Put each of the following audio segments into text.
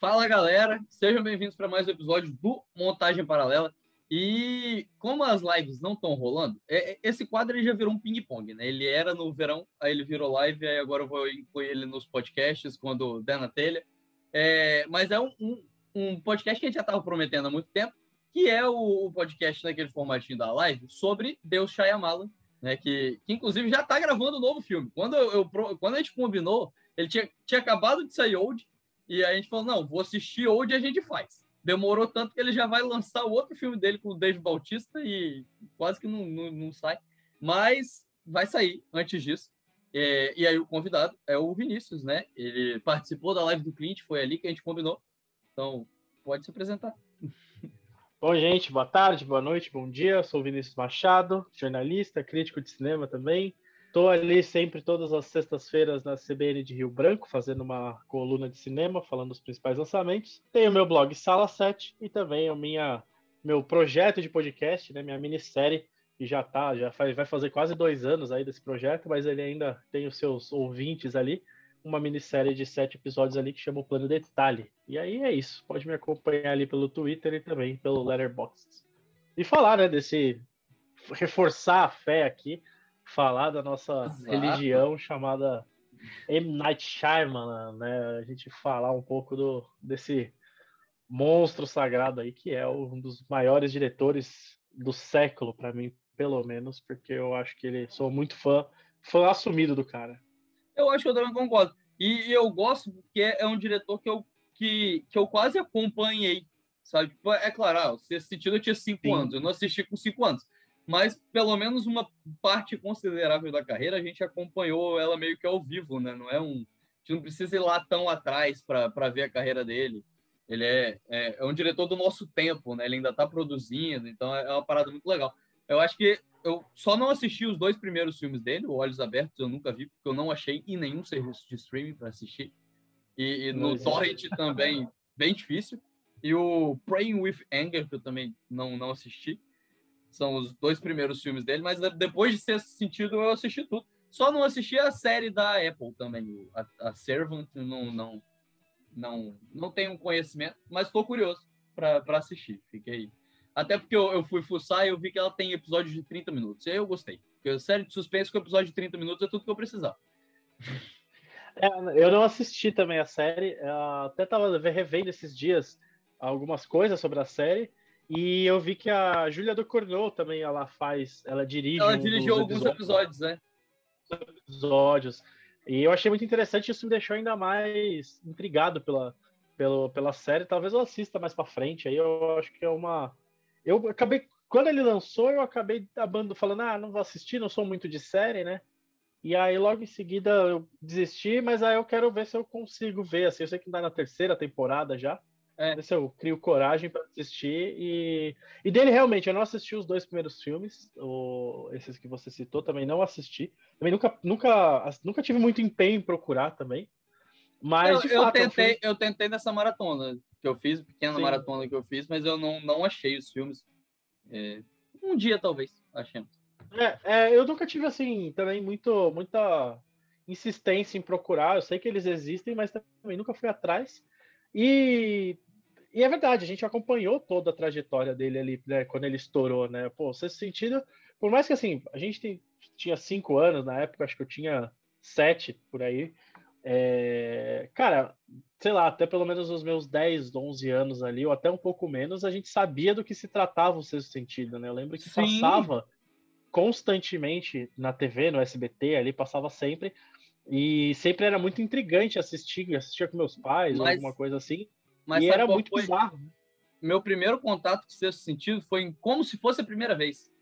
Fala galera, sejam bem-vindos para mais um episódio do Montagem Paralela. E como as lives não estão rolando, é, é, esse quadro já virou um ping-pong, né? Ele era no verão, aí ele virou live, aí agora eu vou incluir ele nos podcasts quando der na telha. É, mas é um, um, um, podcast que a gente já estava prometendo há muito tempo, que é o, o, podcast naquele formatinho da live sobre Deus Shyamalan, né? Que, que inclusive já está gravando um novo filme. Quando, eu, quando a gente combinou, ele tinha, tinha acabado de sair Old, e aí a gente falou, não, vou assistir Old e a gente faz demorou tanto que ele já vai lançar o outro filme dele com o Dave Bautista e quase que não, não, não sai. Mas vai sair antes disso. É, e aí o convidado é o Vinícius, né? Ele participou da live do Clint, foi ali que a gente combinou. Então, pode se apresentar. Bom, gente, boa tarde, boa noite, bom dia. Eu sou o Vinícius Machado, jornalista, crítico de cinema também. Estou ali sempre, todas as sextas-feiras, na CBN de Rio Branco, fazendo uma coluna de cinema, falando dos principais lançamentos. Tenho meu blog Sala 7 e também o minha, meu projeto de podcast, né, minha minissérie, que já tá, já faz, vai fazer quase dois anos aí desse projeto, mas ele ainda tem os seus ouvintes ali. Uma minissérie de sete episódios ali que chama o Plano Detalhe. E aí é isso. Pode me acompanhar ali pelo Twitter e também pelo Letterboxd. E falar, né, desse. reforçar a fé aqui falar da nossa Exato. religião chamada M. Night Shyamalan, né? A gente falar um pouco do, desse monstro sagrado aí, que é um dos maiores diretores do século, para mim, pelo menos, porque eu acho que ele sou muito fã, fã assumido do cara. Eu acho que eu também concordo. E, eu gosto porque é um diretor que eu, que, que eu quase acompanhei, sabe? Tipo, é claro, ah, esse sentido eu tinha cinco Sim. anos, eu não assisti com cinco anos mas pelo menos uma parte considerável da carreira a gente acompanhou ela meio que ao vivo, né? Não é um, a gente não precisa ir lá tão atrás para ver a carreira dele. Ele é, é, é, um diretor do nosso tempo, né? Ele ainda está produzindo, então é uma parada muito legal. Eu acho que eu só não assisti os dois primeiros filmes dele, o Olhos Abertos, eu nunca vi, porque eu não achei em nenhum serviço de streaming para assistir. E, e no Torrent também, bem difícil. E o Praying with Anger, que eu também não, não assisti. São os dois primeiros filmes dele, mas depois de ser sentido, eu assisti tudo. Só não assisti a série da Apple também, a, a Servant, não, não, não, não tenho conhecimento, mas estou curioso para assistir. Fiquei. Até porque eu, eu fui fuçar e eu vi que ela tem episódios de 30 minutos. E aí eu gostei. Porque série de suspense com episódio de 30 minutos é tudo que eu precisava. É, eu não assisti também a série. até estava revendo esses dias algumas coisas sobre a série. E eu vi que a Júlia do Cornô também ela faz, ela dirige. Ela dirigiu alguns episódios, episódios, né? Episódios. E eu achei muito interessante, isso me deixou ainda mais intrigado pela, pela, pela série. Talvez eu assista mais para frente. Aí eu acho que é uma. Eu acabei. Quando ele lançou, eu acabei abando, falando, ah, não vou assistir, não sou muito de série, né? E aí logo em seguida eu desisti, mas aí eu quero ver se eu consigo ver. Assim, eu sei que dá na terceira temporada já. É. Se eu crio coragem para assistir. E, e dele, realmente, eu não assisti os dois primeiros filmes, ou esses que você citou, também não assisti. Também nunca, nunca, nunca tive muito empenho em procurar também. Mas, eu, fato, eu tentei, é um filme... eu tentei nessa maratona que eu fiz, pequena Sim. maratona que eu fiz, mas eu não, não achei os filmes. É, um dia, talvez, achemos. É, é, eu nunca tive, assim, também muito, muita insistência em procurar. Eu sei que eles existem, mas também nunca fui atrás. E e é verdade, a gente acompanhou toda a trajetória dele ali, né, quando ele estourou, né? Pô, sexto sentido, por mais que assim, a gente tem, tinha cinco anos na época, acho que eu tinha sete por aí. É, cara, sei lá, até pelo menos os meus 10, 11 anos ali, ou até um pouco menos, a gente sabia do que se tratava o sexto sentido, né? Eu lembro que Sim. passava constantemente na TV, no SBT, ali passava sempre, e sempre era muito intrigante assistir, assistir com meus pais, Mas... ou alguma coisa assim. Mas e era muito foi? bizarro. Meu primeiro contato com o sexto sentido foi em como se fosse a primeira vez.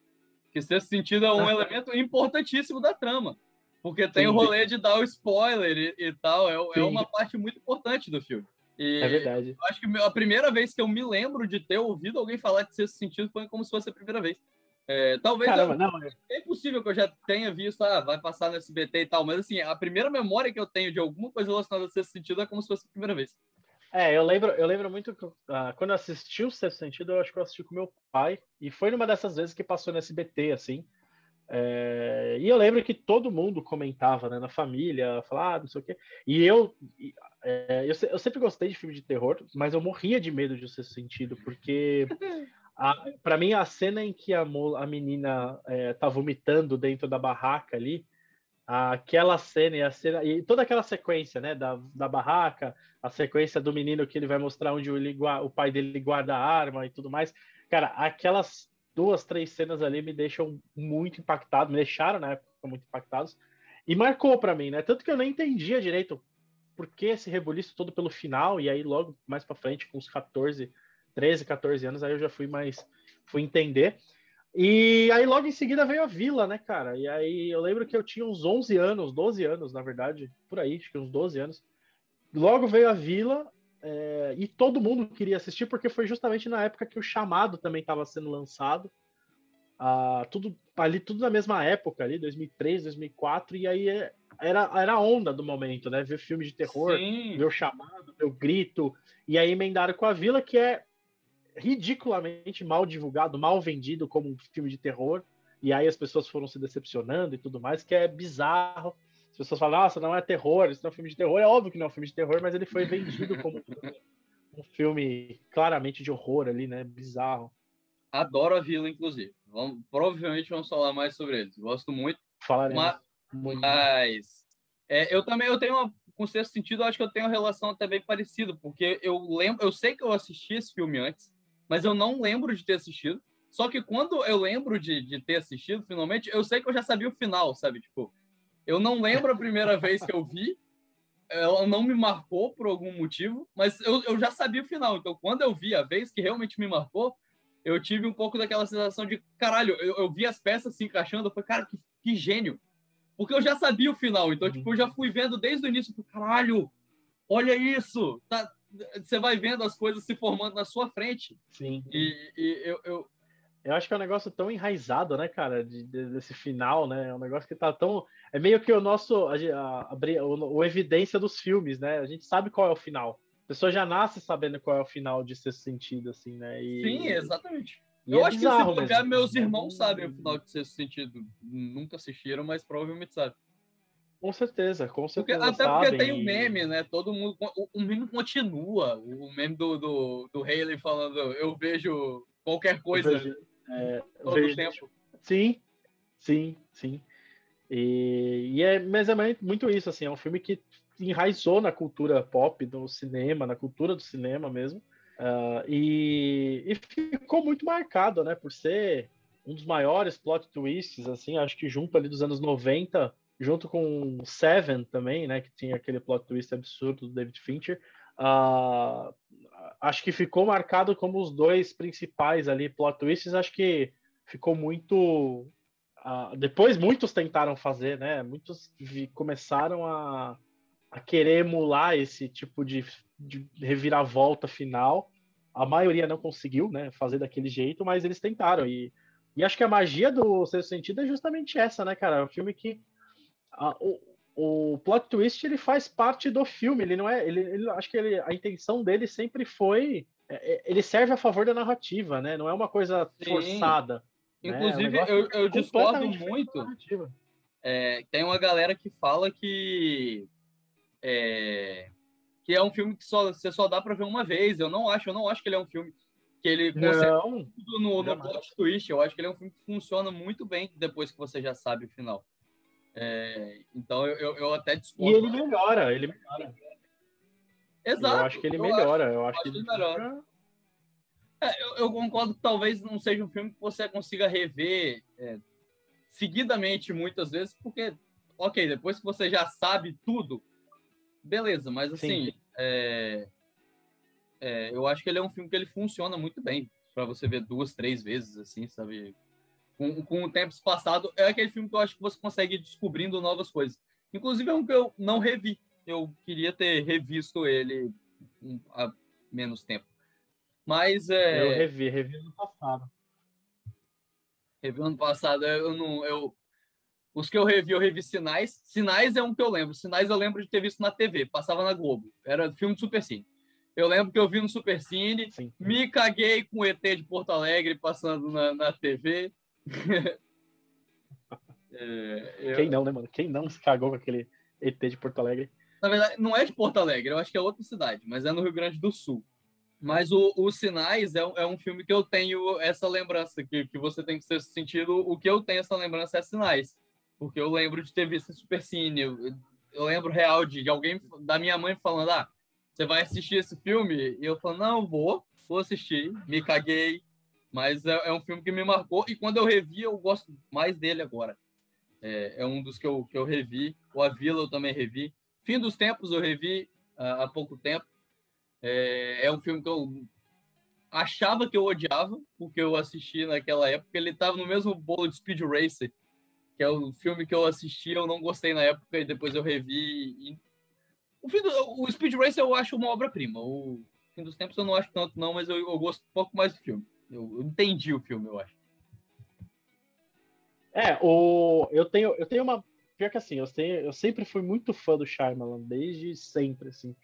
Que sexto sentido é um elemento importantíssimo da trama. Porque tem Sim. o rolê de dar o spoiler e, e tal. É, é, uma parte muito importante do filme. E é verdade. acho que a primeira vez que eu me lembro de ter ouvido alguém falar de sexto sentido foi como se fosse a primeira vez. É, talvez Caramba, eu, não, é... é possível que eu já tenha visto, ah, vai passar no SBT e tal, mas assim, a primeira memória que eu tenho de alguma coisa relacionada a sexto sentido é como se fosse a primeira vez. É, eu lembro, eu lembro muito que uh, quando eu assisti o Sexto Sentido, eu acho que eu assisti com meu pai, e foi numa dessas vezes que passou no SBT, assim. É, e eu lembro que todo mundo comentava, né, na família, falava, ah, não sei o quê. E eu, É, eu, eu, sempre gostei de filme de terror, mas eu morria de medo de o sexto sentido, porque para mim a cena em que a, a menina é, tá vomitando dentro da barraca ali, aquela cena e cena e toda aquela sequência, né, da, da barraca, a sequência do menino que ele vai mostrar onde o, o pai dele guarda a arma e tudo mais. Cara, aquelas duas, três cenas ali me deixam muito impactado, me deixaram na época muito impactados e marcou para mim, né? Tanto que eu nem entendia direito por que esse rebuliço todo pelo final e aí logo mais para frente com os 14, 13, 14 anos aí eu já fui mais fui entender. E aí logo em seguida veio a Vila, né, cara? E aí eu lembro que eu tinha uns 11 anos, 12 anos, na verdade, por aí, acho que uns 12 anos. Logo veio a Vila é, e todo mundo queria assistir porque foi justamente na época que o Chamado também estava sendo lançado. Ah, tudo ali tudo na mesma época ali 2003 2004 e aí é, era era a onda do momento né ver filme de terror Sim. ver o chamado ver o grito e aí emendaram com a Vila que é ridiculamente mal divulgado, mal vendido como um filme de terror, e aí as pessoas foram se decepcionando e tudo mais, que é bizarro. As pessoas falam, nossa, não é terror, isso não é um filme de terror. É óbvio que não é um filme de terror, mas ele foi vendido como um filme claramente de horror ali, né? Bizarro. Adoro a Vila, inclusive. Vamos, provavelmente vamos falar mais sobre eles. Gosto muito. Falaremos. Mas, muito. mas é, eu também eu tenho uma, com certo sentido, acho que eu tenho uma relação até bem parecida, porque eu lembro, eu sei que eu assisti esse filme antes, mas eu não lembro de ter assistido. Só que quando eu lembro de, de ter assistido, finalmente, eu sei que eu já sabia o final, sabe? Tipo, eu não lembro a primeira vez que eu vi, ela não me marcou por algum motivo, mas eu, eu já sabia o final. Então, quando eu vi a vez que realmente me marcou, eu tive um pouco daquela sensação de caralho, eu, eu vi as peças se encaixando, eu falei, cara, que, que gênio. Porque eu já sabia o final, então, tipo, eu já fui vendo desde o início, caralho, olha isso, tá, você vai vendo as coisas se formando na sua frente. Sim. E, e eu, eu, eu acho que é um negócio tão enraizado, né, cara, de, de, desse final, né? É um negócio que tá tão. É meio que o nosso. A, a, a, o, o, evidência dos filmes, né? A gente sabe qual é o final. A pessoa já nasce sabendo qual é o final de ser sentido, assim, né? E, Sim, exatamente. eu é acho que se bobear, meus irmãos sabem o final de ser sentido. Nunca assistiram, mas provavelmente sabem. Com certeza, com certeza. Porque, até sabem. porque tem o um meme, né? Todo mundo. O, o, meme continua. O meme do, do, do Haley falando, eu vejo qualquer coisa vejo, é, todo vejo, tempo. Sim, sim, sim. E, e, é, mas é muito isso, assim, é um filme que enraizou na cultura pop, do cinema, na cultura do cinema mesmo. Uh, e, e ficou muito marcado, né? Por ser um dos maiores plot twists, assim, acho que junto ali dos anos 90 junto com Seven também, né, que tinha aquele plot twist absurdo do David Fincher, uh, acho que ficou marcado como os dois principais ali plot twists, acho que ficou muito uh, depois muitos tentaram fazer, né, muitos começaram a, a querer emular esse tipo de, de reviravolta final, a maioria não conseguiu, né, fazer daquele jeito, mas eles tentaram e e acho que a magia do seu sentido é justamente essa, né, cara? É um filme que a, o, o plot twist ele faz parte do filme, ele não é, ele, ele acho que ele, a intenção dele sempre foi, é, é ele serve a favor da narrativa, né? Não é uma coisa Sim. forçada. Né? Inclusive, né? eu, eu discordo muito. É, tem uma galera que fala que é, que é um filme que só, você só dá para ver uma vez. Eu não acho, eu não acho que ele é um filme que ele consegue tudo no, no plot twist. Eu acho que ele é um filme que funciona muito bem depois que você já sabe o final. É, então eu, eu, até discordo. E ele melhora, ele melhora. Exato. Eu acho que ele melhora. Acho, eu acho, que ele melhora. É, eu, eu, concordo que talvez não seja um filme que você consiga rever é, seguidamente muitas vezes, porque, ok, depois que você já sabe tudo, beleza, mas assim, é, é, eu acho que ele é um filme que ele funciona muito bem para você ver duas, três vezes, assim, sabe? Com, com o tempo passado, é aquele filme que eu acho que você consegue ir descobrindo novas coisas. Inclusive, é um que eu não revi. Eu queria ter revisto ele há menos tempo. Mas é. Eu revi, revi ano passado. Revi ano passado, eu não. Eu, os que eu revi, eu revi Sinais. Sinais é um que eu lembro. Sinais eu lembro de ter visto na TV, passava na Globo. Era filme de Super Cine. Eu lembro que eu vi no Super Cine, Sim. me caguei com o ET de Porto Alegre passando na, na TV. é, eu... Quem não, né, mano? Quem não se cagou com aquele ET de Porto Alegre? Na verdade, não é de Porto Alegre, eu acho que é outra cidade, mas é no Rio Grande do Sul. Mas o, o Sinais é, é, um filme que eu tenho essa lembrança, que, que você tem que ser sentido. O que eu tenho essa lembrança é Sinais. Porque eu lembro de ter visto Super Cine. Eu, eu lembro real de, de, alguém, da minha mãe, falando: Ah, você vai assistir esse filme? E eu falo: Não, vou, vou assistir. Me caguei. Mas é, é um filme que me marcou. E quando eu revi, eu gosto mais dele agora. É, é um dos que eu, que eu revi. O A Vila eu também revi. Fim dos Tempos eu revi uh, há pouco tempo. É, é um filme que eu achava que eu odiava, porque eu assisti naquela época. Ele estava no mesmo bolo de Speed Racer, que é o filme que eu assisti, eu não gostei na época e depois eu revi. E... O, fim do, o Speed Racer eu acho uma obra-prima. O Fim dos Tempos eu não acho tanto, não, mas eu, eu gosto um pouco mais do filme. Eu, eu entendi o filme, eu acho. É, o, eu, tenho, eu tenho uma. Pior que assim, eu, tenho, eu sempre fui muito fã do Shyamalan, desde sempre, assim.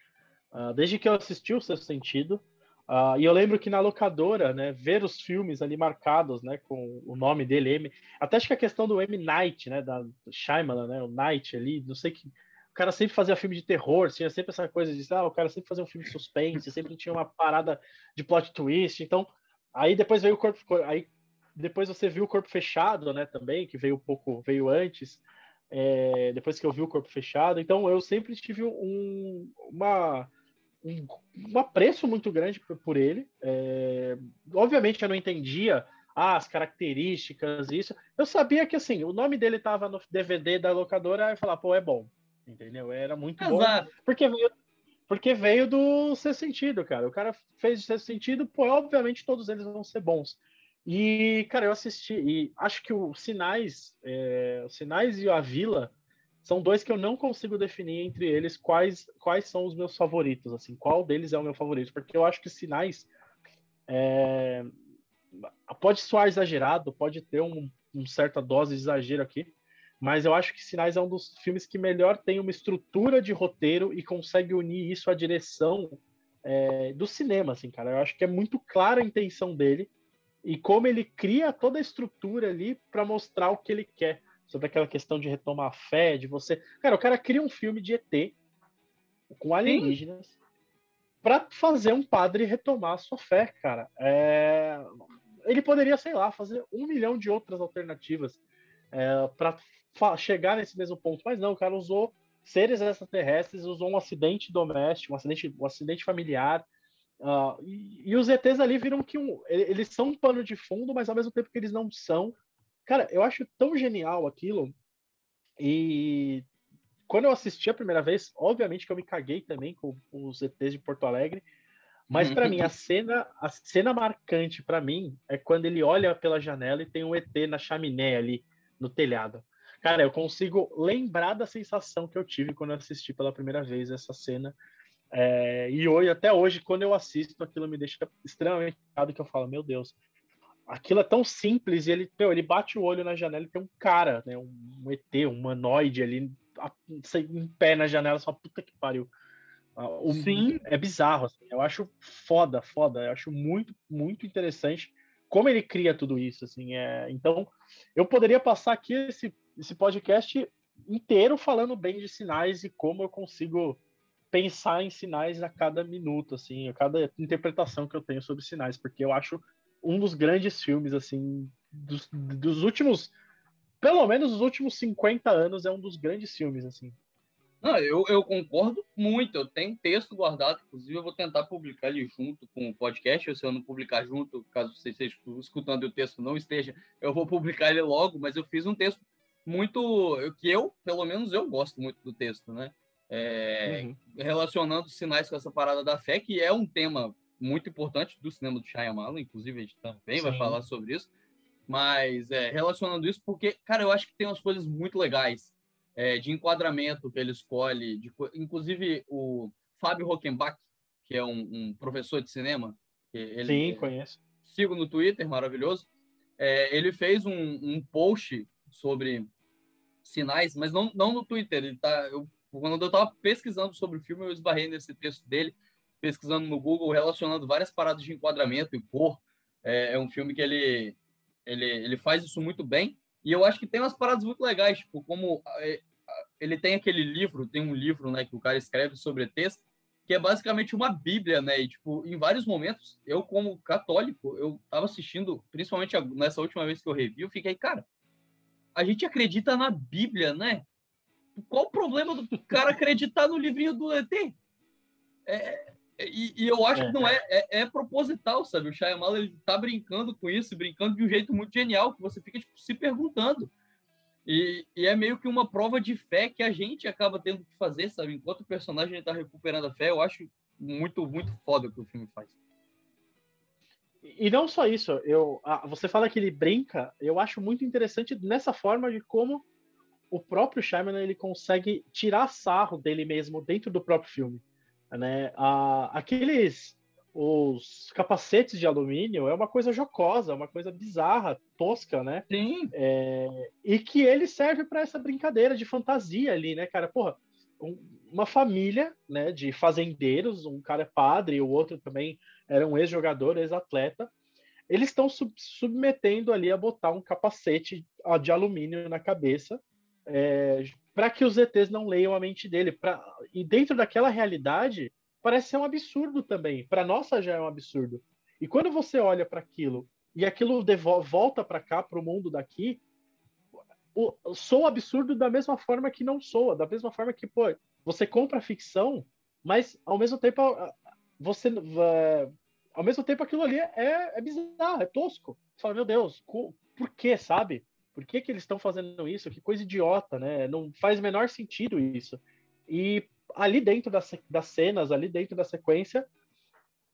Uh, desde que eu assisti o Sexto Sentido. Uh, e eu lembro que na locadora, né, ver os filmes ali marcados, né, com o nome dele, M, até acho que a questão do M Night, né, da Shyamalan, né, o Night ali, não sei que o cara sempre fazia filme de terror, tinha sempre essa coisa de, ah, o cara sempre fazia um filme de suspense, sempre tinha uma parada de plot twist, então, aí depois veio o corpo, aí depois você viu o corpo fechado, né, também, que veio um pouco, veio antes, é, depois que eu vi o corpo fechado, então eu sempre tive um, uma um, um apreço muito grande por, por ele. É, obviamente eu não entendia ah, as características, isso. Eu sabia que assim, o nome dele estava no DVD da locadora, e falar, pô, é bom. Entendeu? Era muito Exato. bom. Porque veio, porque veio do ser sentido, cara. O cara fez ser sentido, pô, obviamente todos eles vão ser bons. E, cara, eu assisti, e acho que o Sinais, é, Sinais e a Vila são dois que eu não consigo definir entre eles quais, quais são os meus favoritos, assim, qual deles é o meu favorito, porque eu acho que Sinais é, pode soar exagerado, pode ter um, um, certa dose de exagero aqui, mas eu acho que Sinais é um dos filmes que melhor tem uma estrutura de roteiro e consegue unir isso à direção é, do cinema, assim, cara. Eu acho que é muito clara a intenção dele e como ele cria toda a estrutura ali para mostrar o que ele quer sobre aquela questão de retomar a fé, de você. Cara, o cara cria um filme de ET com alienígenas para fazer um padre retomar a sua fé, cara. É... Ele poderia, sei lá, fazer um milhão de outras alternativas é, para chegar nesse mesmo ponto, mas não, o cara usou seres extraterrestres, usou um acidente doméstico, um acidente, um acidente familiar. Uh, e, e, os ETs ali viram que um, eles são um pano de fundo, mas ao mesmo tempo que eles não são, Cara, eu acho tão genial aquilo. E quando eu assisti a primeira vez, obviamente que eu me caguei também com os ETs de Porto Alegre. Mas para mim a cena, a cena marcante para mim é quando ele olha pela janela e tem um ET na chaminé ali no telhado. Cara, eu consigo lembrar da sensação que eu tive quando eu assisti pela primeira vez essa cena. É, e hoje, até hoje, quando eu assisto, aquilo me deixa extremamente que eu falo, meu Deus, aquilo é tão simples e ele, meu, ele bate o olho na janela e tem um cara, né, um, ET, um humanoide ali em pé na janela, só puta que pariu. Ah, o, Sim. É bizarro, assim. eu acho foda, foda, eu acho muito, muito interessante como ele cria tudo isso, assim, é... então eu poderia passar aqui esse, esse podcast inteiro falando bem de sinais e como eu consigo pensar em sinais a cada minuto, assim, a cada interpretação que eu tenho sobre sinais, porque eu acho um dos grandes filmes, assim, dos, dos últimos. Pelo menos os últimos 50 anos é um dos grandes filmes, assim. Não, eu, eu concordo muito. Eu tenho texto guardado, inclusive eu vou tentar publicar ele junto com o podcast. Ou se eu não publicar junto, caso você esteja escutando e o texto não esteja, eu vou publicar ele logo. Mas eu fiz um texto muito. que eu, pelo menos, eu gosto muito do texto, né? É, uhum. Relacionando sinais com essa parada da fé, que é um tema muito importante do cinema do Shyamalan, inclusive a gente também Sim. vai falar sobre isso, mas é, relacionando isso, porque, cara, eu acho que tem umas coisas muito legais é, de enquadramento que ele escolhe, de, inclusive o Fábio Rockenbach, que é um, um professor de cinema. Ele, Sim, conheço. Sigo no Twitter, maravilhoso. É, ele fez um, um, post sobre sinais, mas não, não no Twitter. Ele tá, eu, quando eu estava pesquisando sobre o filme, eu esbarrei nesse texto dele pesquisando no Google, relacionando várias paradas de enquadramento e cor. É, é um filme que ele, ele, ele faz isso muito bem. E eu acho que tem umas paradas muito legais, tipo, como é, ele tem aquele livro, tem um livro, né, que o cara escreve sobre ETs, que é basicamente uma bíblia, né? E, tipo, em vários momentos, eu como católico, eu tava assistindo, principalmente nessa última vez que eu revi, eu fiquei, cara, a gente acredita na Bíblia, né? Qual o problema do cara acreditar no livrinho do ET? É, e, e, eu acho é, que não é, é, é, proposital, sabe? O Shyamalan ele tá brincando com isso, brincando de um jeito muito genial, que você fica tipo, se perguntando. E, e, é meio que uma prova de fé que a gente acaba tendo que fazer, sabe? Enquanto o personagem está recuperando a fé, eu acho muito, muito foda o que o filme faz. E não só isso, eu, você fala que ele brinca, eu acho muito interessante nessa forma de como o próprio Shyamalan ele consegue tirar sarro dele mesmo dentro do próprio filme né? Ah, aqueles os capacetes de alumínio é uma coisa jocosa, uma coisa bizarra, tosca, né? Sim. É, e que ele serve para essa brincadeira de fantasia ali, né, cara? Porra, uma família, né, de fazendeiros, um cara é padre, o outro também era um ex-jogador, ex-atleta. Eles estão sub submetendo ali a botar um capacete de alumínio na cabeça é, para que os ETs não leiam a mente dele. Pra... E dentro daquela realidade, parece ser um absurdo também. Para nossa já é um absurdo. E quando você olha para aquilo e aquilo volta para cá, para o mundo daqui, o... soa absurdo da mesma forma que não soa, da mesma forma que, pô, você compra ficção, mas ao mesmo tempo você ao mesmo tempo aquilo ali é, é bizarro, é tosco. Você fala, meu Deus, por que, sabe? Por que, que eles estão fazendo isso? Que coisa idiota, né? Não faz menor sentido isso. E ali dentro das, das cenas, ali dentro da sequência,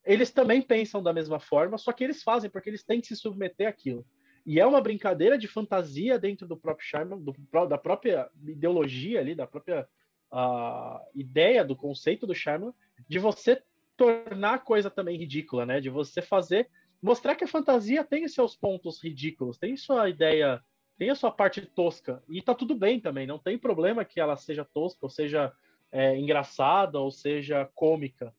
eles também pensam da mesma forma, só que eles fazem porque eles têm que se submeter àquilo. E é uma brincadeira de fantasia dentro do próprio charme, do, da própria ideologia ali, da própria uh, ideia do conceito do charme, de você tornar a coisa também ridícula, né? De você fazer, mostrar que a fantasia tem seus pontos ridículos, tem sua ideia tem a sua parte tosca. E tá tudo bem também, não tem problema que ela seja tosca, ou seja é, engraçada, ou seja cômica.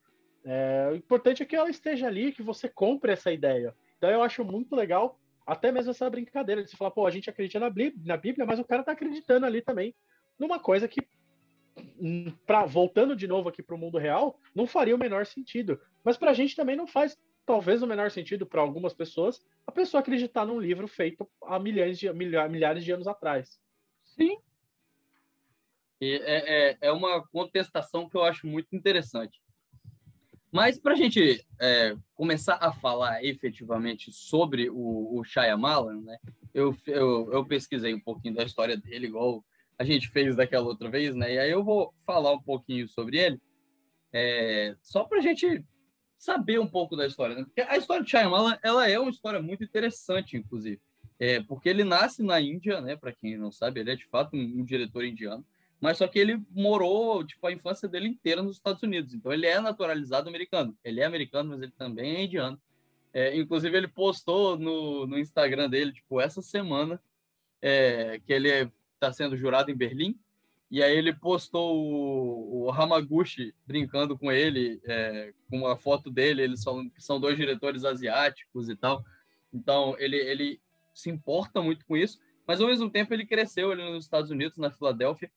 É, o importante é que ela esteja ali, que você compre essa ideia. Então eu acho muito legal, até mesmo essa brincadeira de você falar, pô, a gente acredita na Bíblia, na Bíblia mas o cara tá acreditando ali também numa coisa que, hum, pra, voltando de novo aqui para o mundo real, não faria o menor sentido. Mas para a gente também não faz talvez o menor sentido para algumas pessoas, a pessoa acreditar num livro feito há milhares de, milhares de anos atrás. Sim. E é, é, é uma contestação que eu acho muito interessante. Mas para a gente é, começar a falar efetivamente sobre o, o Shyamalan, né? Eu, eu, eu pesquisei um pouquinho da história dele, igual a gente fez daquela outra vez, né? E aí eu vou falar um pouquinho sobre ele, é, só para a gente saber um pouco da história, né? Porque a história de Shyamalan, ela é uma história muito interessante, inclusive. É, porque ele nasce na Índia, né? Para quem não sabe, ele é de fato um, um, diretor indiano, mas só que ele morou tipo a infância dele inteira nos Estados Unidos. Então ele é naturalizado americano. Ele é americano, mas ele também é indiano. É, inclusive ele postou no, no Instagram dele, tipo essa semana, é, que ele está sendo jurado em Berlim e aí ele postou o, o Hamaguchi brincando com ele, é, com uma foto dele, eles que são dois diretores asiáticos e tal. Então ele, ele se importa muito com isso, mas ao mesmo tempo ele cresceu ali nos Estados Unidos, na Filadélfia,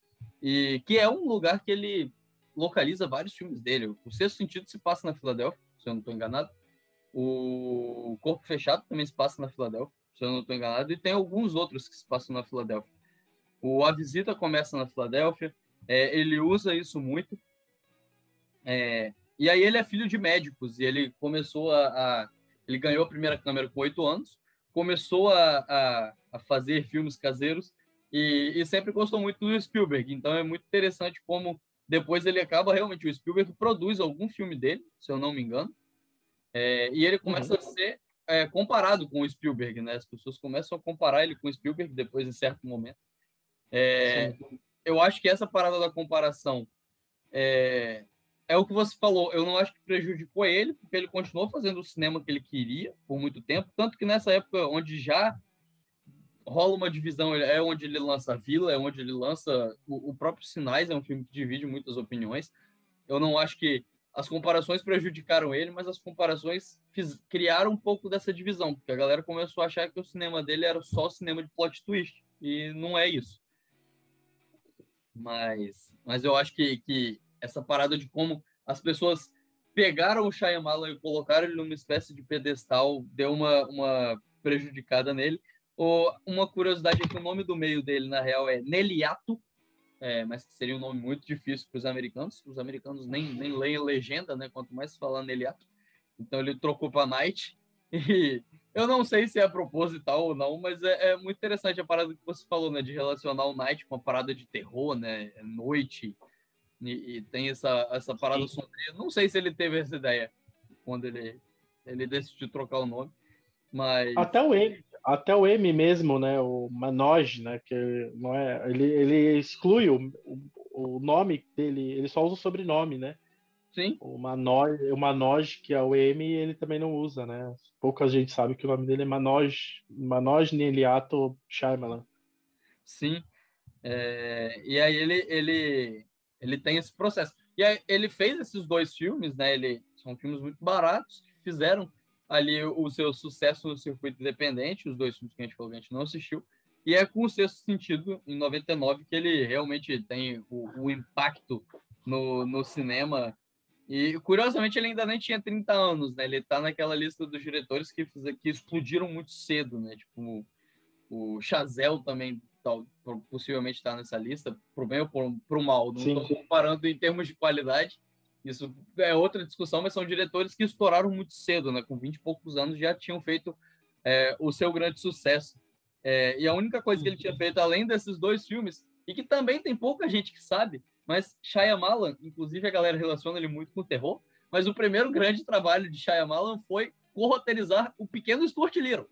e que é um lugar que ele localiza vários filmes dele. O Sexto Sentido se passa na Filadélfia, se eu não estou enganado. O Corpo Fechado também se passa na Filadélfia, se eu não estou enganado, e tem alguns outros que se passam na Filadélfia. O A Visita começa na Filadélfia, é, ele usa isso muito. É, e aí ele é filho de médicos e ele começou a, a ele ganhou a primeira câmera com oito anos, começou a, a, a, fazer filmes caseiros e, e, sempre gostou muito do Spielberg. Então é muito interessante como depois ele acaba realmente o Spielberg produz algum filme dele, se eu não me engano, é, e ele começa uhum. a ser é, comparado com o Spielberg, né? As pessoas começam a comparar ele com o Spielberg depois, em certo momento. É, eu acho que essa parada da comparação é, é o que você falou. Eu não acho que prejudicou ele, porque ele continuou fazendo o cinema que ele queria por muito tempo. Tanto que nessa época, onde já rola uma divisão, é onde ele lança a Vila, é onde ele lança o, o próprio Sinais, é um filme que divide muitas opiniões. Eu não acho que as comparações prejudicaram ele, mas as comparações fiz, criaram um pouco dessa divisão, porque a galera começou a achar que o cinema dele era só cinema de plot twist, e não é isso. Mas, mas eu acho que, que essa parada de como as pessoas pegaram o Shyamalan e colocaram ele numa espécie de pedestal deu uma, uma prejudicada nele. O, uma curiosidade é que o nome do meio dele, na real, é Neliato, é, mas seria um nome muito difícil para os americanos. Os americanos nem, nem leem legenda, né? Quanto mais falando Neliato. Então ele trocou para Night. E eu não sei se é proposital ou não, mas é, é, muito interessante a parada que você falou, né? De relacionar o Night com a parada de terror, né? É noite. E, e tem essa, essa parada Sim. sombria. Não sei se ele teve essa ideia quando ele, ele decidiu trocar o nome. Mas... Até o M, até o M mesmo, né? O Manoj, né? Que não é, ele, ele exclui o, o, o nome dele, ele só usa o sobrenome, né? Sim. O Manoj, o Manoj, que é o M, ele também não usa, né? Pouca gente sabe que o nome dele é Manoj, Manoj Neliato Shyamalan. Sim. É, e aí ele, ele, ele tem esse processo. E aí ele fez esses dois filmes, né? Ele, são filmes muito baratos, que fizeram ali o seu sucesso no circuito independente, os dois filmes que a gente falou que a gente não assistiu. E é com o Sexto Sentido, em 99, que ele realmente tem o, o impacto no, no cinema e, curiosamente, ele ainda nem tinha 30 anos, né? Ele tá naquela lista dos diretores que, que explodiram muito cedo, né? Tipo, o Chazelle também tal, possivelmente está nessa lista, pro bem ou pro, pro mal. Não estou comparando em termos de qualidade, isso é outra discussão, mas são diretores que estouraram muito cedo, né? Com 20 e poucos anos já tinham feito é, o seu grande sucesso. É, e a única coisa que ele tinha feito, além desses dois filmes, e que também tem pouca gente que sabe, mas Shyamalan, inclusive a galera relaciona ele muito com o terror, mas o primeiro grande trabalho de Shyamalan foi corroterizar o pequeno Stuart Little.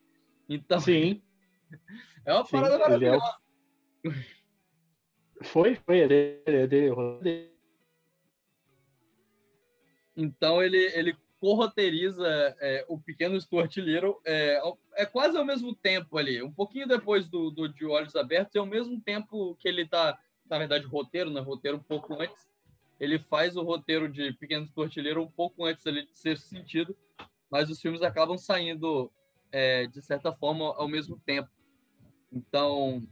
Então, Sim. é uma parada maravilhosa. É o... Foi, foi, é dele, é dele. Então ele, ele corroteiriza é, o pequeno Stuart Little é, é quase ao mesmo tempo ali, um pouquinho depois do, do de Olhos Abertos, é ao mesmo tempo que ele está na verdade, roteiro, né? Roteiro um pouco antes. Ele faz o roteiro de Pequenos Tortilheiro um pouco antes ali de ser sentido, mas os filmes acabam saindo, é, de certa forma, ao mesmo tempo. Então,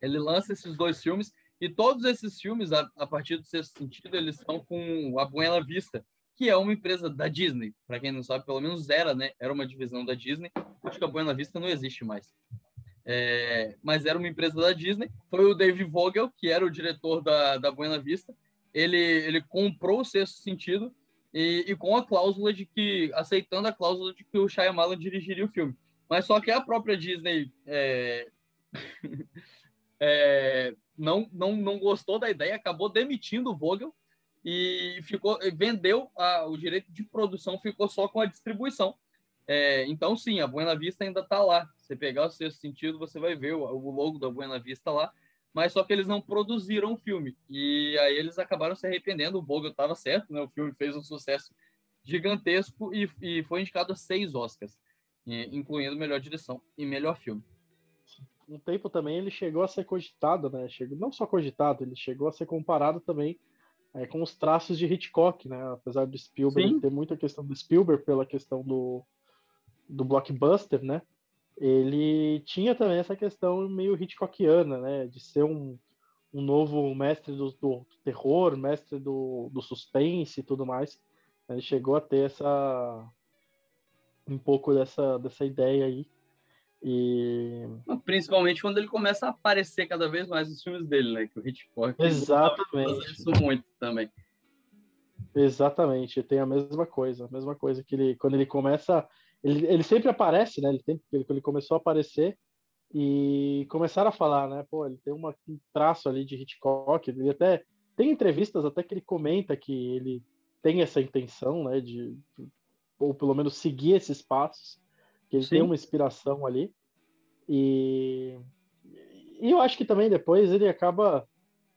ele lança esses dois filmes e todos esses filmes, a, a partir do sexto sentido, eles estão com a Buena Vista, que é uma empresa da Disney. Para quem não sabe, pelo menos era, né? Era uma divisão da Disney. Acho que a Buena Vista não existe mais é, mas era uma empresa da Disney. Foi o Dave Vogel, que era o diretor da, da Buena Vista. Ele, ele comprou o Sexto Sentido e, e, com a cláusula de que, aceitando a cláusula de que o Shyamalan dirigiria o filme. Mas só que a própria Disney é, é, não, não, não gostou da ideia, acabou demitindo o Vogel e ficou vendeu a, o direito de produção, ficou só com a distribuição. É, então, sim, a Buena Vista ainda está lá. Você pegar o sexto sentido, você vai ver o, o logo da Buena Vista lá. Mas só que eles não produziram o filme. E aí eles acabaram se arrependendo. O Vogel estava certo, né? O filme fez um sucesso gigantesco e, e foi indicado a seis Oscars, incluindo melhor direção e melhor filme. Um tempo também ele chegou a ser cogitado, né? Chegou, não só cogitado, ele chegou a ser comparado também é, com os traços de Hitchcock, né? Apesar do Spielberg Sim. ter muita questão do Spielberg pela questão do, do blockbuster, né? Ele tinha também essa questão meio Hitchcockiana, né? De ser um, um novo mestre do, do terror, mestre do, do suspense e tudo mais. Ele chegou a ter essa um pouco dessa, dessa ideia aí. E... Principalmente quando ele começa a aparecer cada vez mais nos filmes dele, né? Que o Hitchcock Exatamente. isso muito também. Exatamente, tem a mesma coisa, a mesma coisa que ele quando ele começa ele, ele sempre aparece, né? Ele, tem, ele, ele começou a aparecer e começaram a falar, né? Pô, ele tem uma, um traço ali de Hitchcock. Ele até tem entrevistas até que ele comenta que ele tem essa intenção, né? De ou pelo menos seguir esses passos, ele Sim. tem uma inspiração ali. E, e eu acho que também depois ele acaba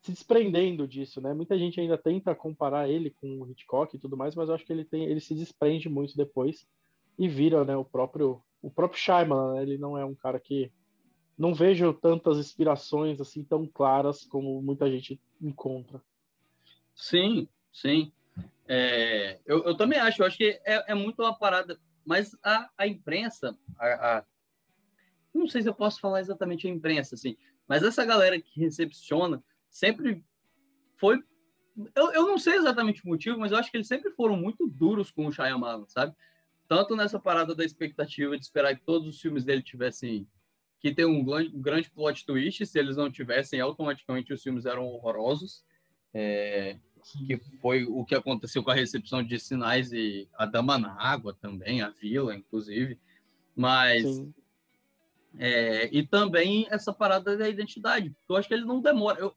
se desprendendo disso, né? Muita gente ainda tenta comparar ele com o Hitchcock e tudo mais, mas eu acho que ele tem, ele se desprende muito depois e vira né, o próprio o próprio Shyamalan, né? ele não é um cara que não vejo tantas inspirações assim tão claras como muita gente encontra. Sim, sim. É, eu, eu também acho, eu acho que é, é muito uma parada, mas a, a imprensa, a, a, não sei se eu posso falar exatamente a imprensa, assim, mas essa galera que recepciona sempre foi. Eu, eu não sei exatamente o motivo, mas eu acho que eles sempre foram muito duros com o Shyamalan, sabe? Tanto nessa parada da expectativa de esperar que todos os filmes dele tivessem. que tem um, um grande plot twist, se eles não tivessem, automaticamente os filmes eram horrorosos. É, que foi o que aconteceu com a recepção de Sinais e A Dama na Água também, a Vila, inclusive. Mas. É, e também essa parada da identidade. Eu acho que ele não demora. Eu,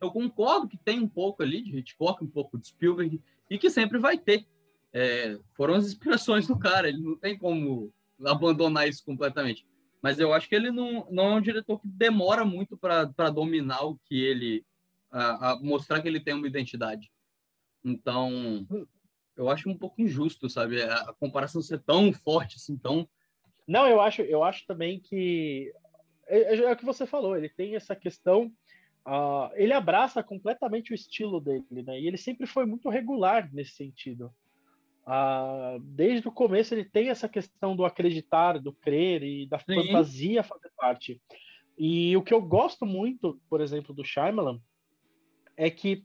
eu concordo que tem um pouco ali de Hitchcock, um pouco de Spielberg, e que sempre vai ter. É, foram as inspirações do cara, ele não tem como abandonar isso completamente. Mas eu acho que ele não, não é um diretor que demora muito para dominar o que ele. A, a mostrar que ele tem uma identidade. Então, eu acho um pouco injusto, sabe? A comparação ser tão forte, assim, tão. Não, eu acho, eu acho também que. É, é, é o que você falou, ele tem essa questão Uh, ele abraça completamente o estilo dele, né? E ele sempre foi muito regular nesse sentido. Uh, desde o começo ele tem essa questão do acreditar, do crer e da Sim. fantasia fazer parte. E o que eu gosto muito, por exemplo, do Shyamalan é que,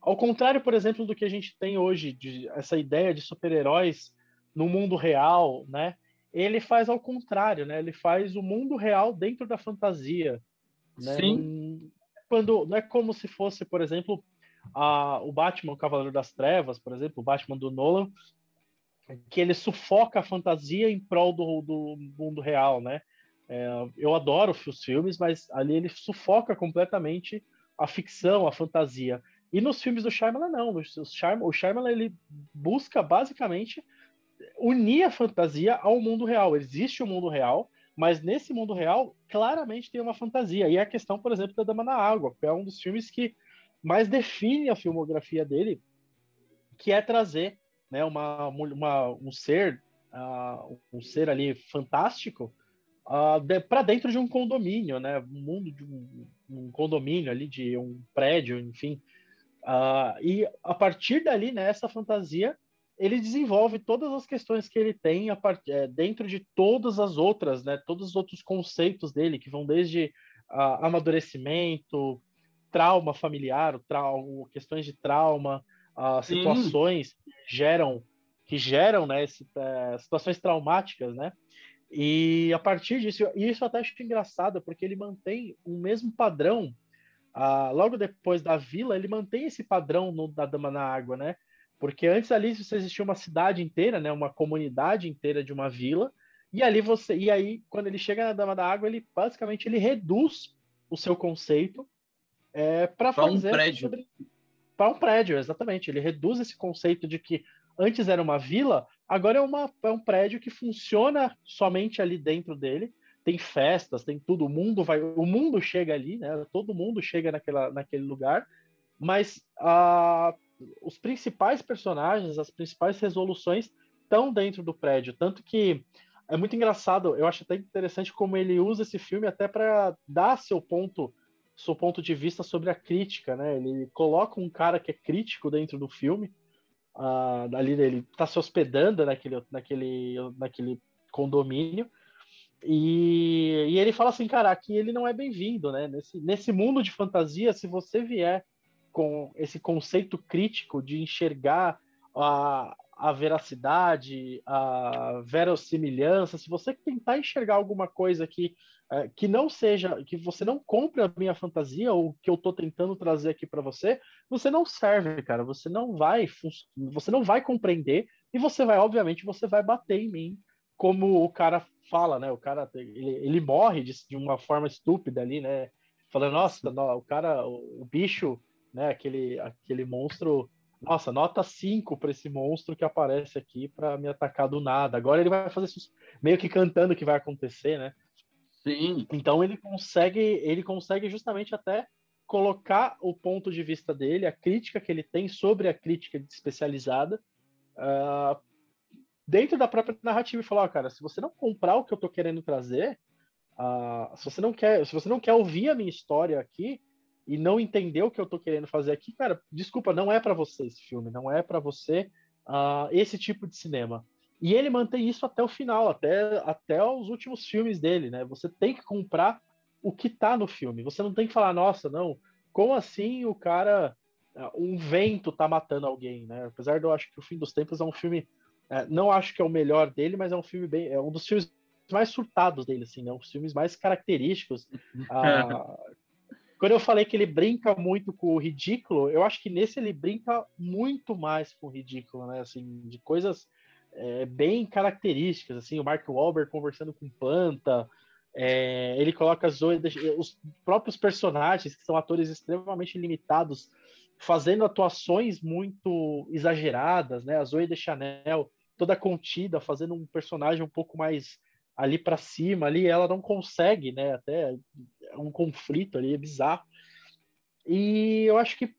ao contrário, por exemplo, do que a gente tem hoje, de essa ideia de super-heróis no mundo real, né? Ele faz ao contrário, né? Ele faz o mundo real dentro da fantasia. Né? Sim quando não é como se fosse, por exemplo, a, o Batman, o Cavaleiro das Trevas, por exemplo, o Batman do Nolan, que ele sufoca a fantasia em prol do, do mundo real, né? É, eu adoro os filmes, mas ali ele sufoca completamente a ficção, a fantasia. E nos filmes do Shyamalan, não. O Shyamalan, ele busca, basicamente, unir a fantasia ao mundo real. Existe o mundo real, mas nesse mundo real, claramente tem uma fantasia. E a questão, por exemplo, da Dama na Água, que é um dos filmes que mais define a filmografia dele, que é trazer né, uma, uma um ser, uh, um ser ali fantástico uh, de, para dentro de um condomínio, né, um mundo de um, um condomínio ali, de um prédio, enfim. Uh, e a partir dali, né, essa fantasia ele desenvolve todas as questões que ele tem part... é, dentro de todas as outras, né? Todos os outros conceitos dele, que vão desde uh, amadurecimento, trauma familiar, trau... questões de trauma, uh, situações que geram, que geram né, esse, uh, situações traumáticas, né? E a partir disso, e isso até acho engraçado, porque ele mantém o mesmo padrão. Uh, logo depois da vila, ele mantém esse padrão no, da Dama na Água, né? Porque antes ali você existia uma cidade inteira, né, uma comunidade inteira de uma vila, e ali você, e aí quando ele chega na Dama da Água, ele basicamente ele reduz o seu conceito é, para fazer um prédio. Sobre... Para um prédio, exatamente. Ele reduz esse conceito de que antes era uma vila, agora é, uma, é um prédio que funciona somente ali dentro dele. Tem festas, tem tudo, o mundo vai, o mundo chega ali, né? Todo mundo chega naquela, naquele lugar, mas os principais personagens, as principais resoluções estão dentro do prédio. Tanto que é muito engraçado, eu acho até interessante como ele usa esse filme até para dar seu ponto, seu ponto de vista sobre a crítica, né? Ele coloca um cara que é crítico dentro do filme, ali ele está se hospedando naquele, naquele, naquele condomínio. E, e, ele fala assim, cara, aqui ele não é bem-vindo, né? Nesse, nesse mundo de fantasia, se você vier com esse conceito crítico de enxergar a, a veracidade, a verossimilhança, se você tentar enxergar alguma coisa que, é, que não seja, que você não compre a minha fantasia ou que eu estou tentando trazer aqui para você, você não serve, cara. Você não vai, você não vai compreender e você vai, obviamente, você vai bater em mim, como o cara fala, né? O cara ele, ele morre de, de uma forma estúpida ali, né? Falando, nossa, o cara, o, o bicho né? Aquele, aquele monstro. Nossa, nota 5 para esse monstro que aparece aqui para me atacar do nada. Agora ele vai fazer isso meio que cantando o que vai acontecer, né? Sim. Então ele consegue, ele consegue justamente até colocar o ponto de vista dele, a crítica que ele tem sobre a crítica especializada, uh, dentro da própria narrativa e falar, oh, cara, se você não comprar o que eu tô querendo trazer, uh, se você não quer, se você não quer ouvir a minha história aqui, e não entender o que eu tô querendo fazer aqui, cara, desculpa, não é para você esse filme, não é para você uh, esse tipo de cinema. E ele mantém isso até o final, até, até os últimos filmes dele, né? Você tem que comprar o que tá no filme. Você não tem que falar, nossa, não, como assim o cara. Ah, um vento tá matando alguém, né? Apesar de eu acho que O Fim dos Tempos é um filme. É, não acho que é o melhor dele, mas é um filme bem. É um dos filmes mais surtados dele, assim, né? Um dos filmes mais característicos. ah, quando eu falei que ele brinca muito com o ridículo, eu acho que nesse ele brinca muito mais com o ridículo, né? Assim, de coisas é, bem características, assim, o Mark Wahlberg conversando com Planta, é, ele coloca Zoe, os próprios personagens, que são atores extremamente limitados, fazendo atuações muito exageradas, né? A Zoe de Chanel toda contida, fazendo um personagem um pouco mais ali para cima, ali ela não consegue, né? Até um conflito ali, é bizarro. E eu acho que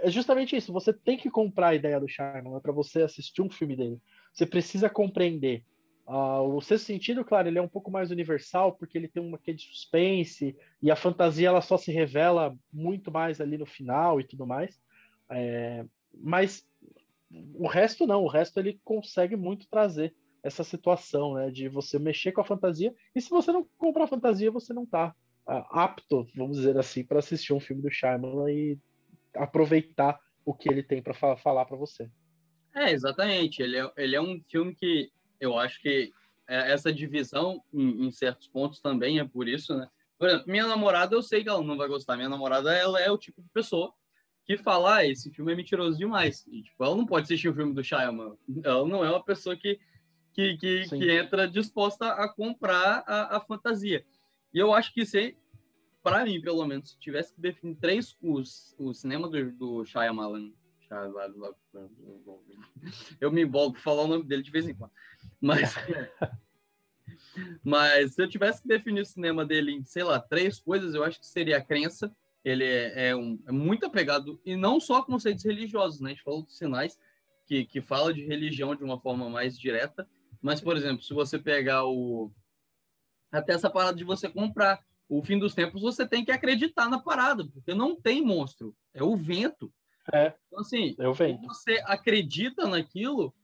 é justamente isso. Você tem que comprar a ideia do Shyamalan para você assistir um filme dele. Você precisa compreender. Uh, o sexto sentido, claro, ele é um pouco mais universal porque ele tem uma quê de suspense e a fantasia ela só se revela muito mais ali no final e tudo mais. É, mas o resto não, o resto ele consegue muito trazer essa situação, né, de você mexer com a fantasia. E se você não comprar fantasia, você não está apto, vamos dizer assim, para assistir um filme do Shyamalan e aproveitar o que ele tem para fa falar para você. É, exatamente. Ele é, ele é um filme que eu acho que é, essa divisão em, em, certos pontos também é por isso, né? Por exemplo, minha namorada, eu sei que ela não vai gostar. Minha namorada, ela é o tipo de pessoa que fala, ah, esse filme é mentiroso demais. E, tipo, ela não pode assistir o filme do Shyamalan. Ela não é uma pessoa que, que, que, que entra disposta a comprar a, a fantasia. E eu acho que aí, para mim, pelo menos, se tivesse que definir três os, o cinema do, do Shyamalan, eu me empolgo falar o nome dele de vez em quando. Mas, mas se eu tivesse que definir o cinema dele em, sei lá, três coisas, eu acho que seria a crença. Ele é, é, um, é muito apegado, e não só conceitos religiosos, né? A gente falou dos sinais, que, que fala de religião de uma forma mais direta. Mas, por exemplo, se você pegar o, até essa parada de você comprar. O fim dos tempos, você tem que acreditar na parada, porque não tem monstro, é o vento. É. Então, assim, é o vento. você acredita naquilo,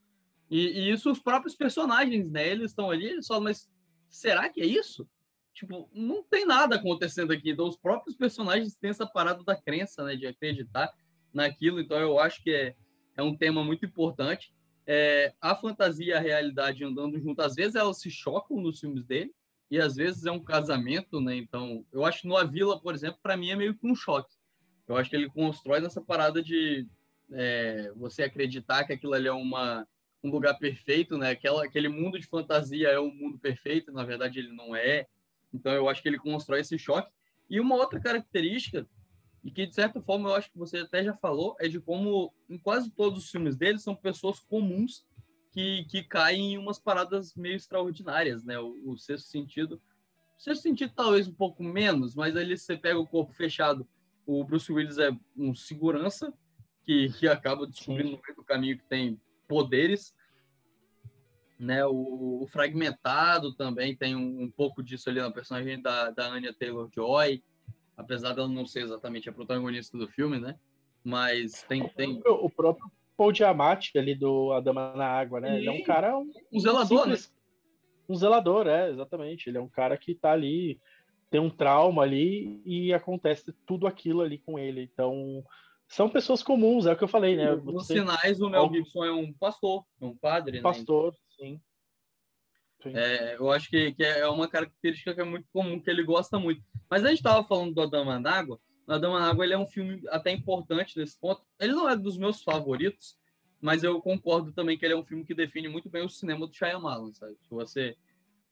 e, e, isso os próprios personagens, né? Eles estão ali, eles falam, mas será que é isso? Tipo, não tem nada acontecendo aqui. Então, os próprios personagens têm essa parada da crença, né? De acreditar naquilo. Então, eu acho que é, é um tema muito importante. É, a fantasia e a realidade andando junto, às vezes elas se chocam nos filmes dele, e às vezes é um casamento, né? Então, eu acho que no A Vila, por exemplo, para mim é meio que um choque. Eu acho que ele constrói nessa parada de é, você acreditar que aquilo ali é uma, um lugar perfeito, né? Aquela, aquele mundo de fantasia é um mundo perfeito, na verdade ele não é. Então, eu acho que ele constrói esse choque. E uma outra característica, e que de certa forma eu acho que você até já falou, é de como em quase todos os filmes dele são pessoas comuns que, que caem em umas paradas meio extraordinárias, né? O, o sexto sentido. O sexto sentido talvez um pouco menos, mas ali você pega o corpo fechado. O Bruce Willis é um segurança que, que acaba descobrindo Sim. no meio do caminho que tem poderes. Né, o, o, Fragmentado também tem um, um, pouco disso ali na personagem da, da Anya Taylor-Joy, apesar dela não ser exatamente a protagonista do filme, né? Mas tem... tem... O próprio Paul Diamante ali do A Dama na Água, né? E... Ele é um cara. Um, um zelador, simples, né? Um zelador, é, exatamente. Ele é um cara que tá ali, tem um trauma ali e acontece tudo aquilo ali com ele. Então, são pessoas comuns, é o que eu falei, né? Nos Você... sinais, o Mel Gibson é um pastor, é um padre, né? Pastor, sim. sim. É, eu acho que, que é uma característica que é muito comum, que ele gosta muito. Mas a gente estava falando do A Dama na Água, a Dama na Água ele é um filme até importante nesse ponto. Ele não é dos meus favoritos, mas eu concordo também que ele é um filme que define muito bem o cinema do Shyamalan, sabe? Se você,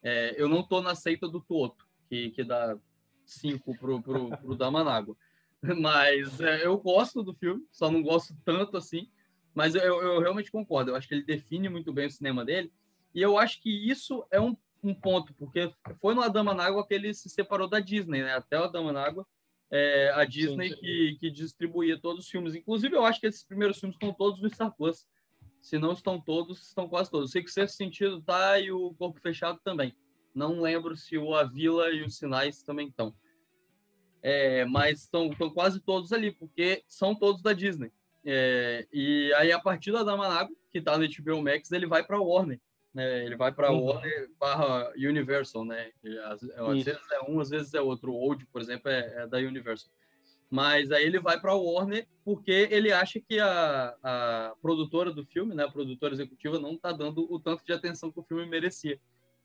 é, eu não tô na seita do Toto, que, que dá cinco pro, pro, pro Dama na Água. Mas é, eu gosto do filme, só não gosto tanto assim. Mas eu, eu realmente concordo. Eu acho que ele define muito bem o cinema dele. E eu acho que isso é um, um ponto, porque foi no A Dama na Água que ele se separou da Disney, né? Até o A Dama na Água é, a Disney sim, sim. Que, que distribuía todos os filmes. Inclusive, eu acho que esses primeiros filmes estão todos no Star Plus. Se não estão todos, estão quase todos. Sei que o Sexto Sentido tá e o Corpo Fechado também. Não lembro se o A Vila e os Sinais também estão. É, mas estão, quase todos ali, porque são todos da Disney. É, e aí, a partir da Dama que está no HBO Max, ele vai para Warner né? Ele vai para uhum. Warner barra Universal, né? Às, às vezes é um, às vezes é outro. O Old, por exemplo, é, é, da Universal. Mas aí ele vai para Warner porque ele acha que a, a produtora do filme, né, a produtora executiva, não está dando o tanto de atenção que o filme merecia.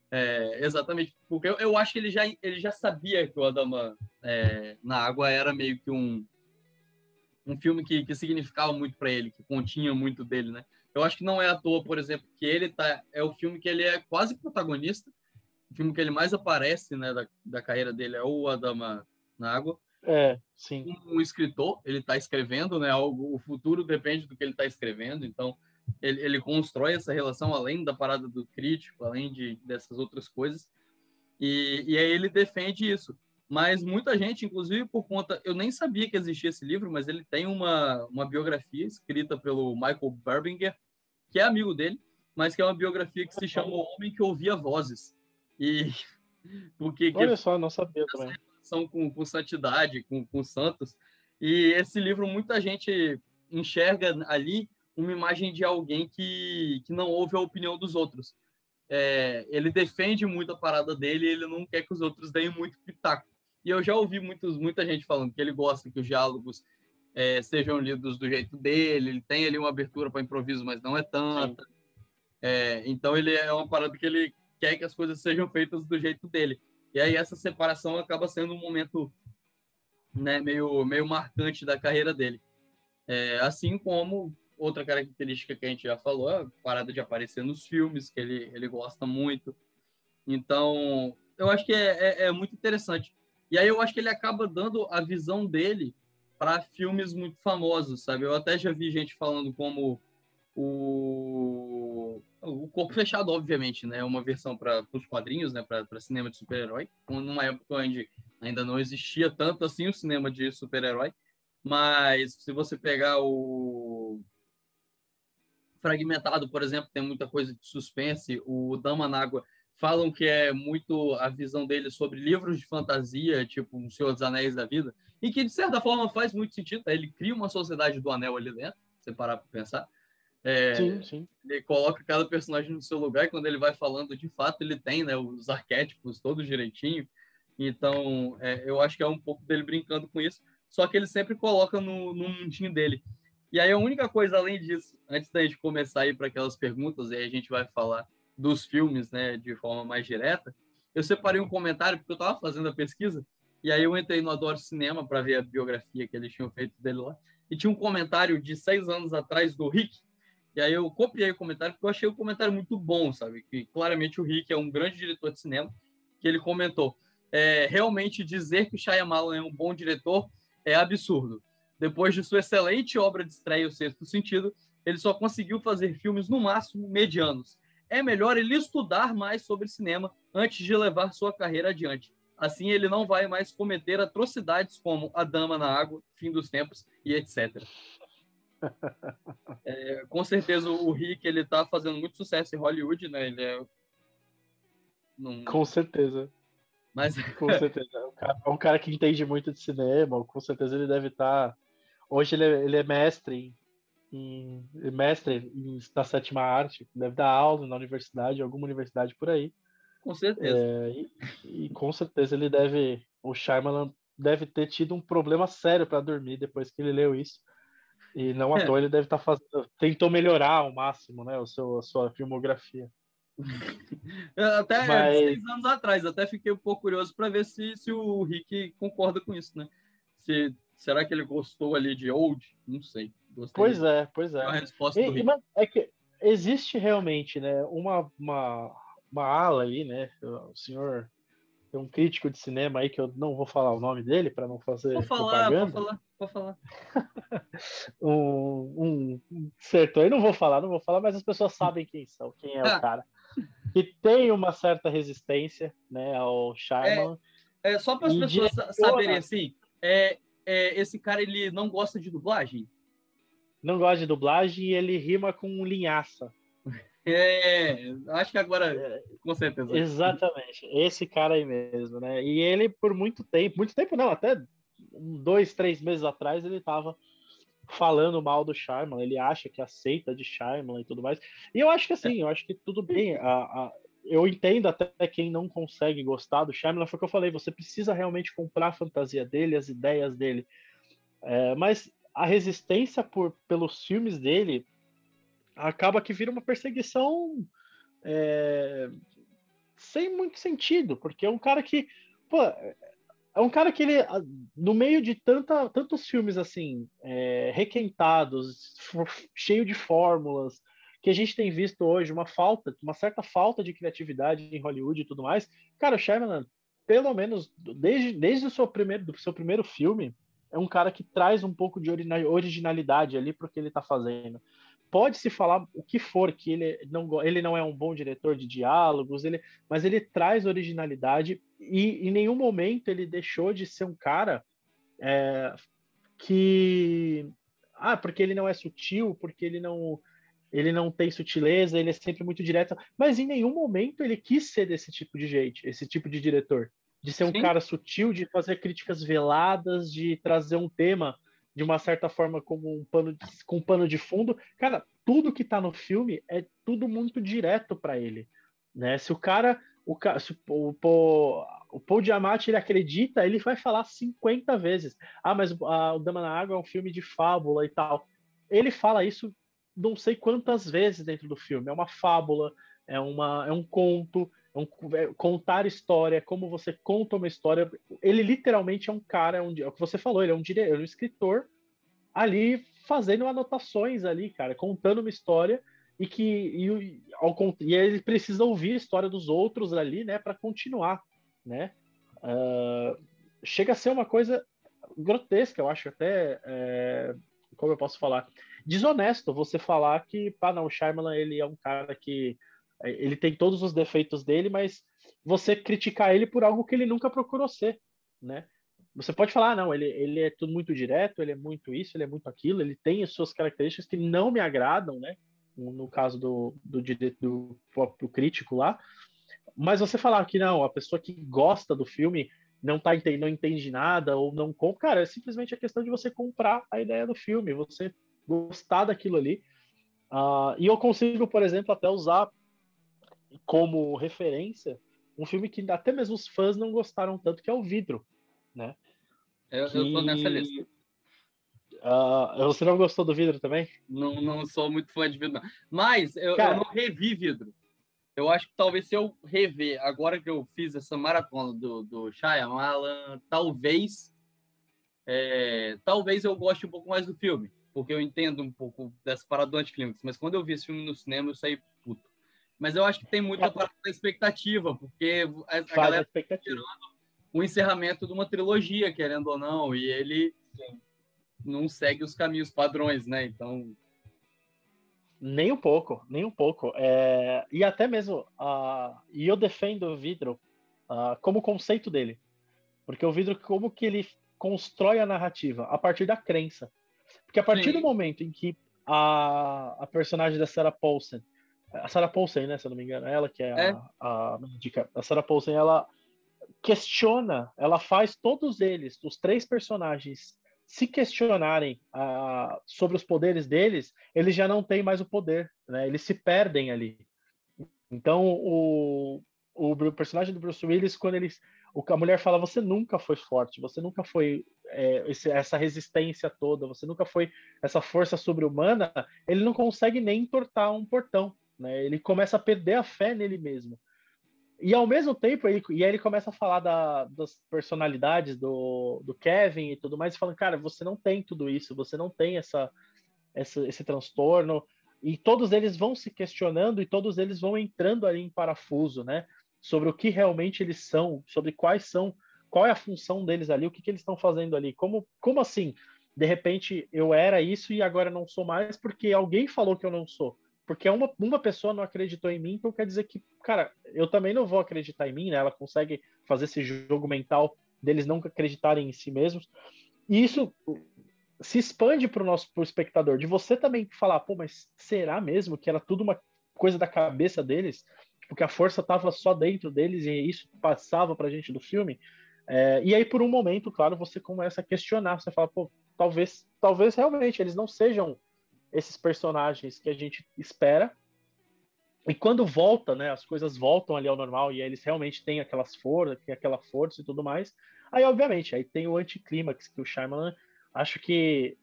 É, exatamente, porque eu, eu, acho que ele já, ele já sabia que o Adama é, na Água era meio que um, um filme que, que significava muito para ele, que continha muito dele, né? Eu acho que não é à toa, por exemplo, que ele tá é o filme que ele é quase protagonista, o filme que ele mais aparece, né, da, da carreira dele é o Adama na Água. É, sim. Um, um escritor, ele está escrevendo, né? Algo, o futuro depende do que ele está escrevendo, então ele, ele, constrói essa relação além da parada do crítico, além de dessas outras coisas. E, e aí ele defende isso. Mas muita gente, inclusive por conta, eu nem sabia que existia esse livro, mas ele tem uma, uma biografia escrita pelo Michael Berbinger, que é amigo dele, mas que é uma biografia que se chama O Homem que Ouvia Vozes. E porque Olha só, não sabia também. São com, com santidade, com, com santos. E esse livro muita gente enxerga ali uma imagem de alguém que, que não ouve a opinião dos outros. É, ele defende muito a parada dele e ele não quer que os outros deem muito pitaco. E eu já ouvi muitos, muita gente falando que ele gosta que os diálogos é, sejam lidos do jeito dele, ele tem ali uma abertura para improviso, mas não é tanta. É, então ele é uma parada que ele quer que as coisas sejam feitas do jeito dele. E aí essa separação acaba sendo um momento né, meio, meio marcante da carreira dele. É, assim como outra característica que a gente já falou, é a parada de aparecer nos filmes, que ele, ele gosta muito. Então, eu acho que é, é, é muito interessante. E aí eu acho que ele acaba dando a visão dele para filmes muito famosos, sabe? Eu até já vi gente falando como o, o Corpo Fechado, obviamente, né? É uma versão para os quadrinhos, né? Para cinema de super-herói, numa época onde ainda não existia tanto assim o cinema de super-herói. Mas se você pegar o Fragmentado, por exemplo, tem muita coisa de suspense. O Dama na Água falam que é muito a visão dele sobre livros de fantasia, tipo O Senhor dos Anéis da Vida, e que, de certa forma, faz muito sentido. Ele cria uma sociedade do anel ali dentro, se você parar para pensar. É, sim, sim. Ele coloca cada personagem no seu lugar e quando ele vai falando, de fato, ele tem né, os arquétipos todos direitinho. Então, é, eu acho que é um pouco dele brincando com isso. Só que ele sempre coloca no, no mundinho dele. E aí a única coisa além disso, antes da gente começar a ir para aquelas perguntas, aí a gente vai falar dos filmes, né, de forma mais direta, eu separei um comentário porque eu estava fazendo a pesquisa e aí eu entrei no Adoro Cinema para ver a biografia que eles tinham feito dele lá e tinha um comentário de seis anos atrás do Rick e aí eu copiei o comentário porque eu achei o comentário muito bom, sabe? Que claramente o Rick é um grande diretor de cinema que ele comentou é, realmente dizer que o Shyamalan é um bom diretor é absurdo depois de sua excelente obra de estreia, O Sexto Sentido, ele só conseguiu fazer filmes no máximo medianos. É melhor ele estudar mais sobre cinema antes de levar sua carreira adiante. Assim, ele não vai mais cometer atrocidades como A Dama na Água, Fim dos Tempos e etc. É, com certeza o Rick ele tá fazendo muito sucesso em Hollywood, né? Ele é Num... Com certeza. Mas com certeza é um, cara, é um cara que entende muito de cinema. Com certeza ele deve estar tá Hoje ele é, ele é mestre em, em mestre na sétima arte, deve dar aula na universidade, alguma universidade por aí. Com certeza. É, e, e, com certeza ele deve, o Shyamalan deve ter tido um problema sério para dormir depois que ele leu isso. E não à é. toa ele deve estar tá fazendo, tentou melhorar ao máximo, né, o seu, a sua filmografia. até Mas... seis anos atrás, até fiquei um pouco curioso para ver se, se o Rick concorda com isso, né? Se Será que ele gostou ali de Old? Não sei. Gostei pois é, pois é. A resposta e, do é que existe realmente, né, uma, uma, uma ala aí, né? O senhor tem um crítico de cinema aí que eu não vou falar o nome dele para não fazer vou falar, propaganda. Vou falar, vou falar. um, um certo, eu não vou falar, não vou falar, mas as pessoas sabem quem são, quem é o cara. Que tem uma certa resistência, né, ao Shyamalan. É, é só para as pessoas saberem assim, é, é, esse cara ele não gosta de dublagem? Não gosta de dublagem e ele rima com linhaça. É, acho que agora, é, com certeza. Exatamente, esse cara aí mesmo, né? E ele, por muito tempo, muito tempo não, até dois, três meses atrás, ele tava falando mal do Shyamalan, ele acha que aceita de Shyamalan e tudo mais. E eu acho que assim, eu acho que tudo bem, a, a, eu entendo até quem não consegue gostar do Shyamalan, foi o que eu falei, você precisa realmente comprar a fantasia dele, as ideias dele. É, mas a resistência por, pelos filmes dele acaba que vira uma perseguição é, sem muito sentido, porque é um cara que, pô, é um cara que ele, no meio de tanta, tantos filmes assim, é, requentados, cheio de fórmulas, que a gente tem visto hoje uma falta, uma certa falta de criatividade em Hollywood e tudo mais. Cara, o Shyamalan, pelo menos desde, desde o seu primeiro, do seu primeiro filme, é um cara que traz um pouco de originalidade ali para o que ele está fazendo. Pode se falar o que for que ele não ele não é um bom diretor de diálogos ele mas ele traz originalidade e em nenhum momento ele deixou de ser um cara é, que ah porque ele não é sutil porque ele não ele não tem sutileza ele é sempre muito direto mas em nenhum momento ele quis ser desse tipo de jeito esse tipo de diretor de ser um Sim. cara sutil de fazer críticas veladas de trazer um tema de uma certa forma como um pano de, com um pano de fundo. Cara, tudo que tá no filme é tudo muito direto para ele, né? Se o cara, o, se o, o, o Paul Diamante ele acredita, ele vai falar 50 vezes. Ah, mas a, o Dama na Água é um filme de fábula e tal. Ele fala isso não sei quantas vezes dentro do filme. É uma fábula, é, uma, é um conto, um, é contar história, como você conta uma história. Ele literalmente é um cara, é, um, é o que você falou, ele é um, diretor, é um escritor ali fazendo anotações ali, cara, contando uma história e que e, ao, e ele precisa ouvir a história dos outros ali, né, para continuar, né? Uh, chega a ser uma coisa grotesca, eu acho até, é, como eu posso falar, desonesto você falar que, pá, não, o Shyamalan, ele é um cara que é, ele tem todos os defeitos dele, mas você criticar ele por algo que ele nunca procurou ser, né? Você pode falar, ah, não, ele, ele é tudo muito direto, ele é muito isso, ele é muito aquilo, ele tem as suas características que não me agradam, né? No caso do, do, do, do crítico lá. Mas você falar que não, a pessoa que gosta do filme não tá não entende nada ou não compra, cara, é simplesmente a questão de você comprar a ideia do filme, você gostar daquilo ali. Uh, e eu consigo, por exemplo, até usar como referência um filme que até mesmo os fãs não gostaram tanto, que é o Vidro, né? Eu, que... eu tô nessa lista. Uh, você não gostou do Vidro também? Não, não sou muito fã de Vidro, não. Mas eu, Cara... eu não revi Vidro. Eu acho que talvez se eu rever, agora que eu fiz essa maratona do, do Shyamalan, talvez é, talvez eu goste um pouco mais do filme, porque eu entendo um pouco dessa parada do anticlímax, mas quando eu vi esse filme no cinema, eu saí puto. Mas eu acho que tem muita parte da expectativa, porque a, a galera está tirando o encerramento de uma trilogia, querendo ou não, e ele Sim. não segue os caminhos padrões, né? Então. Nem um pouco, nem um pouco. É... E até mesmo, uh... e eu defendo o vidro uh, como conceito dele. Porque o vidro, como que ele constrói a narrativa? A partir da crença. Porque a partir Sim. do momento em que a, a personagem da Sarah Paulson a Sarah Paulson, né, se eu não me engano, ela que é, é. A, a, a Sarah Paulson, ela questiona, ela faz todos eles, os três personagens, se questionarem uh, sobre os poderes deles, eles já não têm mais o poder, né? Eles se perdem ali. Então, o, o personagem do Bruce Willis, quando eles, o, a mulher fala, você nunca foi forte, você nunca foi é, esse, essa resistência toda, você nunca foi essa força sobre-humana, ele não consegue nem entortar um portão né? Ele começa a perder a fé nele mesmo. E ao mesmo tempo, ele, e aí ele começa a falar da, das personalidades do, do Kevin e tudo mais, falando, cara, você não tem tudo isso, você não tem essa, essa, esse transtorno. E todos eles vão se questionando e todos eles vão entrando ali em parafuso, né? Sobre o que realmente eles são, sobre quais são, qual é a função deles ali, o que, que eles estão fazendo ali. Como, como assim? De repente eu era isso e agora não sou mais porque alguém falou que eu não sou porque uma, uma pessoa não acreditou em mim, então quer dizer que, cara, eu também não vou acreditar em mim, né? Ela consegue fazer esse jogo mental deles não acreditarem em si mesmos. E isso se expande para o nosso pro espectador, de você também falar, pô, mas será mesmo que era tudo uma coisa da cabeça deles? Porque a força estava só dentro deles e isso passava para a gente do filme? É, e aí, por um momento, claro, você começa a questionar, você fala, pô, talvez, talvez realmente eles não sejam esses personagens que a gente espera. E quando volta, né, as coisas voltam ali ao normal e eles realmente têm aquelas forças, têm aquela força e tudo mais. Aí, obviamente, aí tem o anticlímax que o Shyamalan Acho que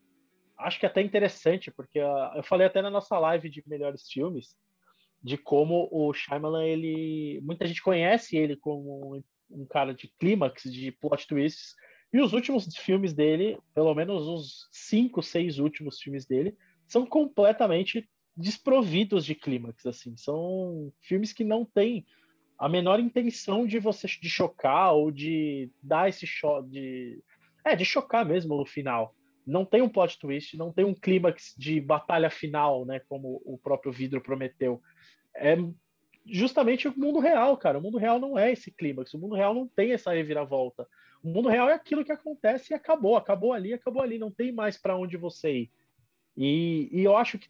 acho que é até interessante, porque uh, eu falei até na nossa live de melhores filmes de como o Shyamalan, ele muita gente conhece ele como um cara de clímax, de plot twists, e os últimos filmes dele, pelo menos os cinco, seis últimos filmes dele, são completamente desprovidos de clímax, assim, são filmes que não têm a menor intenção de você de chocar ou de dar esse choque de é de chocar mesmo no final não tem um plot twist, não tem um clímax de batalha final, né? Como o próprio vidro prometeu. É justamente o mundo real, cara. O mundo real não é esse clímax. O mundo real não tem essa reviravolta. O mundo real é aquilo que acontece e acabou. Acabou ali, acabou ali. Não tem mais para onde você ir. E, e eu acho que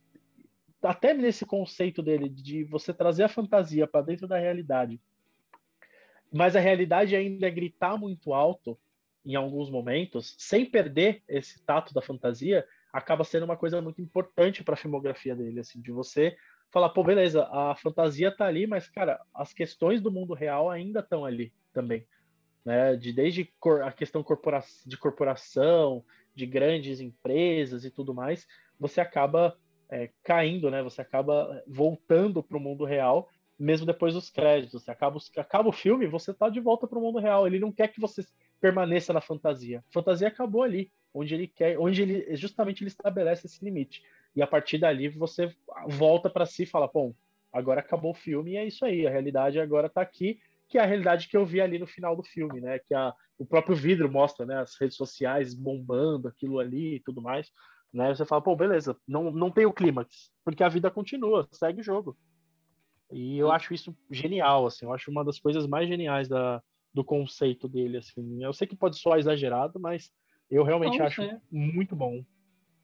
até nesse conceito dele de você trazer a fantasia para dentro da realidade, mas a realidade ainda é gritar muito alto em alguns momentos, sem perder esse tato da fantasia, acaba sendo uma coisa muito importante para a filmografia dele, assim, de você falar, pô, beleza, a fantasia tá ali, mas cara, as questões do mundo real ainda estão ali também, né? De desde a questão corpora de corporação, de grandes empresas e tudo mais, você acaba é, caindo, né? Você acaba voltando para o mundo real, mesmo depois dos créditos. Você acaba, acaba o filme, você tá de volta para o mundo real. Ele não quer que você permaneça na fantasia. Fantasia acabou ali, onde ele quer, onde ele justamente ele estabelece esse limite. E a partir dali você volta para si e fala, bom, agora acabou o filme e é isso aí, a realidade agora está aqui, que é a realidade que eu vi ali no final do filme, né? Que a, o próprio vidro mostra, né? As redes sociais bombando aquilo ali e tudo mais, né? Você fala, pô, beleza, não, não tem o clímax, porque a vida continua, segue o jogo. E eu acho isso genial, assim, eu acho uma das coisas mais geniais da, do conceito dele, assim. Eu sei que pode soar exagerado, mas eu realmente não, acho é. muito bom.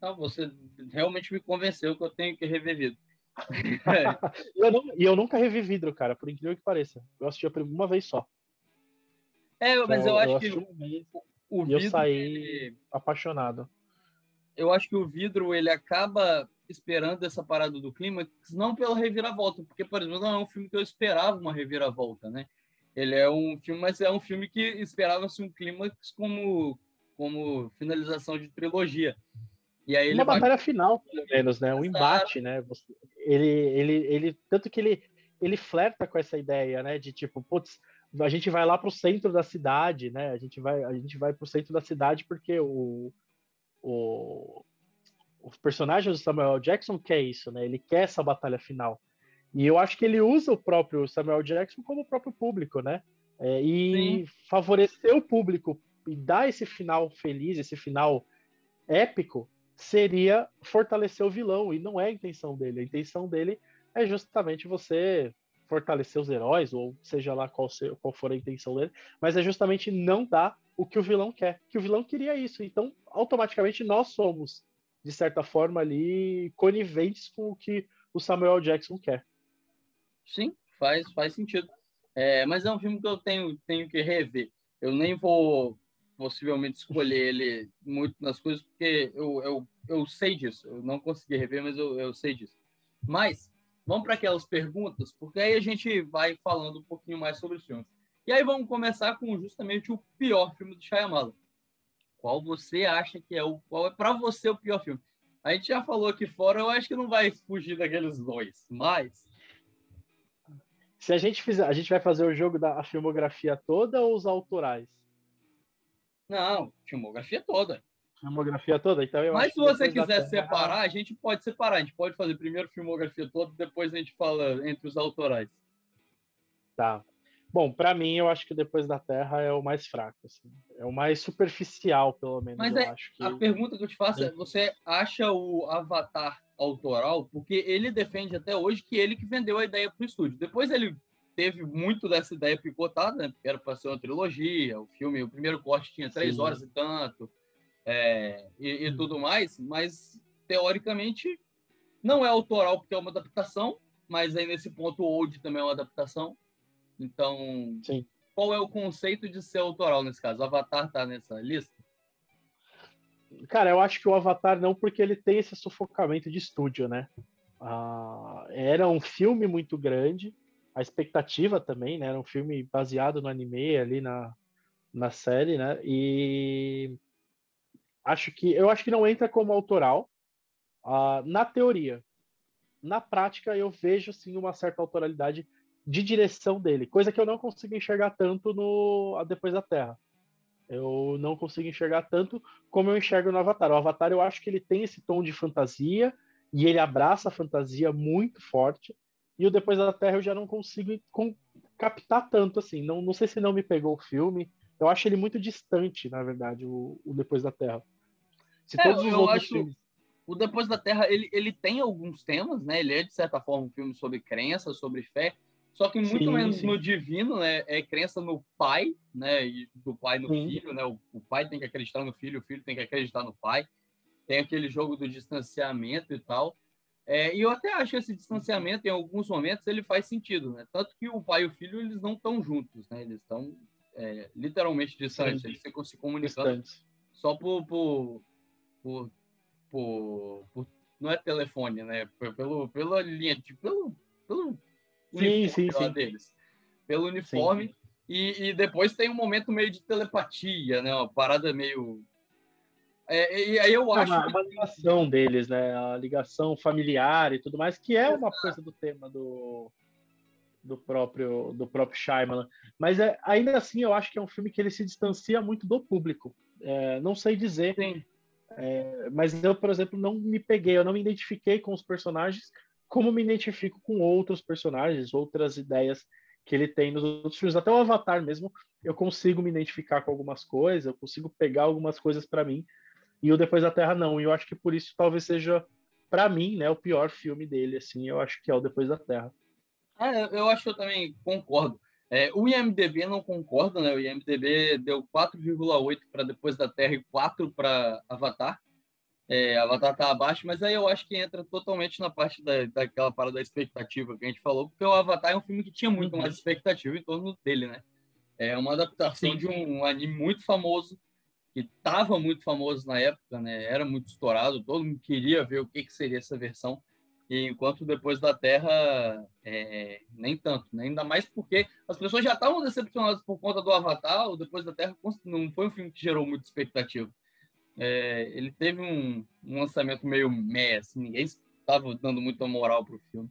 Não, você realmente me convenceu que eu tenho que rever vidro. eu não, e eu nunca revi vidro, cara, por incrível que pareça. Eu assisti uma vez só. É, mas então, eu acho eu que o vidro, eu saí ele... apaixonado. Eu acho que o vidro ele acaba esperando essa parada do clima, não pela reviravolta, porque por exemplo não é um filme que eu esperava uma reviravolta, né? Ele é um filme, mas é um filme que esperava-se um clímax como, como finalização de trilogia. E aí Uma vai... batalha final, pelo menos, né? Um embate, né? Ele, ele, ele, tanto que ele, ele flerta com essa ideia, né? De tipo, putz, a gente vai lá para o centro da cidade, né? A gente vai, a gente vai para o centro da cidade porque o, o, o personagem do Samuel Jackson quer isso, né? Ele quer essa batalha final. E eu acho que ele usa o próprio Samuel Jackson como o próprio público, né? É, e Sim. favorecer o público e dar esse final feliz, esse final épico, seria fortalecer o vilão. E não é a intenção dele. A intenção dele é justamente você fortalecer os heróis, ou seja lá qual, qual for a intenção dele, mas é justamente não dar o que o vilão quer. Que o vilão queria isso. Então, automaticamente, nós somos, de certa forma, ali coniventes com o que o Samuel Jackson quer. Sim, faz, faz sentido. É, mas é um filme que eu tenho, tenho que rever. Eu nem vou possivelmente escolher ele muito nas coisas, porque eu, eu, eu sei disso. Eu não consegui rever, mas eu, eu sei disso. Mas vamos para aquelas perguntas, porque aí a gente vai falando um pouquinho mais sobre os filmes. E aí vamos começar com justamente o pior filme do Shyamalan. Qual você acha que é o qual é para você o pior filme? A gente já falou aqui fora, eu acho que não vai fugir daqueles dois, mas se a gente fizer, a gente vai fazer o jogo da filmografia toda ou os autorais? Não, filmografia toda. Filmografia toda, então eu Mas se você quiser separar, a gente pode separar. A gente pode fazer primeiro filmografia toda, depois a gente fala entre os autorais. Tá. Bom, para mim, eu acho que Depois da Terra é o mais fraco. Assim. É o mais superficial, pelo menos. Mas é, que... a pergunta que eu te faço é: você acha o Avatar autoral, porque ele defende até hoje que ele que vendeu a ideia para o estúdio. Depois ele teve muito dessa ideia picotada, né? Porque era para ser uma trilogia, o filme, o primeiro corte tinha três Sim. horas e tanto, é, e, e, tudo mais, mas teoricamente não é autoral porque é uma adaptação, mas aí nesse ponto o Old também é uma adaptação. Então, Sim. qual é o conceito de ser autoral nesse caso? O Avatar tá nessa lista? Cara, eu acho que o Avatar não, porque ele tem esse sufocamento de estúdio, né? Ah, era um filme muito grande, a expectativa também, né? Era um filme baseado no anime ali na, na série, né? E acho que eu acho que não entra como autoral uh, na teoria. Na prática, eu vejo sim uma certa autoralidade de direção dele, coisa que eu não consigo enxergar tanto no Depois da Terra. Eu não consigo enxergar tanto como eu enxergo no Avatar. O Avatar eu acho que ele tem esse tom de fantasia e ele abraça a fantasia muito forte. E o Depois da Terra eu já não consigo captar tanto assim. Não, não sei se não me pegou o filme. Eu acho ele muito distante, na verdade, o, o Depois da Terra. Se é, todos os outros acho... filmes o Depois da Terra ele, ele tem alguns temas, né? Ele é de certa forma um filme sobre crença, sobre fé, só que muito sim, menos sim. no divino, né? É crença no pai, né? E do pai no sim. filho, né? O, o, pai tem que acreditar no filho, o filho tem que acreditar no pai. Tem aquele jogo do distanciamento e tal. É, e eu até acho que esse distanciamento, em alguns momentos, ele faz sentido, né? Tanto que o pai e o filho, eles não estão juntos, né? Eles estão é, literalmente distantes. Eles ficam se comunicando Distante. só por, por, por, por, por, Não é telefone, né? Pelo, pela linha, de, pelo, pelo sim, sim, sim. deles. Pelo uniforme. Sim. E, e, depois tem um momento meio de telepatia, né? Uma parada meio. É, e aí eu acho. Uma, uma ligação deles, né? A ligação familiar e tudo mais, que é uma coisa do tema do, do próprio do próprio Shyamalan. Mas é, ainda assim, eu acho que é um filme que ele se distancia muito do público. É, não sei dizer. É, mas eu, por exemplo, não me peguei, eu não me identifiquei com os personagens como me identifico com outros personagens, outras ideias que ele tem nos outros filmes. Até o Avatar mesmo, eu consigo me identificar com algumas coisas, eu consigo pegar algumas coisas para mim, e o Depois da Terra não. E eu acho que por isso talvez seja, para mim, né, o pior filme dele, assim, eu acho que é o Depois da Terra. É, eu acho que eu também concordo. É, o IMDB não concorda, né? O IMDB deu 4,8 para Depois da Terra e 4 para Avatar é, Avatar tá abaixo, mas aí eu acho que entra totalmente na parte da, daquela parada da expectativa que a gente falou, porque o Avatar é um filme que tinha muito uhum. mais expectativa em torno dele, né? É uma adaptação Sim. de um, um, anime muito famoso, que estava muito famoso na época, né? Era muito estourado, todo mundo queria ver o que, que seria essa versão, e enquanto depois da Terra, é, nem tanto, né? ainda mais porque as pessoas já estavam decepcionadas por conta do Avatar, o Depois da Terra não foi um filme que gerou muita expectativa é, ele teve um, um, lançamento meio meh, assim, ninguém estava dando muita moral pro filme.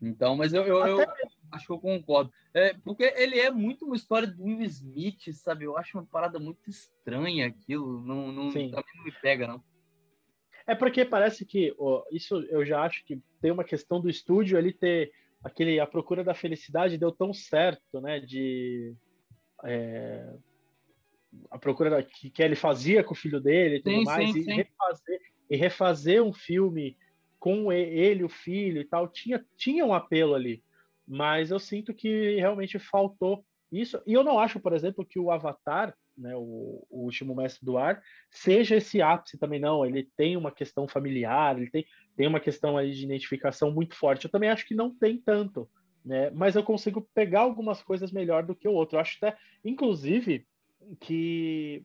Então, mas eu, eu, eu acho que eu concordo. É, porque ele é muito uma história do Will Smith, sabe? Eu acho uma parada muito estranha aquilo. Não, não, também não me pega, não. É porque parece que ó, isso eu já acho que tem uma questão do estúdio ele ter aquele a procura da felicidade deu tão certo, né? De é, a procura que, que ele fazia com o filho dele e tudo sim, mais, sim, e, sim. Refazer, e refazer um filme com ele, o filho e tal, tinha, tinha um apelo ali. Mas eu sinto que realmente faltou isso. E eu não acho, por exemplo, que o Avatar, né, o, o último mestre do ar, seja esse ápice também, não. Ele tem uma questão familiar, ele tem, tem uma questão aí de identificação muito forte. Eu também acho que não tem tanto. Né? Mas eu consigo pegar algumas coisas melhor do que o outro. Eu acho até, inclusive, que,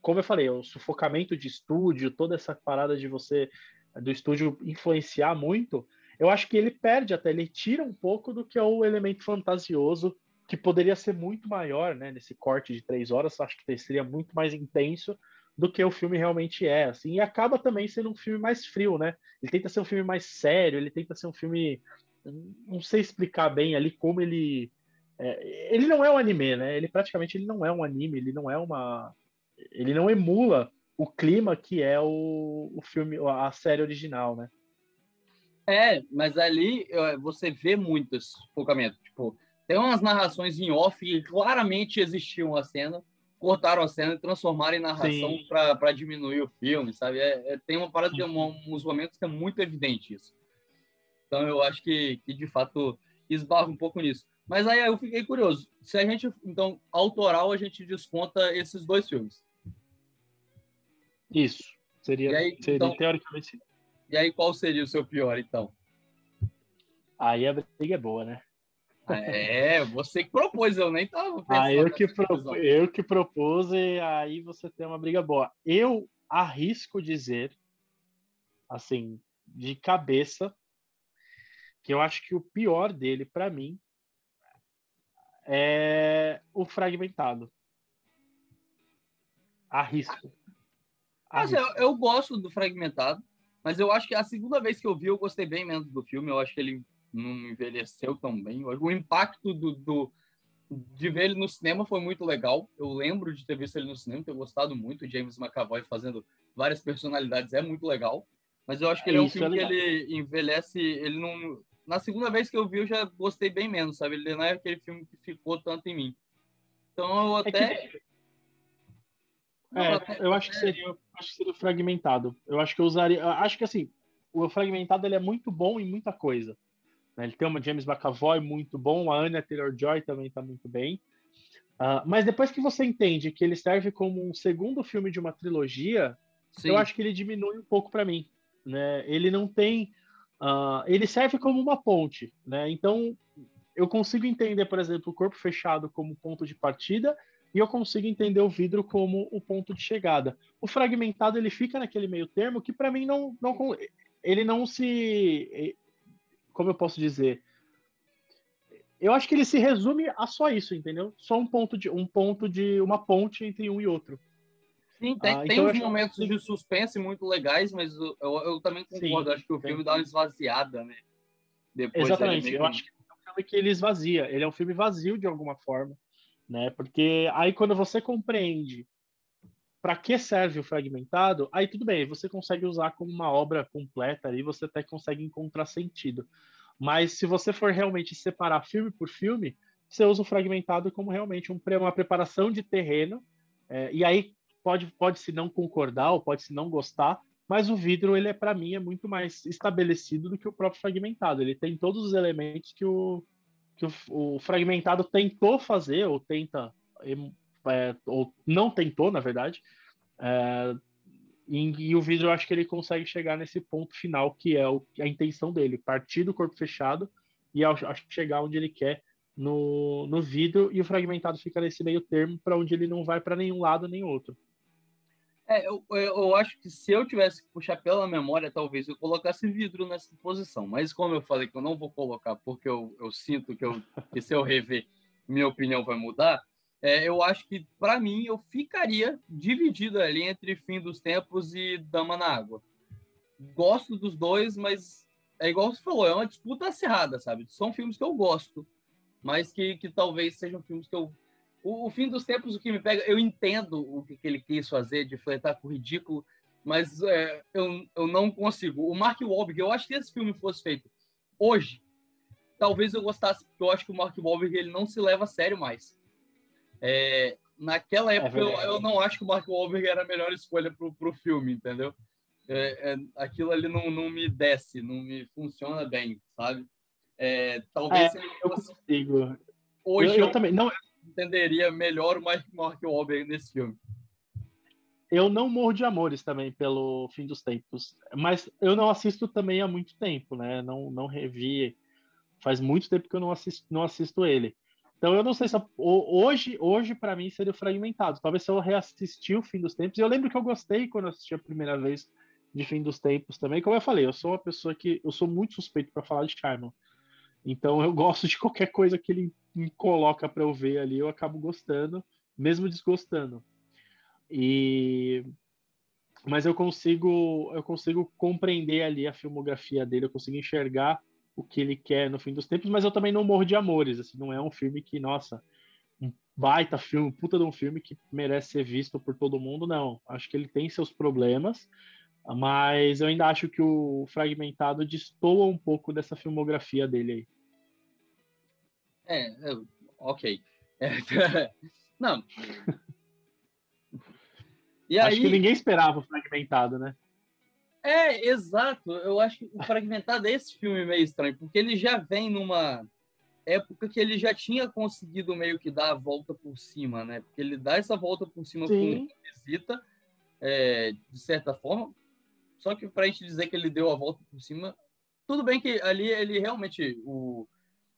como eu falei, o sufocamento de estúdio, toda essa parada de você, do estúdio influenciar muito, eu acho que ele perde até, ele tira um pouco do que é o elemento fantasioso, que poderia ser muito maior, né, nesse corte de três horas, acho que seria muito mais intenso do que o filme realmente é, assim, e acaba também sendo um filme mais frio, né, ele tenta ser um filme mais sério, ele tenta ser um filme, não sei explicar bem ali como ele é, ele não é um anime, né? Ele praticamente ele não é um anime, ele não é uma. Ele não emula o clima que é o, o filme, a série original, né? É, mas ali você vê muito esse focamento. Tipo, tem umas narrações em off que claramente existiam a cena, cortaram a cena e transformaram em narração para diminuir o filme, sabe? É, é, tem uma parada, tem uns momentos que é muito evidente isso. Então eu acho que, que de fato esbarra um pouco nisso. Mas aí eu fiquei curioso. Se a gente, então, autoral, a gente desconta esses dois filmes. Isso. Seria, aí, seria então, teoricamente. E aí, qual seria o seu pior, então? Aí a briga é boa, né? É, você que propôs, eu nem tava pensando. Ah, eu que, propo, eu que propus e aí você tem uma briga boa. Eu arrisco dizer, assim, de cabeça, que eu acho que o pior dele, para mim, é o fragmentado. Arrisco. Mas eu, eu gosto do Fragmentado, mas eu acho que a segunda vez que eu vi, eu gostei bem menos do filme. Eu acho que ele não envelheceu tão bem. O impacto do, do, de ver ele no cinema foi muito legal. Eu lembro de ter visto ele no cinema, ter gostado muito. O James McAvoy fazendo várias personalidades é muito legal. Mas eu acho que ele é, é um filme é que ele envelhece. Ele não. Na segunda vez que eu vi, eu já gostei bem menos, sabe? Ele não é aquele filme que ficou tanto em mim. Então eu até. É, que... é até... eu acho que seria, acho que seria fragmentado. Eu acho que eu usaria. Acho que assim, o fragmentado ele é muito bom em muita coisa. Né? Ele tem uma James McAvoy muito bom, a Anya Taylor-Joy também está muito bem. Uh, mas depois que você entende que ele serve como um segundo filme de uma trilogia, Sim. eu acho que ele diminui um pouco para mim. Né? Ele não tem. Uh, ele serve como uma ponte. Né? Então, eu consigo entender, por exemplo, o corpo fechado como ponto de partida e eu consigo entender o vidro como o ponto de chegada. O fragmentado ele fica naquele meio termo que para mim não, não ele não se como eu posso dizer? Eu acho que ele se resume a só isso, entendeu? Só um ponto de um ponto de uma ponte entre um e outro. Sim, tem, ah, tem então uns momentos que... de suspense muito legais, mas eu, eu, eu também concordo. Sim, acho que o filme dá uma esvaziada, né? Depois Exatamente. Eu acho que é um filme que ele esvazia. Ele é um filme vazio de alguma forma, né? Porque aí quando você compreende para que serve o fragmentado, aí tudo bem, você consegue usar como uma obra completa e você até consegue encontrar sentido. Mas se você for realmente separar filme por filme, você usa o fragmentado como realmente um, uma preparação de terreno, é, e aí pode, pode se não concordar ou pode se não gostar, mas o vidro, ele é para mim, é muito mais estabelecido do que o próprio fragmentado. Ele tem todos os elementos que o, que o, o fragmentado tentou fazer, ou tenta é, ou não tentou, na verdade. É, e, e, o vidro eu acho que ele consegue chegar nesse ponto final que é o, a intenção dele, partir do corpo fechado e ao chegar onde ele quer no, no vidro e o fragmentado fica nesse meio termo para onde ele não vai para nenhum lado nem outro. É, eu, eu acho que se eu tivesse que puxar pela memória, talvez eu colocasse vidro nessa posição. Mas como eu falei que eu não vou colocar, porque eu, eu sinto que, eu, que se eu rever, minha opinião vai mudar, é, eu acho que, para mim, eu ficaria dividido ali entre Fim dos Tempos e Dama na Água. Gosto dos dois, mas é igual você falou, é uma disputa acirrada, sabe? São filmes que eu gosto, mas que, que talvez sejam filmes que eu. O, o Fim dos Tempos, o que me pega, eu entendo o que, que ele quis fazer, de fletar com o ridículo, mas é, eu, eu não consigo. O Mark Wahlberg, eu acho que se esse filme fosse feito hoje, talvez eu gostasse, porque eu acho que o Mark Wahlberg ele não se leva a sério mais. É, naquela é época, é eu, eu, não acho que o Mark Wahlberg era a melhor escolha pro, pro filme, entendeu? É, é, aquilo ali não, não me desce, não me funciona bem, sabe? É, talvez eu consigo. Hoje eu, eu, eu, também não entenderia melhor o Mark, Wahlberg nesse filme. Eu não morro de amores também pelo fim dos tempos, mas eu não assisto também há muito tempo, né? Não, não revi. Faz muito tempo que eu não assisto, não assisto ele. Então eu não sei se hoje, hoje para mim seria fragmentado. Talvez se eu reassistir o Fim dos Tempos. Eu lembro que eu gostei quando eu assisti a primeira vez de Fim dos Tempos também. Como eu falei, eu sou uma pessoa que eu sou muito suspeito para falar de Shyamalan. Então eu gosto de qualquer coisa que ele me coloca para eu ver ali, eu acabo gostando, mesmo desgostando. E mas eu consigo eu consigo compreender ali a filmografia dele, eu consigo enxergar o que ele quer no fim dos tempos, mas eu também não morro de amores, assim, não é um filme que, nossa, um baita filme, puta de um filme que merece ser visto por todo mundo, não. Acho que ele tem seus problemas, mas eu ainda acho que o Fragmentado destoa um pouco dessa filmografia dele aí. É, ok. É, não. E acho aí... que ninguém esperava o Fragmentado, né? É, exato. Eu acho que o Fragmentado é esse filme meio estranho, porque ele já vem numa época que ele já tinha conseguido meio que dar a volta por cima, né? Porque ele dá essa volta por cima Sim. com visita, é, de certa forma. Só que para a gente dizer que ele deu a volta por cima, tudo bem que ali ele realmente o,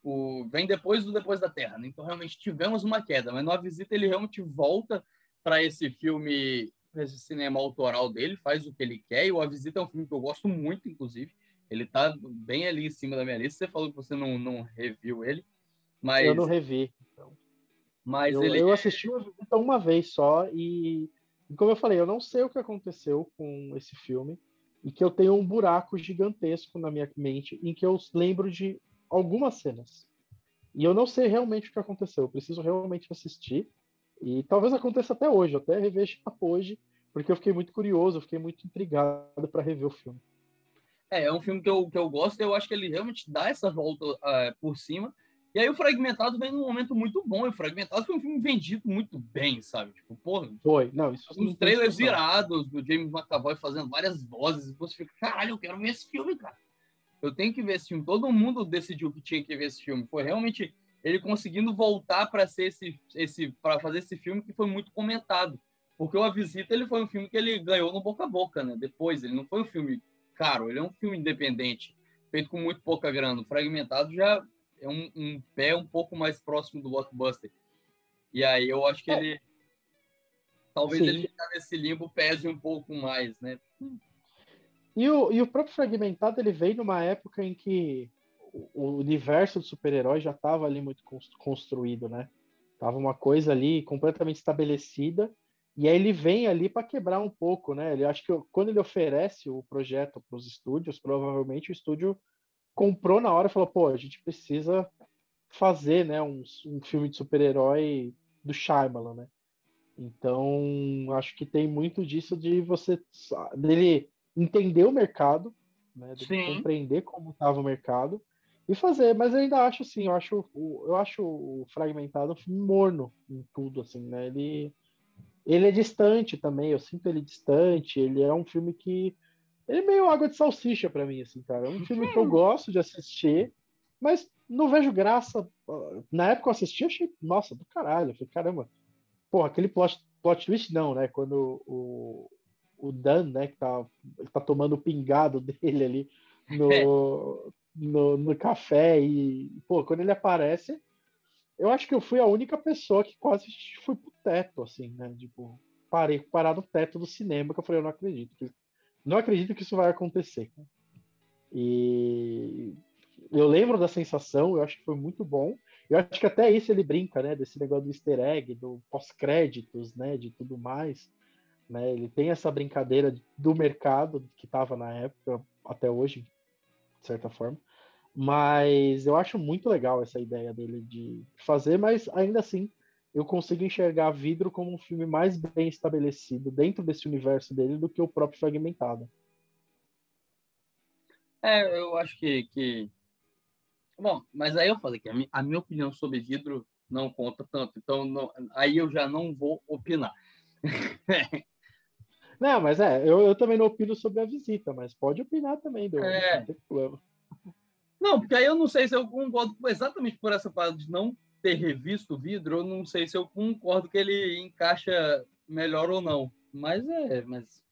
o vem depois do depois da Terra, né? Então realmente tivemos uma queda, mas na visita ele realmente volta para esse filme esse cinema autoral dele, faz o que ele quer, e o A Visita é um filme que eu gosto muito, inclusive. Ele tá bem ali em cima da minha lista. Você falou que você não, não reviu ele, mas... Eu não revi. Então. Mas eu, ele... eu assisti o Visita uma vez só e E como eu falei, eu não sei o que aconteceu com esse filme e que eu tenho um buraco gigantesco na minha mente em que eu lembro de algumas cenas. E eu não sei realmente o que aconteceu. Eu preciso realmente assistir. E talvez aconteça até hoje, eu até revejo hoje, porque eu fiquei muito curioso, eu fiquei muito intrigado para rever o filme. É, é um filme que eu, que eu gosto, eu acho que ele realmente dá essa volta uh, por cima. E aí o Fragmentado vem num momento muito bom. E o Fragmentado foi um filme vendido muito bem, sabe? Tipo, porra. Foi, não, isso Os trailers virados do James McAvoy fazendo várias vozes. E você fica, caralho, eu quero ver esse filme, cara. Eu tenho que ver esse filme. Todo mundo decidiu que tinha que ver esse filme. Foi realmente ele conseguindo voltar para ser esse, esse para fazer esse filme que foi muito comentado. Porque o A Visita ele foi um filme que ele ganhou no boca a boca, né? Depois, ele não foi um filme caro, ele é um filme independente, feito com muito pouca grana. O Fragmentado já é um, um pé um pouco mais próximo do blockbuster. E aí eu acho que é. ele. Talvez Sim. ele ficar nesse limbo pese um pouco mais, né? E o, e o próprio Fragmentado ele veio numa época em que o universo do super-herói já estava ali muito construído, né? Tava uma coisa ali completamente estabelecida e aí ele vem ali para quebrar um pouco, né? Ele acho que quando ele oferece o projeto para os estúdios, provavelmente o estúdio comprou na hora e falou: pô, a gente precisa fazer, né, um, um filme de super-herói do Shyamalan, né? Então acho que tem muito disso de você dele entender o mercado, né? Compreender como estava o mercado e fazer. Mas eu ainda acho assim, eu acho, eu acho o fragmentado um filme morno em tudo, assim, né? Ele ele é distante também, eu sinto ele distante, ele é um filme que ele é meio água de salsicha para mim, assim, cara. É um filme que eu gosto de assistir, mas não vejo graça. Na época eu assisti, achei, nossa, do caralho. Eu falei, caramba, porra, aquele plot, plot twist não, né? Quando o, o Dan, né, que tá, tá tomando o pingado dele ali no, é. no, no café e, pô, quando ele aparece, eu acho que eu fui a única pessoa que quase fui pro teto, assim, né? Tipo, parei, parar no teto do cinema, que eu falei, eu não acredito que não acredito que isso vai acontecer. E eu lembro da sensação, eu acho que foi muito bom. Eu acho que até isso ele brinca, né? Desse negócio do easter egg, do pós-créditos, né? De tudo mais. Né? Ele tem essa brincadeira do mercado que estava na época, até hoje, de certa forma. Mas eu acho muito legal essa ideia dele de fazer, mas ainda assim eu consigo enxergar Vidro como um filme mais bem estabelecido dentro desse universo dele do que o próprio Fragmentado. É, eu acho que, que... Bom, mas aí eu falei que a minha, a minha opinião sobre Vidro não conta tanto, então não, aí eu já não vou opinar. não, mas é, eu, eu também não opino sobre a visita, mas pode opinar também, do, é... não tem problema. Não, porque aí eu não sei se eu concordo exatamente por essa parte de não ter revisto o vidro, eu não sei se eu concordo que ele encaixa melhor ou não. Mas é, mas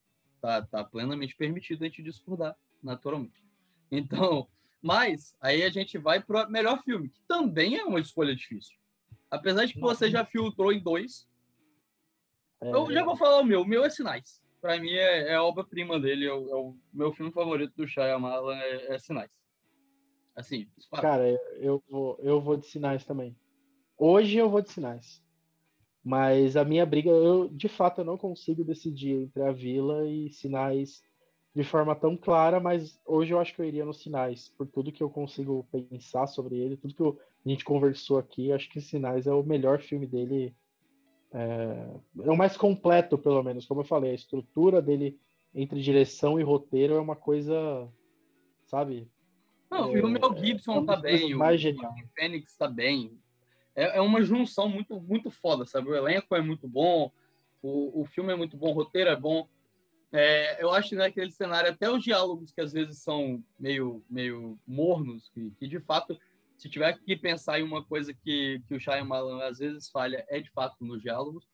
tá, tá plenamente permitido a gente discordar, naturalmente. Então, mas aí a gente vai para o melhor filme, que também é uma escolha difícil. Apesar de que você já filtrou em dois, é... eu já vou falar o meu. O meu é Sinais. Para mim é, é a obra-prima dele, é o, é o, meu filme favorito do Shyamalan é, é Sinais. Assim, Cara, eu vou, eu vou de Sinais também. Hoje eu vou de sinais. Mas a minha briga, eu de fato eu não consigo decidir entre a Vila e sinais de forma tão clara, mas hoje eu acho que eu iria nos sinais, por tudo que eu consigo pensar sobre ele, tudo que eu, a gente conversou aqui, acho que Sinais é o melhor filme dele, é, é, o mais completo, pelo menos, como eu falei, a estrutura dele entre direção e roteiro é uma coisa, sabe? Não, é, e o Mel Gibson é tá bem, o, o Fênix tá bem, é, é uma junção muito, muito foda, sabe? O elenco é muito bom, o, o filme é muito bom, o roteiro é bom. É, eu acho que naquele cenário, até os diálogos que às vezes são meio, meio mornos, que, que de fato, se tiver que pensar em uma coisa que, que o Shyamalan às vezes falha, é de fato nos diálogos.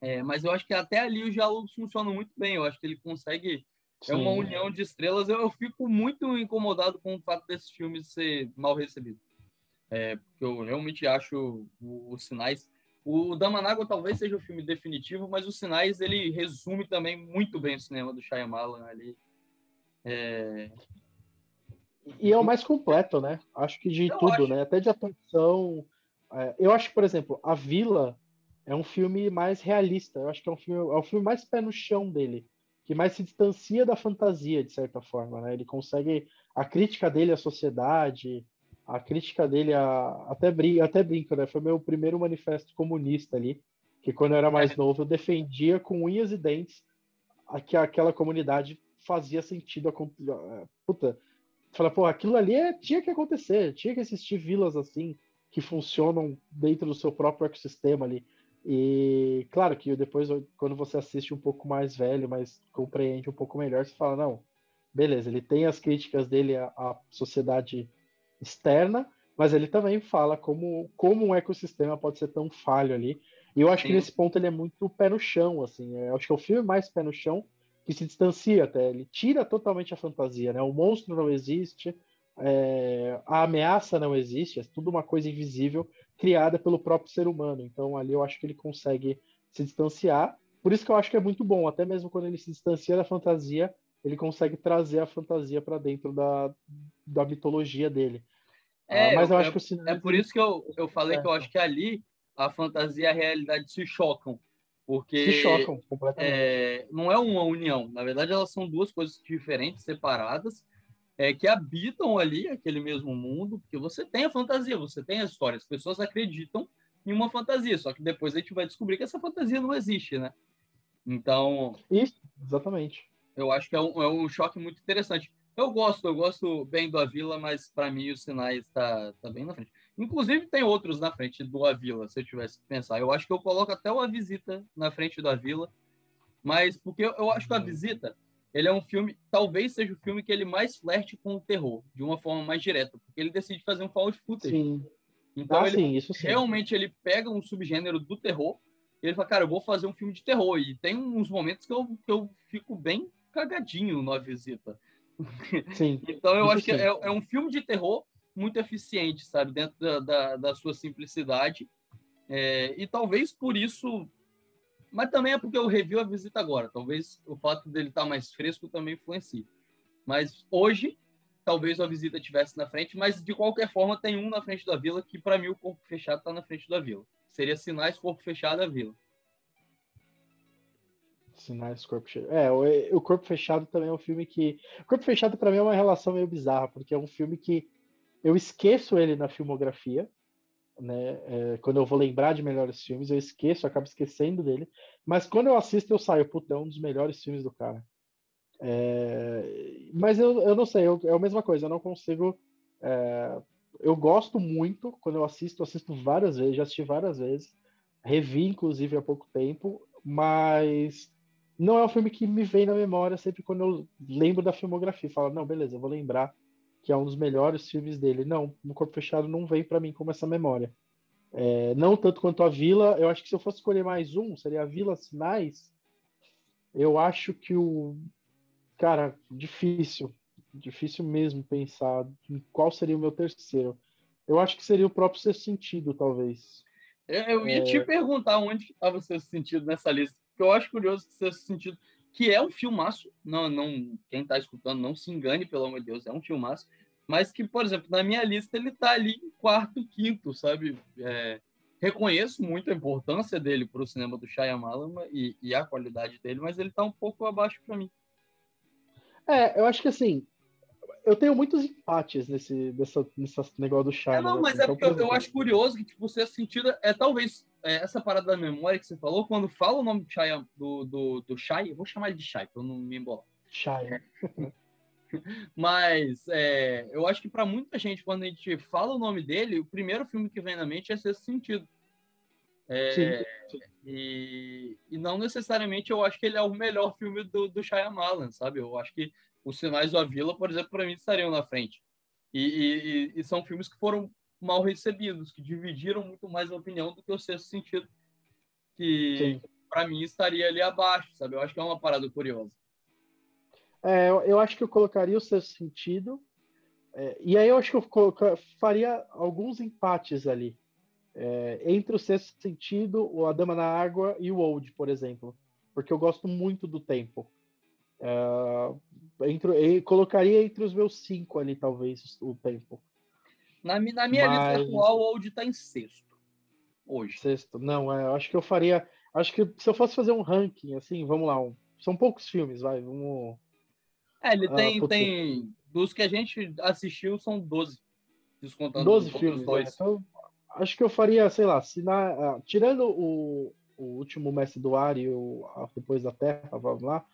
É, mas eu acho que até ali os diálogos funcionam muito bem. Eu acho que ele consegue. Sim. É uma união de estrelas. Eu, eu, fico muito incomodado com o fato desses filmes ser mal recebido é, porque eu realmente acho os sinais. O Damanágua talvez seja o filme definitivo, mas os sinais ele resume também muito bem o cinema do Shyamalan ali. É... E é o mais completo, né? Acho que de eu tudo, acho... né? Até de atuação. É, eu acho que, por exemplo, a Vila é um filme mais realista. Eu acho que é um filme, é um filme mais pé no chão dele, que mais se distancia da fantasia, de certa forma. Né? Ele consegue. A crítica dele à sociedade, a crítica dele a. Até, brin até brinco, né? Foi meu primeiro manifesto comunista ali, que quando eu era mais é. novo eu defendia com unhas e dentes que aquela comunidade fazia sentido. A, puta, fala, pô, aquilo ali é, tinha que acontecer, tinha que existir vilas assim, que funcionam dentro do seu próprio ecossistema ali. E claro que depois, quando você assiste um pouco mais velho, mas compreende um pouco melhor, você fala, não, beleza, ele tem as críticas dele à, à sociedade externa, mas ele também fala como, como um ecossistema pode ser tão falho ali. E eu acho Sim. que nesse ponto ele é muito pé no chão, assim. Eu acho que é o filme mais pé no chão que se distancia até. Ele tira totalmente a fantasia, né? O monstro não existe, é, a ameaça não existe, é tudo uma coisa invisível criada pelo próprio ser humano. Então ali eu acho que ele consegue se distanciar. Por isso que eu acho que é muito bom, até mesmo quando ele se distancia da fantasia, ele consegue trazer a fantasia para dentro da, da mitologia dele. É, ah, mas eu, eu acho que o cinema... é por isso que eu, eu falei é. que eu acho que ali a fantasia e a realidade se chocam. Porque se chocam completamente. É, não é uma união. Na verdade, elas são duas coisas diferentes, separadas, é, que habitam ali aquele mesmo mundo, porque você tem a fantasia, você tem a história, as pessoas acreditam em uma fantasia, só que depois a gente vai descobrir que essa fantasia não existe, né? Então. Isso, exatamente. Eu acho que é um, é um choque muito interessante. Eu gosto, eu gosto bem do Avila, mas para mim os sinais está tá bem na frente. Inclusive tem outros na frente do Avila, se eu tivesse que pensar. Eu acho que eu coloco até o A Visita na frente do Avila, mas porque eu, eu acho que a Visita ele é um filme, talvez seja o filme que ele mais flerte com o terror, de uma forma mais direta, porque ele decide fazer um found footage. Sim. Então, ah, ele, sim, isso sim. realmente ele pega um subgênero do terror e ele fala, cara, eu vou fazer um filme de terror. E tem uns momentos que eu, que eu fico bem cagadinho na visita. Sim. então eu acho sim. que é, é, um filme de terror muito eficiente, sabe? Dentro da, da, da sua simplicidade. É, e talvez por isso mas também é porque eu revi a visita agora. Talvez o fato dele estar tá mais fresco também influencie. Mas hoje, talvez a visita tivesse na frente, mas de qualquer forma tem um na frente da vila que para mim o corpo fechado está na frente da vila. Seria sinais corpo fechado da vila. Sinais corpo fechado. É, o, o corpo fechado também é um filme que o corpo fechado para mim é uma relação meio bizarra, porque é um filme que eu esqueço ele na filmografia né? É, quando eu vou lembrar de melhores filmes, eu esqueço, eu acabo esquecendo dele. Mas quando eu assisto, eu saio, puta, é um dos melhores filmes do cara. É, mas eu, eu não sei, eu, é a mesma coisa, eu não consigo. É, eu gosto muito quando eu assisto, assisto várias vezes, já assisti várias vezes, revi inclusive há pouco tempo, mas não é um filme que me vem na memória sempre quando eu lembro da filmografia. Falo, não, beleza, eu vou lembrar que é um dos melhores filmes dele. Não, no Corpo Fechado não vem para mim como essa memória. É, não tanto quanto a Vila. Eu acho que se eu fosse escolher mais um, seria a Vila Sinais. Eu acho que o. Cara, difícil. Difícil mesmo pensar em qual seria o meu terceiro. Eu acho que seria o próprio Sexto Sentido, talvez. Eu, eu ia é... te perguntar onde estava o Sexto Sentido nessa lista, porque eu acho curioso que o Sexto Sentido que é um filmaço, não, não, quem está escutando não se engane, pelo amor de Deus, é um filmaço, mas que, por exemplo, na minha lista ele está ali em quarto, quinto, sabe? É, reconheço muito a importância dele para o cinema do Shyamalan e, e a qualidade dele, mas ele está um pouco abaixo para mim. É, eu acho que assim, eu tenho muitos empates nesse, nessa, nesse negócio do Shyamalan. É, não, mas assim, é porque eu, eu, acho curioso que, tipo, você sentido é talvez é, essa parada da memória que você falou, quando fala o nome do Shai, do, do, do Shai, eu vou chamar ele de Shai, para eu não me embolar. Shai. Mas é, eu acho que para muita gente, quando a gente fala o nome dele, o primeiro filme que vem na mente é Sexto Sentido. É, sim, sim. E, e, não necessariamente eu acho que ele é o melhor filme do, do Shyamalan, sabe? Eu acho que os Sinais da Vila, por exemplo, para mim estariam na frente. E, e, e, são filmes que foram mal recebidos, que dividiram muito mais a opinião do que o Sexto Sentido, que para mim estaria ali abaixo, sabe? Eu acho que é uma parada curiosa. É, eu, eu acho que eu colocaria o Sexto Sentido, é, e aí eu acho que eu faria alguns empates ali. É, entre o Sexto Sentido, o A Dama na Água e o Old, por exemplo. Porque eu gosto muito do tempo. Uh, entre, colocaria entre os meus cinco ali, talvez, o tempo. Na, na minha Mas... lista atual, o Old está em sexto. hoje. Sexto. Não, é, acho que eu faria. Acho que se eu fosse fazer um ranking, assim, vamos lá. Um, são poucos filmes, vai. Vamos. É, ele tem, ah, tem. Dos que a gente assistiu, são 12. Descontando 12 filmes. Né? Dois. Então, acho que eu faria, sei lá, se na, uh, tirando o, o último Mestre do Ar e o Depois da Terra, vamos lá.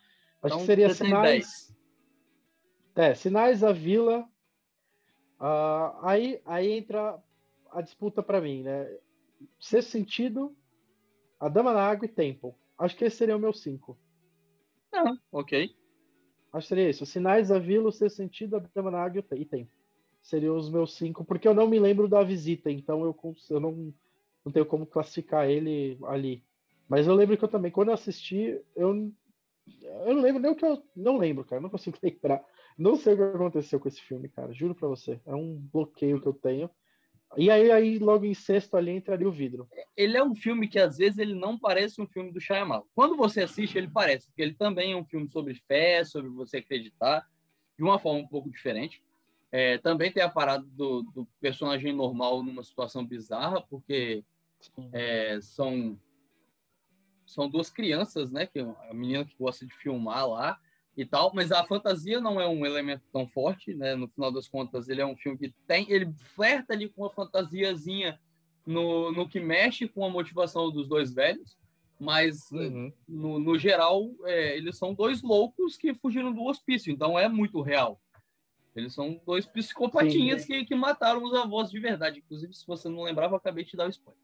Acho então, que seria Sinais. É, Sinais da Vila. Uh, aí, aí entra a disputa para mim, né? Sexto Sentido, A Dama na Água e Tempo. Acho que esse seria o meu cinco. Ah, ok. Acho que seria isso. Sinais da Vila, o Sexto Sentido, A Dama na Água e Tempo. Seriam os meus cinco, porque eu não me lembro da visita, então eu, eu não, não tenho como classificar ele ali. Mas eu lembro que eu também, quando eu assisti, eu, eu não lembro nem o que eu. Não lembro, cara. Não consigo lembrar. Não sei o que aconteceu com esse filme, cara. Juro pra você. É um bloqueio que eu tenho. E aí, aí logo em sexto ali entraria o vidro. Ele é um filme que às vezes ele não parece um filme do Shyamalan. Quando você assiste, ele parece, porque ele também é um filme sobre fé, sobre você acreditar, de uma forma um pouco diferente. É, também tem a parada do, do, personagem normal numa situação bizarra, porque é, são são duas crianças, né? Que a menina que gosta de filmar lá, e tal, mas a fantasia não é um elemento tão forte, né? No final das contas, ele é um filme que tem, ele flerta ali com uma fantasiazinha no, no que mexe com a motivação dos dois velhos, mas uhum. no, no, geral, é, eles são dois loucos que fugiram do hospício, então é muito real. Eles são dois psicopatinhas Sim, que, que mataram os avós de verdade. Inclusive, se você não lembrava, acabei de te dar o spoiler.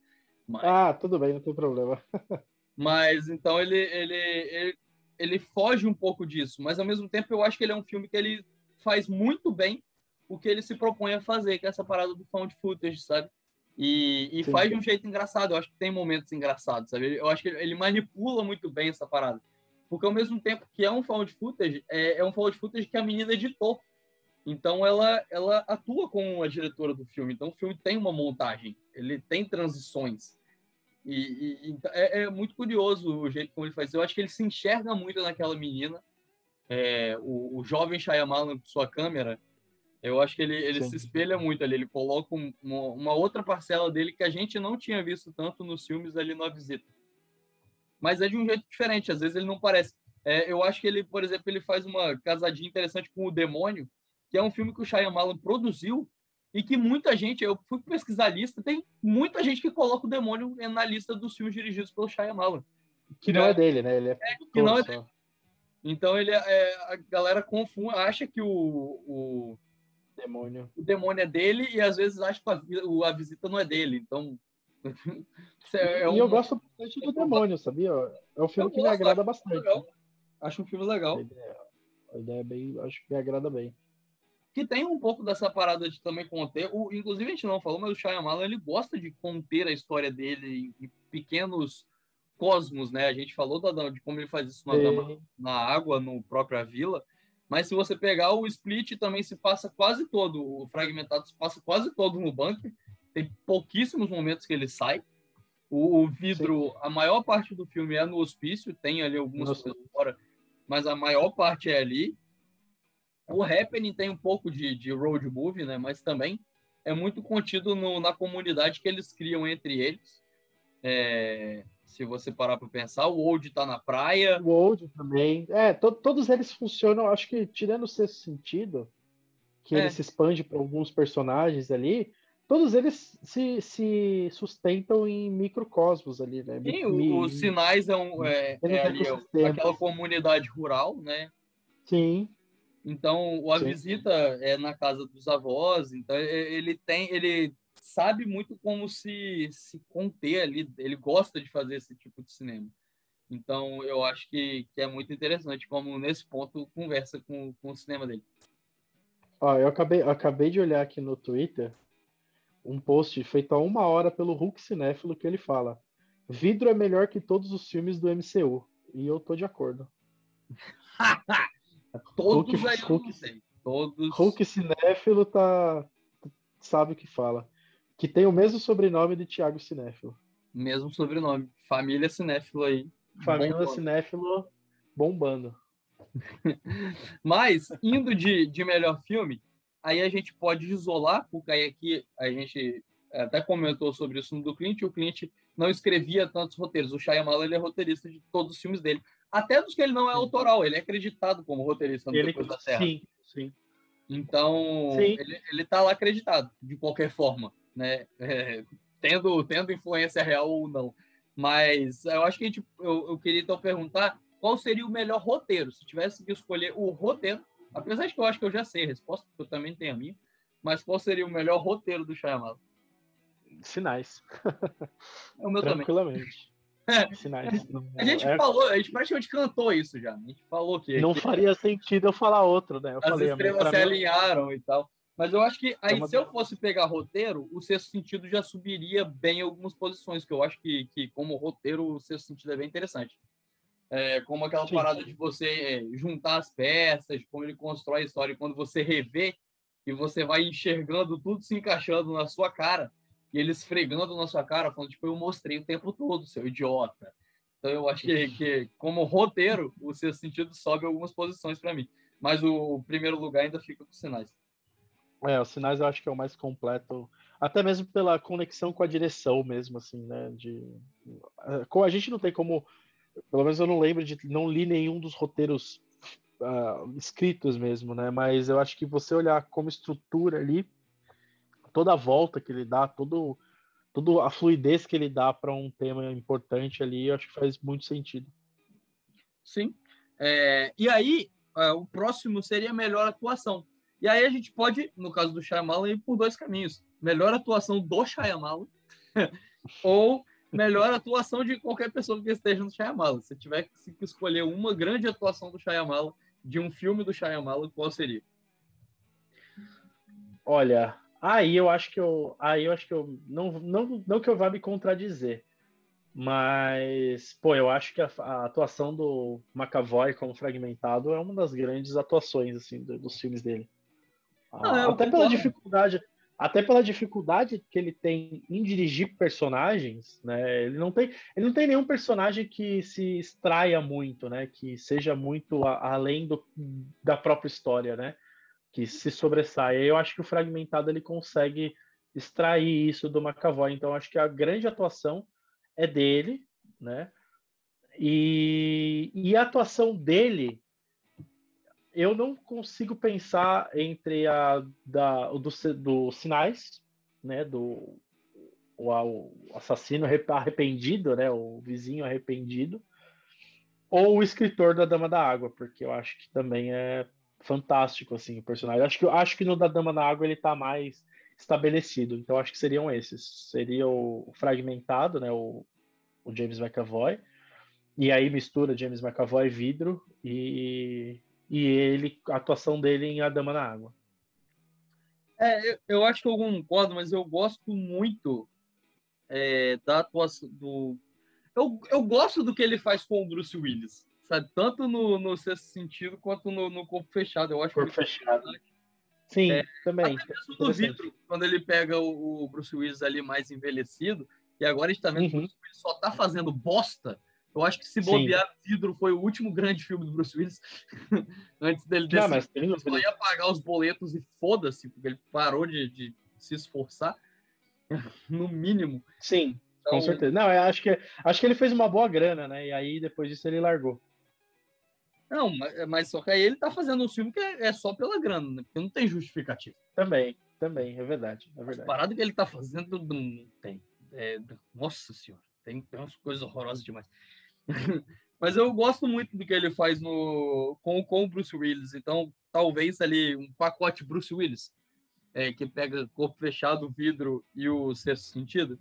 Mas... Ah, tudo bem, não tem problema. mas então ele, ele, ele ele foge um pouco disso, mas ao mesmo tempo eu acho que ele é um filme que ele faz muito bem o que ele se propõe a fazer, que é essa parada do found footage, sabe? E, e faz de um jeito engraçado. Eu acho que tem momentos engraçados, sabe? Eu acho que ele manipula muito bem essa parada. Porque ao mesmo tempo que é um found footage, é, é um found footage que a menina editou. Então ela, ela atua como a diretora do filme. Então o filme tem uma montagem, ele tem transições. E, e, então, é, é, muito curioso o jeito como ele faz. Eu acho que ele se enxerga muito naquela menina. É, o, o, jovem Shyamalan com sua câmera, eu acho que ele, ele se espelha muito ali. Ele coloca um, uma, uma, outra parcela dele que a gente não tinha visto tanto nos filmes ali na visita. Mas é de um jeito diferente. Às vezes ele não parece. É, eu acho que ele, por exemplo, ele faz uma casadinha interessante com o Demônio, que é um filme que o Shyamalan produziu e que muita gente, eu fui pesquisar a lista, tem muita gente que coloca o demônio na lista dos filmes dirigidos pelo Shyamalan. Que não é dele, né? Ele é, é que não é dele. Então ele é, é, a galera confunde, acha que o, o demônio o demônio é dele e às vezes acha que a, a visita não é dele. Então é, é um, e eu gosto bastante do demônio, sabia? É um filme eu que me agrada bastante. Legal. Acho um filme legal. A ideia, a ideia é bem, acho que me agrada bem que tem um pouco dessa parada de também conter. O, inclusive, a gente não falou, mas o Shyamalan, ele gosta de conter a história dele em, pequenos cosmos, né? A gente falou da, de como ele faz isso na, na água, no própria vila. Mas se você pegar o Split, também se passa quase todo, o Fragmentado se passa quase todo no bunker. Tem pouquíssimos momentos que ele sai. O, o vidro, Sim. a maior parte do filme é no hospício, tem ali algumas coisas fora, mas a maior parte é ali. O Happening tem um pouco de, de road movie, né? Mas também é muito contido no, na comunidade que eles criam entre eles. É, se você parar para pensar, o Old está na praia. O Old também. É, to, todos eles funcionam, acho que tirando o sexto sentido, que é. ele se expande para alguns personagens ali, todos eles se, se sustentam em microcosmos ali, né? Sim, Mi, os sinais é, um, é, é ali, aquela comunidade rural, né? Sim. Então, a Sim. visita é na casa dos avós, então ele tem, ele sabe muito como se, se conter ali, ele gosta de fazer esse tipo de cinema. Então, eu acho que, que é muito interessante como, nesse ponto, conversa com, com o cinema dele. Ó, eu acabei, eu acabei de olhar aqui no Twitter um post feito há uma hora pelo Hulk Cinéfilo que ele fala vidro é melhor que todos os filmes do MCU. E eu tô de acordo. Todos Hulk, aí eu Hulk, não sei. Todos. Hulk Cinéfilo tá, sabe o que fala. Que tem o mesmo sobrenome de Thiago Cinéfilo. Mesmo sobrenome. Família Cinéfilo aí. Família bombando. Cinéfilo bombando. Mas, indo de, de melhor filme, aí a gente pode isolar, porque aí aqui a gente até comentou sobre isso no do Clint, o Clint não escrevia tantos roteiros. O Shyamalan ele é roteirista de todos os filmes dele, até dos que ele não é autoral, ele é acreditado como roteirista no ele, Depois da Terra. Sim, sim. Então, sim. ele, ele tá lá acreditado, de qualquer forma, né? É, tendo, tendo influência real ou não. Mas eu acho que a gente, eu, eu queria então perguntar qual seria o melhor roteiro, se tivesse que escolher o roteiro, apesar de que eu acho que eu já sei a resposta, porque eu também tenho a minha, mas qual seria o melhor roteiro do Shyamalan? Sinais. É o meu Tranquilamente. também. Sinais. a gente é... falou, a gente praticamente cantou isso já. A gente falou que. Não faria sentido eu falar outro, né? Eu As falei, estrelas se mim... alinharam e tal. Mas eu acho que aí, é uma... se eu fosse pegar roteiro, o sexto sentido já subiria bem algumas posições, que eu acho que, que como roteiro, o sexto sentido é bem interessante. É, como aquela Sim. parada de você é, juntar as peças, como ele constrói a história, e quando você revê e você vai enxergando tudo se encaixando na sua cara, e ele esfregando na sua cara, falando, tipo, eu mostrei o tempo todo, seu idiota. Então eu acho que, que como roteiro, o sexto sentido sobe algumas posições para mim. Mas o, o primeiro lugar ainda fica com os sinais. É, os sinais eu acho que é o mais completo, até mesmo pela conexão com a direção mesmo, assim, né? De, a gente não tem como, pelo menos eu não lembro de, não li nenhum dos roteiros uh, escritos mesmo, né? Mas eu acho que você olhar como estrutura ali, toda a volta que ele dá, todo, toda a fluidez que ele dá para um tema importante ali, eu acho que faz muito sentido. Sim. É, e aí, uh, o próximo seria melhor atuação. E aí a gente pode, no caso do Shyamalan, ir por dois caminhos. Melhor atuação do Shyamalan ou melhor atuação de qualquer pessoa que esteja no Shyamalan. Se tiver que escolher uma grande atuação do Shyamalan, de um filme do Shyamalan, qual seria? Olha, aí eu acho que eu, aí eu acho que eu não, não, não que eu vá me contradizer, mas pô, eu acho que a, a atuação do McAvoy como fragmentado é uma das grandes atuações assim do, dos filmes dele. Ah, até pela dificuldade, até pela dificuldade que ele tem em dirigir personagens, né? Ele não tem, ele não tem nenhum personagem que se extraia muito, né? Que seja muito a, além do, da própria história, né? Que se sobressaia. Eu acho que o fragmentado ele consegue extrair isso do McAvoy. Então acho que a grande atuação é dele, né? E, e a atuação dele eu não consigo pensar entre a da, o do, do Sinais, né, do o, o assassino arrependido, né, o vizinho arrependido, ou o escritor da Dama da Água, porque eu acho que também é fantástico assim o personagem. Acho que acho que no da Dama da Água ele está mais estabelecido. Então acho que seriam esses. Seria o, fragmentado, né, o, o James McAvoy, e aí mistura James McAvoy vidro e e ele, a atuação dele em A Dama na Água. É, eu, eu acho que eu concordo, mas eu gosto muito é, da atuação do. Eu, eu gosto do que ele faz com o Bruce Willis, sabe? Tanto no, no sexto sentido quanto no, no corpo fechado. Eu acho corpo fechado. Sim, é, também. Até do vidro, quando ele pega o, o, Bruce Willis ali mais envelhecido, e agora a gente tá vendo uhum. que o Bruce Willis só tá fazendo bosta eu acho que se bobear, Sim. Vidro foi o último grande filme do Bruce Willis. Antes dele decidir, Não, mas tem... só ia pagar os boletos e foda-se, porque ele parou de, de se esforçar, no mínimo. Sim, então... com certeza. Não, eu acho que, acho que ele fez uma boa grana, né? E aí depois disso ele largou. Não, mas, mas só que aí ele tá fazendo um filme que é, é só pela grana, né? Porque não tem justificativo. Também, também, é verdade. É verdade. A parada que ele tá fazendo não tem. É, nossa senhora, tem, tem umas coisas horrorosas demais. Mas eu gosto muito do que ele faz no, com, com o Bruce Willis. Então, talvez ali um pacote Bruce Willis, é, que pega corpo fechado, vidro e o sexto sentido.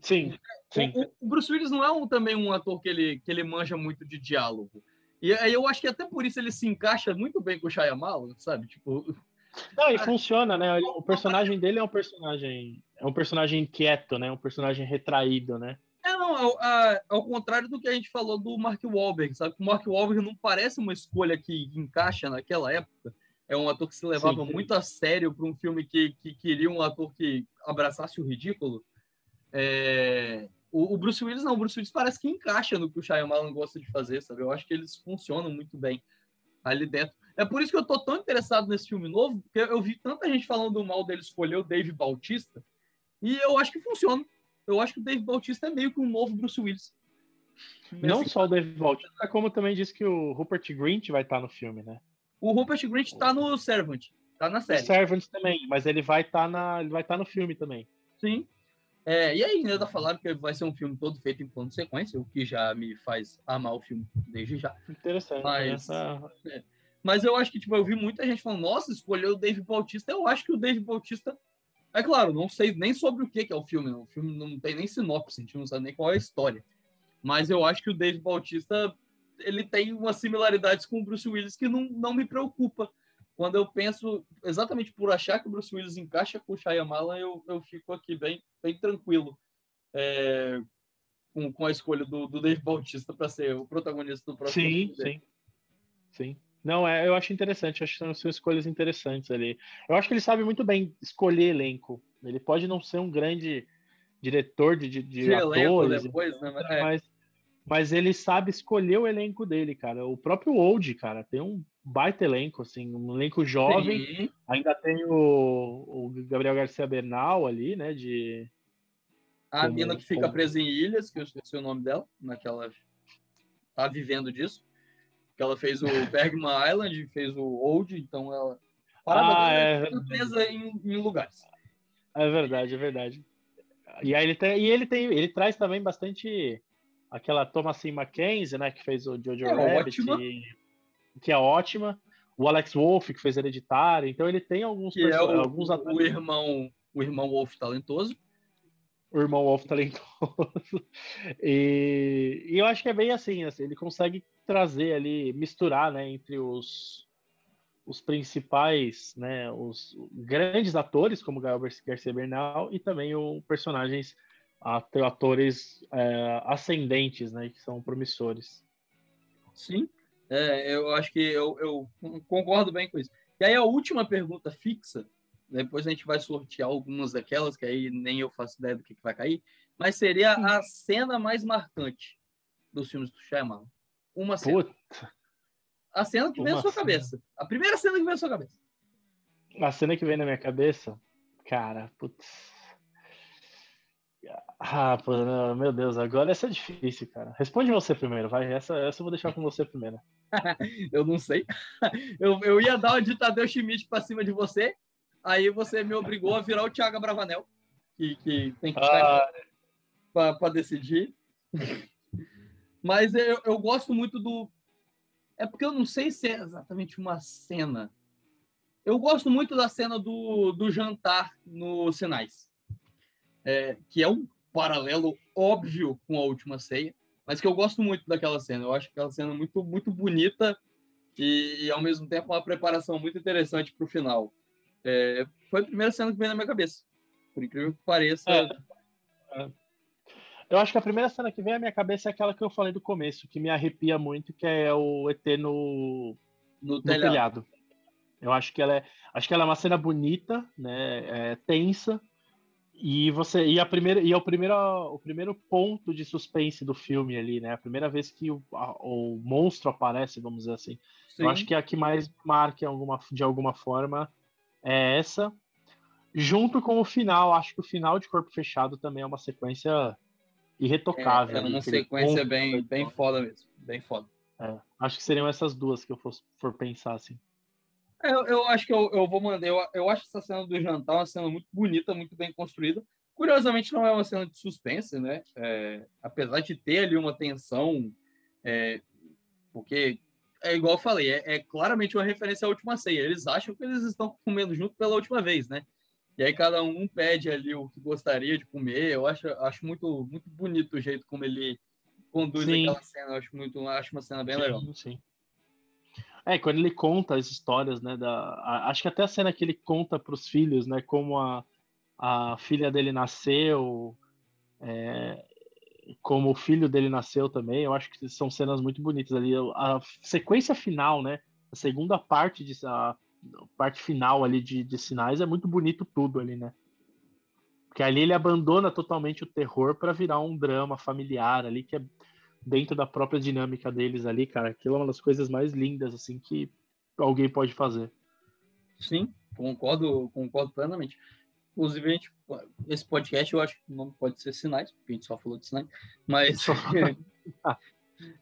Sim, sim. O, o, Bruce Willis não é um, também um ator que ele, que ele manja muito de diálogo. E aí eu acho que até por isso ele se encaixa muito bem com o Shyamalan, sabe? Tipo... Não, e funciona, né? O personagem dele é um personagem... É um personagem quieto, né? Um personagem retraído, né? É, não, ao, a, ao contrário do que a gente falou do Mark Wahlberg, sabe? O Mark Wahlberg não parece uma escolha que encaixa naquela época. É um ator que se levava sim. muito a sério para um filme que, que queria um ator que abraçasse o ridículo. É... O, o, Bruce Willis não, o Bruce Willis parece que encaixa no que o Shyamalan gosta de fazer, sabe? Eu acho que eles funcionam muito bem ali dentro. É por isso que eu tô tão interessado nesse filme novo, porque eu vi tanta gente falando mal dele escolher o Dave Bautista, E eu acho que funciona. Eu acho que o Dave Bautista é meio que um novo Bruce Willis. Não assim, só o Dave Bautista, como também disse que o Rupert Grint vai estar no filme, né? O Rupert Grint está no Servant, tá na série. O Servant também, mas ele vai estar tá na, ele vai estar tá no filme também. Sim. É, e aí, ainda tá falando que vai ser um filme todo feito em plano de sequência, o que já me faz amar o filme desde já. Interessante. Mas, essa... é, mas eu acho que, tipo, eu vi muita gente falando, nossa, escolheu o Dave Bautista. Eu acho que o Dave Bautista. É claro, não sei nem sobre o que, que é o filme. Não. O filme não tem nem sinopse, a gente não sabe nem qual é a história. Mas eu acho que o Dave Bautista ele tem umas similaridades com o Bruce Willis que não, não me preocupa. Quando eu penso, exatamente por achar que o Bruce Willis encaixa com o Shyamalan, eu, eu fico aqui bem, bem tranquilo é, com, com a escolha do, do Dave Bautista para ser o protagonista do próximo sim, filme. Sim, sim. Não, é, eu acho interessante, eu acho que são escolhas interessantes ali. Eu acho que ele sabe muito bem escolher elenco. Ele pode não ser um grande diretor de, de, de, de atores, depois, né? mas, é. mas mas ele sabe escolher o elenco dele, cara. O próprio Old, cara, tem um baita elenco, assim, um elenco jovem. Sim. Ainda tem o, o, Gabriel Garcia Bernal ali, né? De. A como, mina que fica como... presa em ilhas, que eu esqueci o nome dela, naquela. Tá vivendo disso. Que ela fez o Bergman Island, fez o Old, então ela. ah, é... presa em, em lugares. É verdade, é verdade. E aí ele tem, e ele tem, ele traz também bastante aquela Thomasin Mackenzie, né, que fez o Jojo é, Rabbit, e, que é ótima. O Alex Wolff, que fez Hereditário. Então ele tem alguns é o, alguns atores. O irmão, o irmão Wolf talentoso. O irmão Wolf talentoso. e, e, eu acho que é bem assim, assim, ele consegue trazer ali, misturar, né, entre os os principais, né, os grandes atores como Gael Garcia Bernal e também os personagens atores é, ascendentes, né, que são promissores. Sim, é, eu acho que eu, eu, concordo bem com isso. E aí a última pergunta fixa, depois a gente vai sortear algumas daquelas, que aí nem eu faço ideia do que, que vai cair, mas seria a cena mais marcante dos filmes do Shyamalan. Uma cena. Puta. A cena que Uma vem na sua cena. cabeça. A primeira cena que vem na sua cabeça. A cena que vem na minha cabeça? Cara, putz. Ah, pô, meu Deus, agora essa é difícil, cara. Responde você primeiro, vai. Essa, essa eu vou deixar com você primeiro. eu não sei. Eu, eu ia dar o de Tadeu Schmidt pra cima de você, aí você me obrigou a virar o Thiago Bravanel, que, que tem que ah. pra, pra decidir. Mas eu, eu gosto muito do. É porque eu não sei se é exatamente uma cena. Eu gosto muito da cena do, do jantar no Sinais é, que é um paralelo óbvio com a última ceia, mas que eu gosto muito daquela cena. Eu acho aquela cena muito, muito bonita e, e ao mesmo tempo uma preparação muito interessante para o final. É, foi a primeira cena que veio na minha cabeça, por incrível que pareça. É, é. Eu acho que a primeira cena que vem à minha cabeça é aquela que eu falei do começo, que me arrepia muito, que é o ET no, no, no telhado. telhado. Eu acho que ela é, acho que ela é uma cena bonita, né, é tensa, e você e a primeira e é o primeiro o primeiro ponto de suspense do filme ali, né? A primeira vez que o, a, o monstro aparece, vamos dizer assim. Sim. Eu acho que a que mais marca alguma, de alguma forma é essa. Junto com o final, acho que o final de Corpo Fechado também é uma sequência irretocável. É, é uma sequência bem, bem foda mesmo, bem foda. É, acho que seriam essas duas que eu for, for pensar assim. É, eu, eu acho que eu, eu vou mandar. Eu, eu acho essa cena do jantar uma cena muito bonita, muito bem construída. Curiosamente, não é uma cena de suspense, né? É, apesar de ter ali uma tensão, é, porque é igual eu falei, é, é, claramente uma referência à última ceia. Eles acham que eles estão comendo junto pela última vez, né? E aí cada um pede ali o que gostaria de comer. Eu acho, acho muito, muito bonito o jeito como ele conduz sim. aquela cena. Eu acho, muito, acho uma cena bem sim, legal. Sim. É, quando ele conta as histórias, né? Da, a, acho que até a cena que ele conta para os filhos, né? Como a, a filha dele nasceu, é, como o filho dele nasceu também. Eu acho que são cenas muito bonitas ali. A sequência final, né? A segunda parte de a parte final ali de, de sinais é muito bonito tudo ali, né? Porque ali ele abandona totalmente o terror para virar um drama familiar ali que é dentro da própria dinâmica deles ali, cara. Aquilo é uma das coisas mais lindas, assim, que alguém pode fazer. Sim, concordo, concordo plenamente. Inclusive, a gente, esse podcast eu acho que não pode ser sinais, porque a gente só falou de sinais, mas.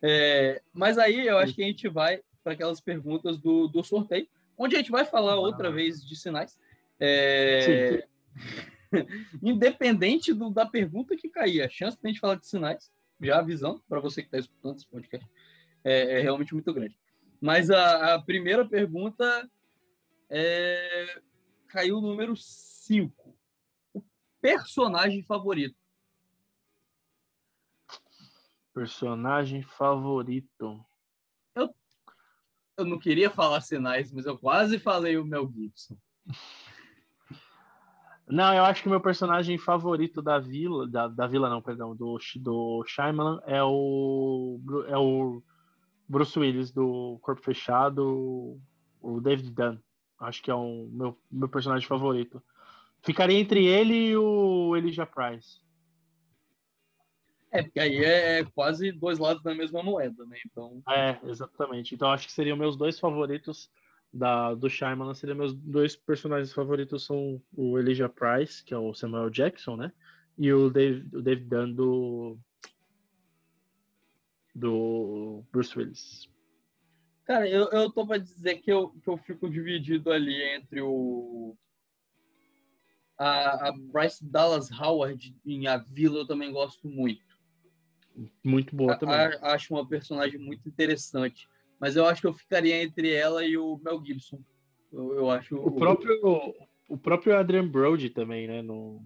é, mas aí eu acho que a gente vai para aquelas perguntas do, do sorteio, onde a gente vai falar outra vez de sinais. É... Independente do, da pergunta que cair, a chance de a gente falar de sinais, já avisando para você que está escutando esse podcast, é, é, realmente muito grande. Mas a, a primeira pergunta é... caiu o número 5. O personagem favorito. Personagem favorito. Eu, eu não queria falar sinais, mas eu quase falei o Mel Gibson. Não, eu acho que o meu personagem favorito da vila, da, da vila não, perdão, do, do Shyamalan é o, é o Bruce Willis do Corpo Fechado, o David Dunn. Acho que é o meu, meu personagem favorito. Ficaria entre ele e o Elijah Price. É, porque aí é, é quase dois lados da mesma moeda, né? Então... É, exatamente. Então acho que seriam meus dois favoritos da, do Shyamalan seria meus dois personagens favoritos são o Elijah Price, que é o Samuel Jackson, né? E o Dave, o Dave Dunn do, do Bruce Willis. Cara, eu, eu tô pra dizer que eu, que eu fico dividido ali entre o. A, a Bryce Dallas Howard em A Vila eu também gosto muito. Muito boa também. A, acho uma personagem muito interessante mas eu acho que eu ficaria entre ela e o Mel Gibson. Eu, eu acho. O próprio, o próprio Adrian Brody também, né? No,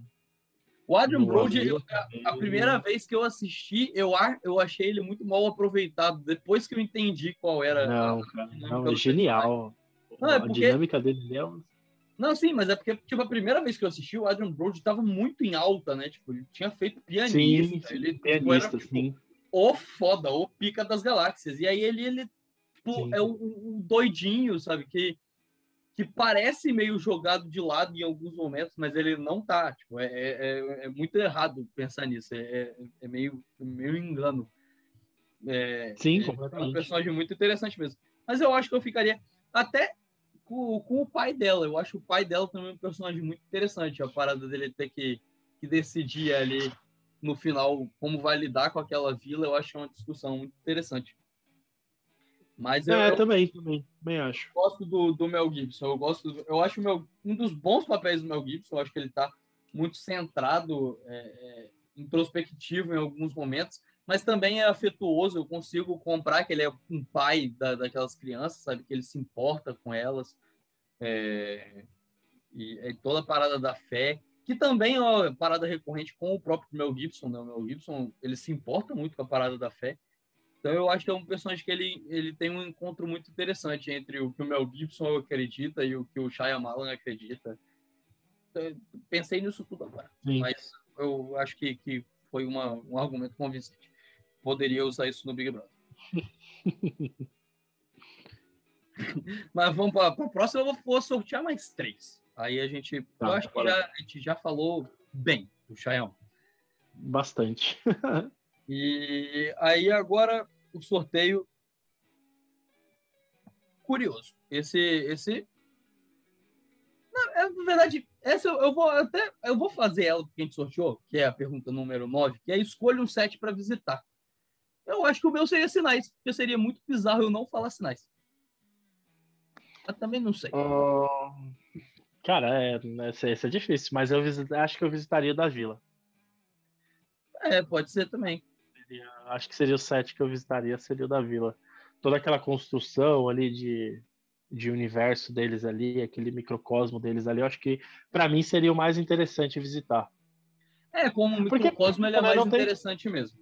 o Adrian no Brody, eu, a, a, primeira vez que eu assisti, eu, eu achei ele muito mal aproveitado. Depois que eu entendi qual era. Não, cara, não, é genial. Não, é porque... A dinâmica dele é Não, sim, mas é porque, tipo, a primeira vez que eu assisti, o Adrian Brody estava muito em alta, né? Tipo, ele tinha feito pianista. Sim, ele, tipo, pianista, tipo, era, sim. o foda, o pica das galáxias. E aí ele, ele tipo, é um, um, doidinho, sabe? Que, que parece meio jogado de lado em alguns momentos, mas ele não tá. Tipo, é, é, é, é muito errado pensar nisso. É, é, é meio, meio engano. É, Sim, é, é um personagem muito interessante mesmo. Mas eu acho que eu ficaria até com, com o pai dela. Eu acho o pai dela também um personagem muito interessante. A parada dele ter que, que decidir ali no final como vai lidar com aquela vila, eu acho uma discussão muito interessante. Mas eu, é, também, também, também acho. gosto do, do Mel Gibson. Eu gosto, do, eu acho meu, um dos bons papéis do Mel Gibson. Eu acho que ele está muito centrado, é, é, introspectivo em alguns momentos, mas também é afetuoso. Eu consigo comprar que ele é um pai da, daquelas crianças, sabe? Que ele se importa com elas. É, e é toda a parada da fé, que também é uma parada recorrente com o próprio Mel Gibson. Né? O Mel Gibson ele se importa muito com a parada da fé. Então eu acho que é um personagem que ele, ele tem um encontro muito interessante entre o que o Mel Gibson acredita e o que o Shyamalan acredita. Então, pensei nisso tudo agora. Sim. Mas eu acho que, que foi uma, um argumento convincente. Poderia usar isso no Big Brother. Mas vamos para a próxima. Eu vou sortear mais três. Aí a gente. Tá, eu acho que já, a gente já falou bem do Shyamalan. Bastante. e aí agora o sorteio curioso. Esse, esse, na, é, na verdade, essa eu, eu, vou até eu vou fazer ela que a gente sorteou, que é a pergunta número 9, que é escolha um set para visitar. Eu acho que o meu seria sinais, porque seria muito bizarro eu não falar sinais. Eu também não sei. Uh, cara, é, esse, esse, é difícil, mas eu acho que eu visitaria da vila. É, pode ser também seria, acho que seria o set que eu visitaria, seria o da Vila. Toda aquela construção ali de, de universo deles ali, aquele microcosmo deles ali, eu acho que para mim seria o mais interessante visitar. É, como o microcosmo porque, ele é mais interessante tem... mesmo.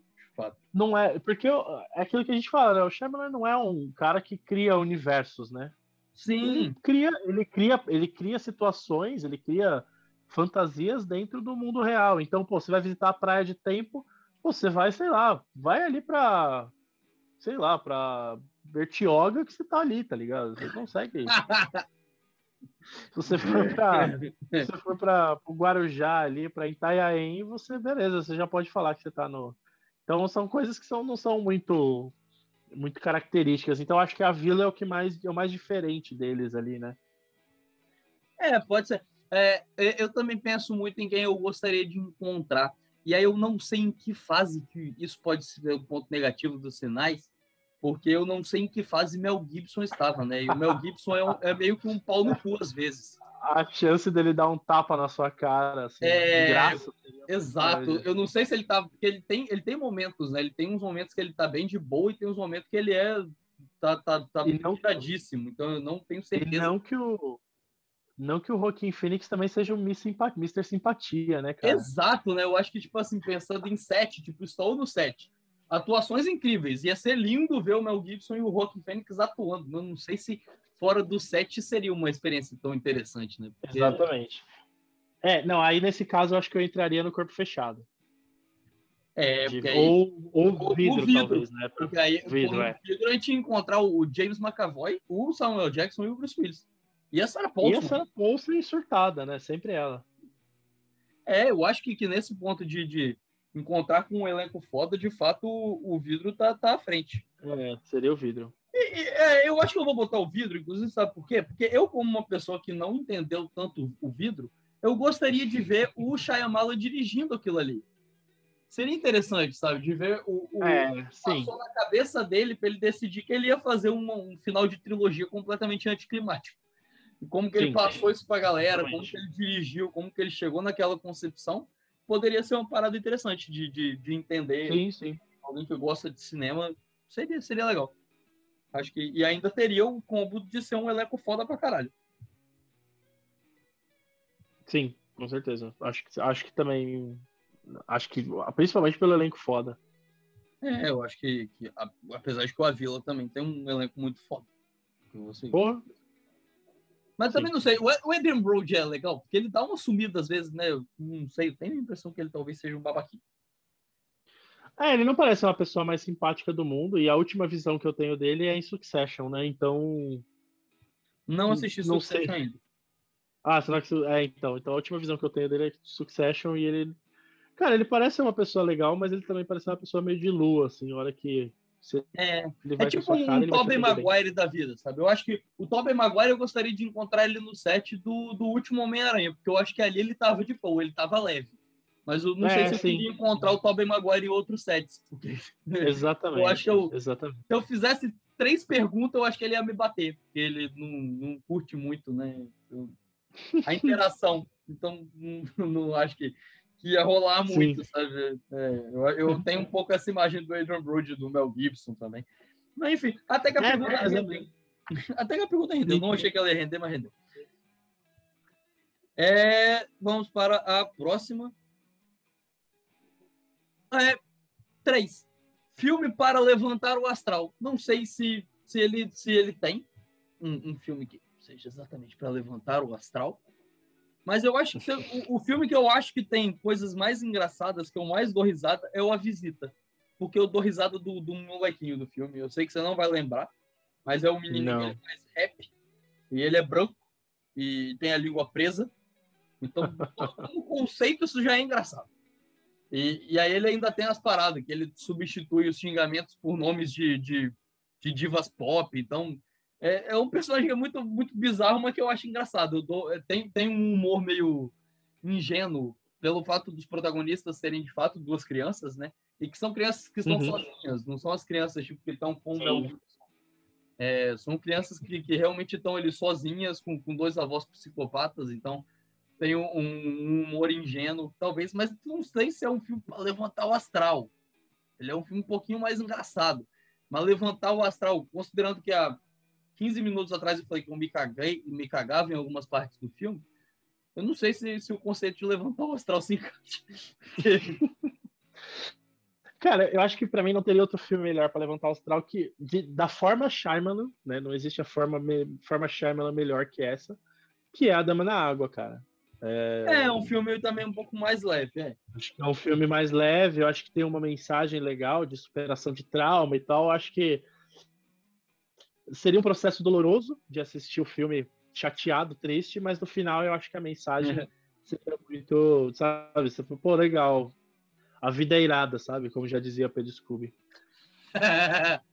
Não é, porque é aquilo que a gente fala, né? O Shyamalan não é um cara que cria universos, né? Sim. Ele cria, ele cria, ele cria situações, ele cria fantasias dentro do mundo real. Então, pô, você vai visitar a praia de tempo, você vai, sei lá, vai ali pra, sei lá, pra Bertioga que você tá ali, tá ligado? Você consegue. se você for pra, se você for pra o Guarujá ali, pra Itaiaém, você, beleza, você já pode falar que você tá no. Então são coisas que são, não são muito muito características. Então acho que a vila é o que mais é o mais diferente deles ali, né? É, pode ser. É, eu também penso muito em quem eu gostaria de encontrar. E aí eu não sei em que fase que isso pode ser o ponto negativo dos sinais, porque eu não sei em que fase Mel Gibson estava, né? E o Mel Gibson é, um, é meio que um pau no cu às vezes. A chance dele dar um tapa na sua cara, assim, é... de graça. Exato. Eu não sei se ele tá. Porque ele tem, ele tem momentos, né? Ele tem uns momentos que ele tá bem de boa e tem uns momentos que ele é. tá, tá, tá E não-. Então eu não tenho E certeza. não que o. Não que o Joaquim Phoenix também seja um Mr. Simpatia, né, cara? Exato, né? Eu acho que, tipo assim, pensando em sete, tipo, estou no set. Atuações incríveis. Ia ser lindo ver o Mel Gibson e o Joaquin Phoenix atuando. Eu não sei se fora do set seria uma experiência tão interessante, né? Porque- Exatamente. É, não, aí nesse caso eu acho que eu entraria no corpo fechado. É, De- aí, ou, ou vidro, vidro. talvez, né? porque aí vidro, é. vidro a gente ia encontrar o James McAvoy, o Samuel Jackson e o Bruce Willis. E a Sarah E Paulson. a Sarah Paulson surtada, né? Sempre ela. É, eu acho que, que nesse ponto de, de encontrar com um elenco foda, de fato, o, o vidro tá, tá à frente. É, seria o vidro. E, e, é, eu acho que eu vou botar o vidro, inclusive, sabe por quê? Porque eu, como uma pessoa que não entendeu tanto o vidro, eu gostaria de ver o Shyamala dirigindo aquilo ali. Seria interessante, sabe? De ver o, o É, sim. passou na cabeça dele para ele decidir que ele ia fazer uma- um final de trilogia completamente anticlimático. E como que ele Sim. passou isso para a galera, como Exatamente. que ele dirigiu, como que ele chegou naquela concepção, poderia ser uma parada interessante de, de, de entender. Sim, sim. Alguém que gosta de cinema, seria, seria legal. Acho que, e ainda teria o combo de ser um elenco foda pra caralho. Sim, com certeza. Acho que, acho que também. Acho que, principalmente pelo elenco foda. É, eu acho que, que a- apesar de que o Avila também tem um elenco muito foda. Você- Porra, Mas também Sim. não sei, o Adrian Brody é legal, porque ele dá uma sumida às vezes, né? Eu não sei, eu tenho a impressão que ele talvez seja um babaquinho. É, ele não parece uma pessoa mais simpática do mundo, e a última visão que eu tenho dele é em Succession, né? Então. Não Hum, assisti não Succession sei. ainda. Ah, será que. É, então. Então a última visão que eu tenho dele é de Succession e ele. Cara, ele parece ser uma pessoa legal, mas ele também parece uma pessoa meio de lua, assim, hora que você- É, é tipo um cara, Tobey atender bem. Maguire da vida, sabe? Eu acho que o Tobey Maguire eu gostaria de encontrar ele no set do, do último Homem-Aranha, porque eu acho que ali ele tava de boa, ele tava leve. Mas eu não sei É, se eu sim. queria encontrar o Tobey Maguire em outros sets. Porque Exatamente. Eu acho que eu- Exatamente. se eu fizesse três perguntas, eu acho que ele ia me bater, porque ele não, não curte muito, né? Eu- a interação. Então, não, não acho que, que ia rolar muito, sabe? É, eu, eu tenho um pouco essa imagem do Adrian Brody, do Mel Gibson também. Mas, enfim, até que a É, pergunta é, rendeu. hein? Até que a pergunta rendeu. Não achei que ela ia render, mas rendeu. É, vamos para a próxima. É, três. Filme para levantar o astral. Não sei se, se, ele, se ele tem um, um filme que seja exatamente para levantar o astral. Mas eu acho que o, o filme que eu acho que tem coisas mais engraçadas, que eu mais dou risada, é o A Visita. Porque eu dou risada do, do molequinho do filme. Eu sei que você não vai lembrar, mas é o menino que ele faz rap. E ele é branco e tem a língua presa. Então, no conceito, isso já é engraçado. E, e aí ele ainda tem as paradas, que ele substitui os xingamentos por nomes de, de, de divas pop. Então, é, é um personagem que é muito, muito bizarro, mas que eu acho engraçado. Eu dou- é, tem, tem um humor meio ingênuo, pelo fato dos protagonistas serem, de fato, duas crianças, né? E que são crianças que estão Uhum. sozinhas, não são as crianças tipo, que estão com o. É, são crianças que, que realmente estão ali sozinhas, com, com dois avós psicopatas, então tem um, um humor ingênuo, talvez, mas não sei se é um filme para levantar o astral. Ele é um filme um pouquinho mais engraçado. Mas levantar o astral, considerando que há 15 minutos atrás eu falei que eu me, caguei, me cagava em algumas partes do filme, eu não sei se, se o conceito de levantar o astral se encaixa. Cara, eu acho que pra mim não teria outro filme melhor pra levantar o astral que de- da forma Shyamalan, né? Não existe a forma me- forma Shyamalan melhor que essa, que é a Dama na Água, cara. É um filme também um pouco mais leve, é. Acho que é um filme mais leve, eu acho que tem uma mensagem legal de superação de trauma e tal. Eu acho que seria um processo doloroso de assistir o filme chateado, triste, mas no final eu acho que a mensagem seria muito, sabe? Você fala, pô, legal. A vida é irada, sabe? Como já dizia Pedro Scooby.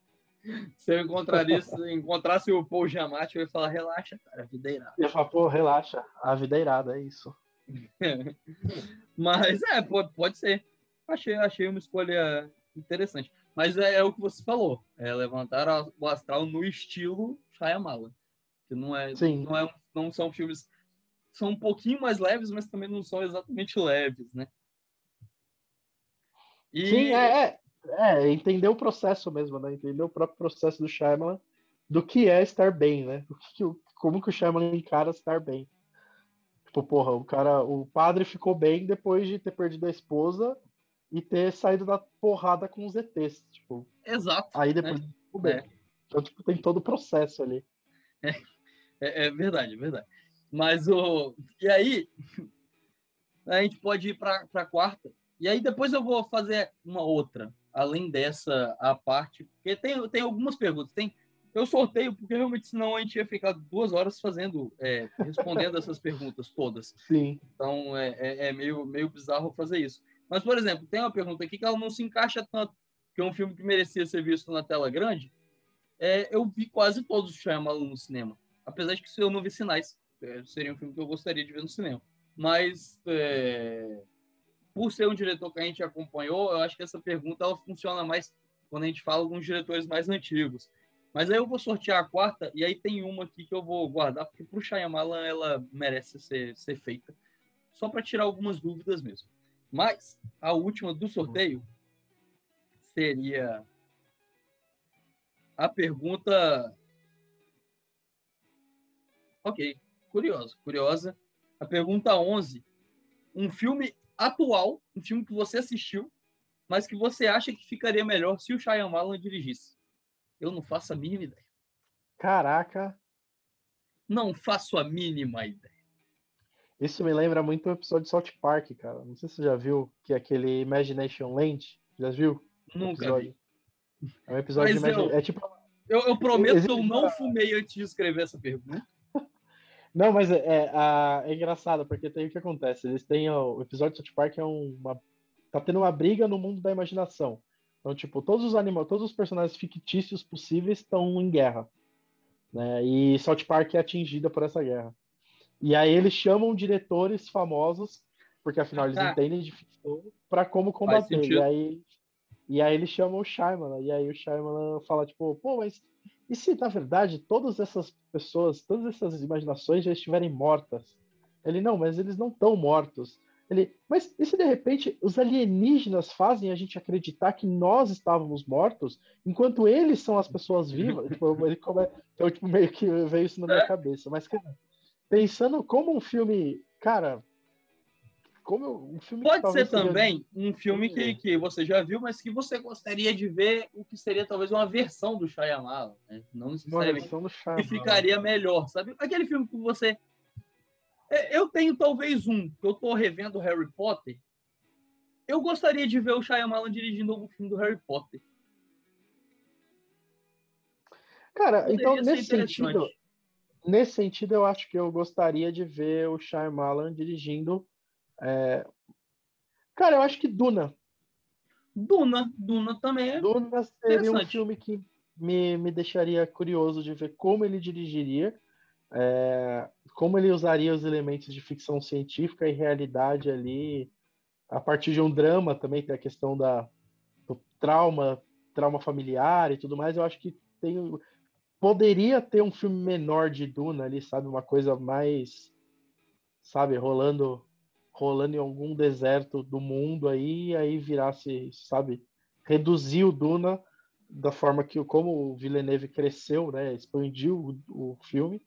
Se eu encontraria, encontrasse o Paul Giamatti, eu ia falar, relaxa, cara, a vida é irada. Eu ia falar, pô, relaxa, a vida é irada, é isso. Mas, é, pode, pode ser. Achei, achei uma escolha interessante. Mas é, é o que você falou, é levantar o astral no estilo Shyamalan. Que não é, Sim. não é, não são filmes são um pouquinho mais leves, mas também não são exatamente leves, né? E... Sim, é, é, é, entender o processo mesmo, né? Entender o próprio processo do Shyamalan, do que é estar bem, né? O que, como que o Shyamalan encara estar bem. Tipo, porra, o cara, o padre ficou bem depois de ter perdido a esposa e ter saído da porrada com os ETs, tipo. Exato. Aí depois né? bem. É. Então, tipo, tem todo o processo ali. É, é, é verdade, é verdade. Mas o. E aí, a gente pode ir para a quarta. E aí depois eu vou fazer uma outra, além dessa, a parte. Porque tem, tem algumas perguntas. Tem, eu sorteio, porque realmente senão a gente ia ficar duas horas fazendo, é, respondendo essas perguntas todas. Sim. Então é, é, é, meio, meio bizarro fazer isso. Mas, por exemplo, tem uma pergunta aqui que ela não se encaixa tanto, que é um filme que merecia ser visto na tela grande. É, eu vi quase todos os Shyamalan no cinema. Apesar de que eu não vi sinais. É, seria um filme que eu gostaria de ver no cinema. Mas, é, por ser um diretor que a gente acompanhou, eu acho que essa pergunta ela funciona mais quando a gente fala com diretores mais antigos. Mas aí eu vou sortear a quarta, e aí tem uma aqui que eu vou guardar, porque para o Shyamalan ela merece ser, ser feita, só para tirar algumas dúvidas mesmo. Mas a última do sorteio seria a pergunta. Ok, curiosa, curiosa. A pergunta 11. Um filme atual, um filme que você assistiu, mas que você acha que ficaria melhor se o Shyamalan dirigisse? Eu não faço a mínima ideia. Caraca. Não faço a mínima ideia. Isso me lembra muito o episódio de South Park, cara. Não sei se você já viu, que é aquele Imagination Land. Já viu? Nunca vi. É um episódio Mas de Imagine... eu, é tipo eu, eu prometo que eu não fumei antes de escrever essa pergunta. Não, mas é, é, é, engraçado, porque tem o que acontece. Eles têm. Ó, o episódio de South Park é uma. Tá tendo uma briga no mundo da imaginação. Então, tipo, todos os animais, todos os personagens fictícios possíveis estão em guerra. Né? E South Park é atingida por essa guerra. E aí eles chamam diretores famosos, porque afinal eles ah. entendem de ficção, para como combater. E aí, e aí eles chamam o Shyamalan. E aí o Shyamalan fala, tipo, pô, mas e se, na verdade, todas essas pessoas, todas essas imaginações já estiverem mortas? Ele, não, mas eles não estão mortos. Ele, mas e se de repente os alienígenas fazem a gente acreditar que nós estávamos mortos, enquanto eles são as pessoas vivas? tipo, ele come... Então, tipo, meio que veio isso na minha cabeça. Mas, cara, pensando como um filme, cara, como um filme Pode ser também um filme que, que você já viu, mas que você gostaria de ver o que seria talvez uma versão do Shyamalan, né? Não necessariamente uma versão do que ficaria melhor, sabe? Aquele filme que você é, eu tenho talvez um, que eu tô revendo Harry Potter. Eu gostaria de ver o Shyamalan dirigindo algum filme do Harry Potter. Cara, Poderia então nesse sentido, nesse sentido eu acho que eu gostaria de ver o Shyamalan dirigindo é... Cara, eu acho que Duna. Duna, Duna também é. Duna seria um filme que me, me deixaria curioso de ver como ele dirigiria, é, como ele usaria os elementos de ficção científica e realidade ali, a partir de um drama também, tem a questão da, do trauma, trauma familiar e tudo mais. Eu acho que tem, poderia ter um filme menor de Duna ali, sabe? Uma coisa mais, sabe, rolando rolando em algum deserto do mundo aí, e aí virasse, sabe, reduzir o Duna da forma que, como o Villeneuve cresceu, né, expandiu o, o filme,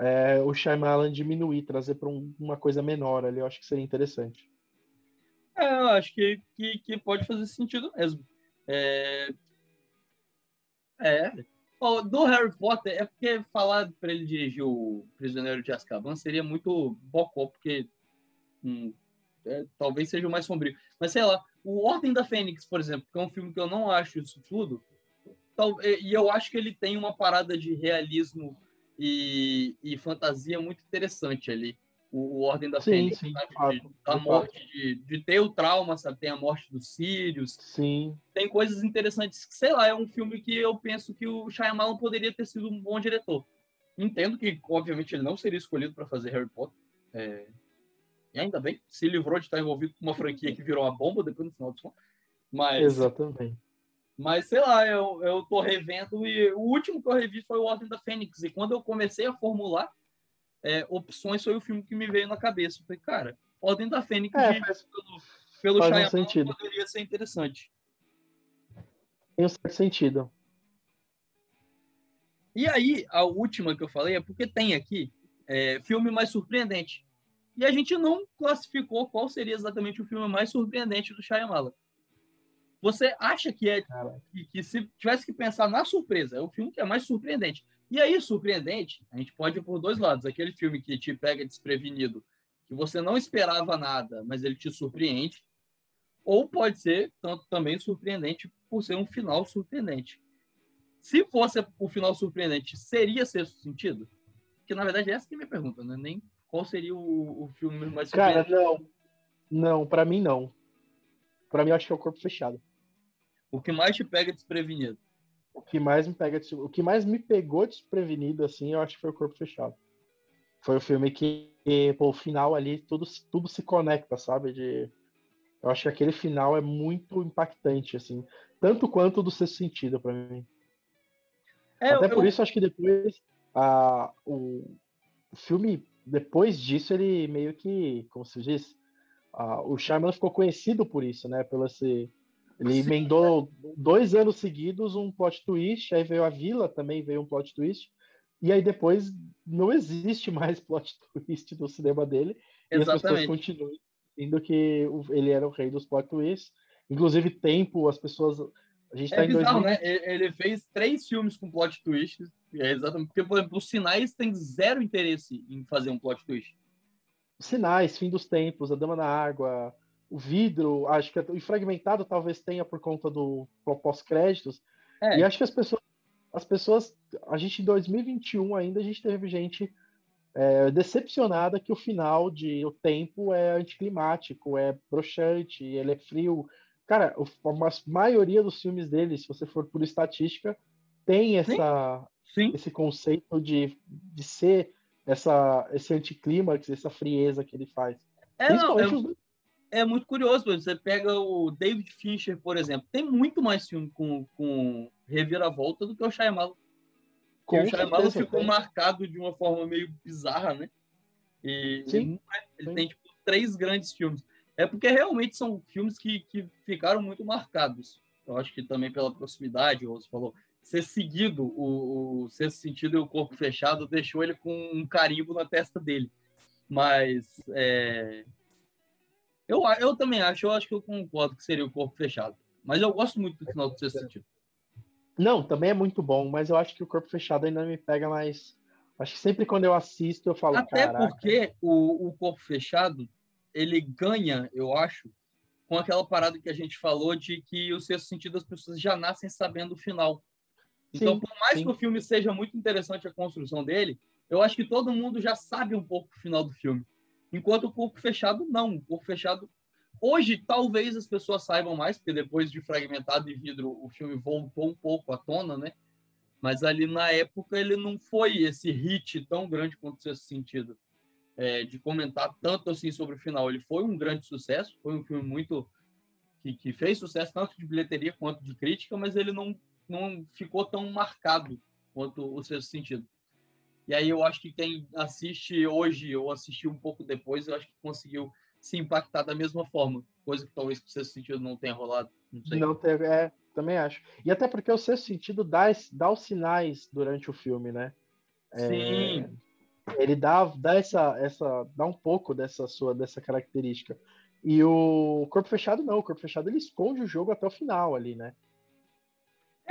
é, o Shyamalan diminuir, trazer para um, uma coisa menor ali, eu acho que seria interessante. É, eu acho que, que, que pode fazer sentido mesmo. É, é. Do Harry Potter, é porque falar para ele dirigir o Prisioneiro de Azkaban seria muito bocó, porque hum, é, talvez seja o mais sombrio. Mas sei lá, o Ordem da Fênix, por exemplo, que é um filme que eu não acho isso tudo, tal, e eu acho que ele tem uma parada de realismo e, e fantasia muito interessante ali. O, o Ordem da Fênix, sim, sabe? De, da morte, de, de ter o trauma, sabe? Tem a morte dos Sirius. Sim. Tem coisas interessantes. Sei lá, é um filme que eu penso que o Shyamalan poderia ter sido um bom diretor. Entendo que, obviamente, ele não seria escolhido para fazer Harry Potter. É... E ainda bem, se livrou de estar envolvido com uma franquia que virou uma bomba depois no final do filme. Mas... Exatamente. Mas, sei lá, eu, eu tô revendo e o último que eu revi foi o Ordem da Fênix. E quando eu comecei a formular é, opções, foi o filme que me veio na cabeça. Eu falei, cara, Ordem da Fênix é, faz, pelo, pelo faz um sentido. poderia ser interessante. Tem um certo sentido. E aí, a última que eu falei é porque tem aqui é, filme mais surpreendente. E a gente não classificou qual seria exatamente o filme mais surpreendente do Shyamalan. Você acha que é que, que, se tivesse que pensar na surpresa, é o filme que é mais surpreendente. E aí, surpreendente, a gente pode ir por dois lados. Aquele filme que te pega desprevenido, que você não esperava nada, mas ele te surpreende. Ou pode ser tanto também surpreendente por ser um final surpreendente. Se fosse o final surpreendente, seria sexto sentido? Que na verdade essa que é a minha pergunta, né? Nem qual seria o, o filme mais surpreendente. Cara, não. Não, para mim não. Para mim eu acho que é o corpo fechado. O que mais te pega desprevenido? O que mais me pega, o que mais me pegou desprevenido assim, eu acho que foi o Corpo Fechado. Foi o filme que, pô, o final ali tudo tudo se conecta, sabe? De eu acho que aquele final é muito impactante assim, tanto quanto do sexto sentido para mim. É, Até eu, por isso acho que depois a, o, o filme depois disso ele meio que, como se diz, o Shyamalan ficou conhecido por isso, né? Pelo esse ele emendou dois anos seguidos um plot twist, aí veio a Vila, também veio um plot twist, e aí depois não existe mais plot twist no cinema dele, Exatamente. e as pessoas continuam dizendo que ele era o rei dos plot twists. Inclusive, tempo, as pessoas. A gente é tá bizarro, 2000... né? Ele fez três filmes com plot twists, é exatamente, porque, por exemplo, os sinais têm zero interesse em fazer um plot twist. Sinais, fim dos tempos, a Dama na Água, o vidro, acho que o fragmentado talvez tenha por conta do pós-créditos. É. E acho que as pessoas, as pessoas, a gente em 2021 ainda a gente teve gente é, decepcionada que o final de O Tempo é anticlimático, é broxante, ele é frio. Cara, a maioria dos filmes dele, se você for por estatística, tem essa, Sim. Sim. esse conceito de, de ser essa, esse anticlímax, essa frieza que ele faz. É, não, eu, é muito curioso. Você pega o David Fincher, por exemplo, tem muito mais filme com, com reviravolta do que o Shyamalan. Com o Shyamalan ficou tem. marcado de uma forma meio bizarra, né? E Sim. ele, ele tem tipo três grandes filmes. É porque realmente são filmes que, que ficaram muito marcados. Eu acho que também pela proximidade, você falou, ser seguido, o, o ser sentido e o corpo fechado deixou ele com um carimbo na testa dele. Mas é, eu, eu também acho, eu acho que eu concordo que seria o corpo fechado. Mas eu gosto muito do final do sexto sentido. Não, também é muito bom, mas eu acho que o corpo fechado ainda me pega mais. Acho que sempre quando eu assisto eu falo. Até Caraca. porque o, o corpo fechado ele ganha, eu acho, com aquela parada que a gente falou de que o sexto sentido as pessoas já nascem sabendo o final. Então, sim, por mais sim. que o filme seja muito interessante a construção dele, eu acho que todo mundo já sabe um pouco o final do filme. Enquanto o corpo fechado, não. O corpo fechado. Hoje, talvez as pessoas saibam mais, porque depois de Fragmentado e Vidro, o filme voltou um pouco à tona, né? Mas ali na época ele não foi esse hit tão grande quanto esse sentido. É, de comentar tanto assim sobre o final. Ele foi um grande sucesso, foi um filme muito. que, que fez sucesso tanto de bilheteria quanto de crítica, mas ele não, não ficou tão marcado quanto o sexto sentido. E aí eu acho que quem assiste hoje ou assistiu um pouco depois, eu acho que conseguiu se impactar da mesma forma, coisa que talvez o sexto sentido não tenha rolado. Não, sei. não teve, é, também acho. E até porque o sexto sentido dá, dá os sinais durante o filme, né? É, Sim. É, ele dá, dá essa, essa, dá um pouco dessa sua dessa característica. E o corpo fechado não, o corpo fechado ele esconde o jogo até o final ali, né?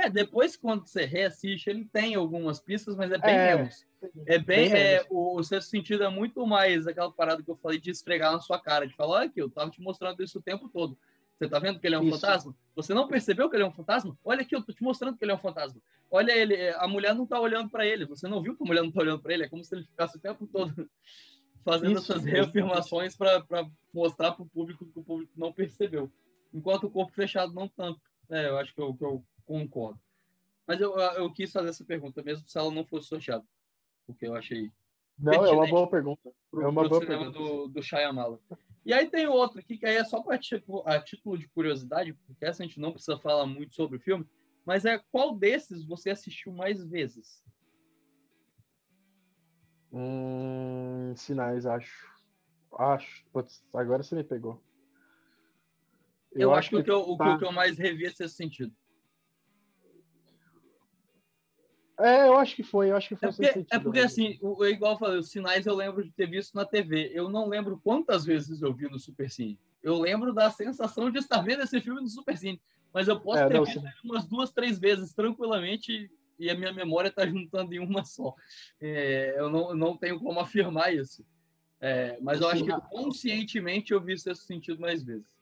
É, depois quando você reassiste, ele tem algumas pistas, mas é bem é, menos. É bem, bem é, o, o sexto sentido é muito mais aquela parada que eu falei de esfregar na sua cara, de falar, olha aqui, eu tava te mostrando isso o tempo todo. Você tá vendo que ele é um isso. fantasma? Você não percebeu que ele é um fantasma? Olha aqui, eu tô te mostrando que ele é um fantasma. Olha ele, é, a mulher não tá olhando para ele. Você não viu que a mulher não tá olhando para ele? É como se ele ficasse o tempo todo fazendo isso, essas reafirmações para mostrar para o público que o público não percebeu. Enquanto o corpo fechado não tanto. É, eu acho que eu, que eu concordo. Mas eu, eu quis fazer essa pergunta, mesmo se ela não fosse sorteada. Porque eu achei. Não, é uma boa pergunta. Pro, é uma boa pergunta. Do, do Shyamala. E aí tem outro aqui, que aí é só para tipo, a título de curiosidade, porque essa a gente não precisa falar muito sobre o filme, mas é qual desses você assistiu mais vezes? Hum, sinais, acho. Acho. Putz, agora você me pegou. Eu, eu acho, que, o que, eu, o que eu mais revi é esse sentido. É, eu acho que foi, eu acho que foi é porque, sentido, é porque assim, o, igual eu falei, os sinais eu lembro de ter visto na TV. Eu não lembro quantas vezes eu vi no Super Cine. Eu lembro da sensação de estar vendo esse filme no Super Cine. Mas eu posso é, ter não, visto umas duas, três vezes tranquilamente e a minha memória está juntando em uma só. É, eu não, não tenho como afirmar isso. É, mas eu acho que conscientemente eu vi esse sentido mais vezes.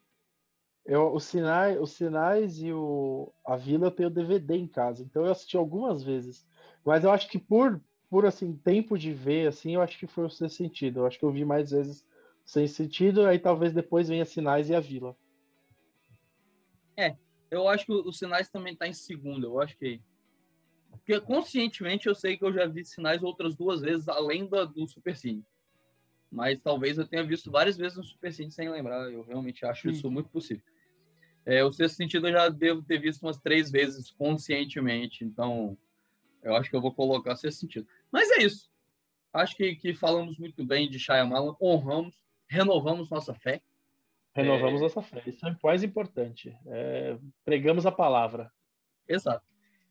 Eu, os, sinais, os sinais e o, a vila eu tenho DVD em casa, então eu assisti algumas vezes. Mas eu acho que por, por assim, tempo de ver, assim, eu acho que foi o seu sentido. Eu acho que eu vi mais vezes sem sentido, aí talvez depois venha sinais e a vila. É, eu acho que os sinais também tá em segundo, eu acho que. Porque conscientemente eu sei que eu já vi sinais outras duas vezes, além da, do Super Cine mas talvez eu tenha visto várias vezes no Super Cine sem lembrar. Eu realmente acho Sim. isso muito possível. É, o sexto sentido eu já devo ter visto umas três vezes conscientemente, então eu acho que eu vou colocar sexto sentido. Mas é isso. Acho que, que falamos muito bem de Shyamalan, honramos, renovamos nossa fé. Renovamos é... nossa fé. Isso é o mais importante. É... Pregamos a palavra. Exato.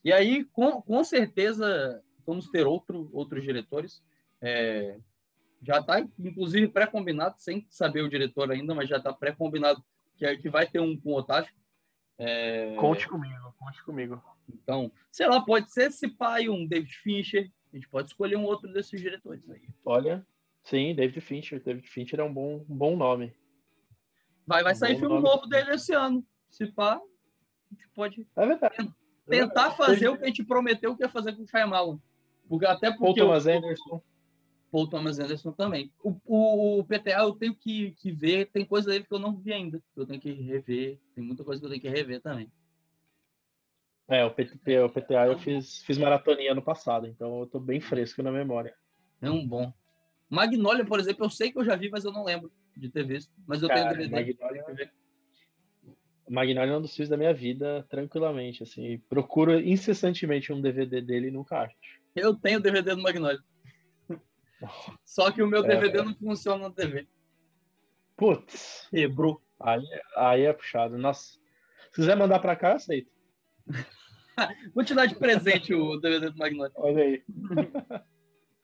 E aí, com, com certeza, vamos ter outro, outros diretores. É, já está, inclusive, pré-combinado, sem saber o diretor ainda, mas já está pré-combinado que, é, que vai ter um com o Otávio. É... Conte comigo, conte comigo. Então, sei lá, pode ser esse pai, um David Fincher. A gente pode escolher um outro desses diretores aí. Olha, sim, David Fincher. David Fincher é um bom, um bom nome. Vai, vai um sair filme nome. novo dele esse ano. Se pá, a gente pode é verdade. tentar é fazer o que a gente prometeu que ia fazer com o Shyamalan. Porque, até porque... Paul Thomas Anderson. Paul Thomas Anderson também. O, o, o, PTA eu tenho que, que ver, tem coisa dele que eu não vi ainda, que eu tenho que rever, tem muita coisa que eu tenho que rever também. É, o, PT, o PTA eu fiz, fiz maratonia no passado, então eu tô bem fresco na memória. É um bom. Magnolia, por exemplo, eu sei que eu já vi, mas eu não lembro de ter visto. Mas eu Cara, tenho DVD. Magnolia, Magnolia é um dos filmes da minha vida, tranquilamente. Assim, procuro incessantemente um DVD dele e nunca acho. Eu tenho DVD do Magnolia. Só que o meu DVD é, não funciona na TV. Putz. Quebrou. Aí, aí é puxado. Nossa. Se quiser mandar pra cá, aceito. Vou te dar de presente o DVD do Magnolia. Olha aí.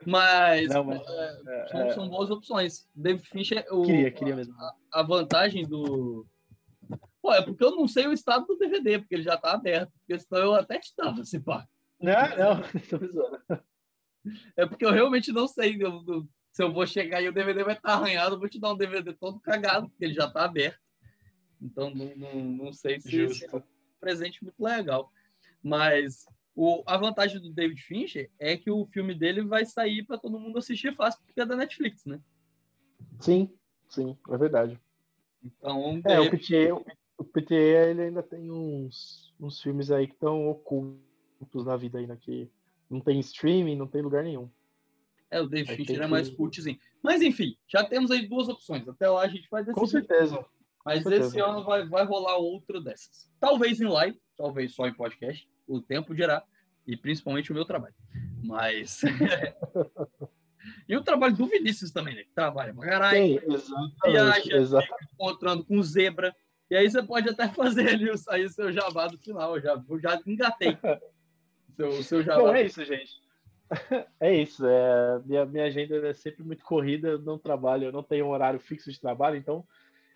Mas, não, mas é, é, são, é. são, boas opções. David Fincher, o, queria, queria mesmo. A, a, vantagem do. Pô, é porque eu não sei o estado do DVD, porque ele já tá aberto. Porque senão eu até te dava esse pá. Não, não, tô. É porque eu realmente não sei eu, eu, se eu vou chegar e o DVD vai estar arranhado, eu vou te dar um DVD todo cagado, porque ele já está aberto. Então, não, não, não sei se, se, é um presente muito legal. Mas o, a vantagem do David Fincher é que o filme dele vai sair para todo mundo assistir fácil, porque é da Netflix, né? Sim, sim, é verdade. Então, é, o PTA, o PTA ele ainda tem uns, uns filmes aí que estão ocultos na vida ainda que não tem streaming, não tem lugar nenhum. É, o David Fincher é mais cultzinho. Mas enfim, já temos aí duas opções. Até lá a gente vai decidir. Com certeza. Mas Com esse ano vai, vai rolar outro dessas. Talvez em live, talvez só em podcast. O tempo dirá. E principalmente o meu trabalho. Mas. e o trabalho do Vinícius também, né? Que trabalha pra caralho. Viaja, exatamente. encontrando com zebra. E aí você pode até fazer ali o seu jabá do final. Eu já, eu já engatei. seu, seu jabá. Bom, é isso, gente. É isso. É, minha, minha agenda é sempre muito corrida, eu não trabalho, eu não tenho um horário fixo de trabalho, então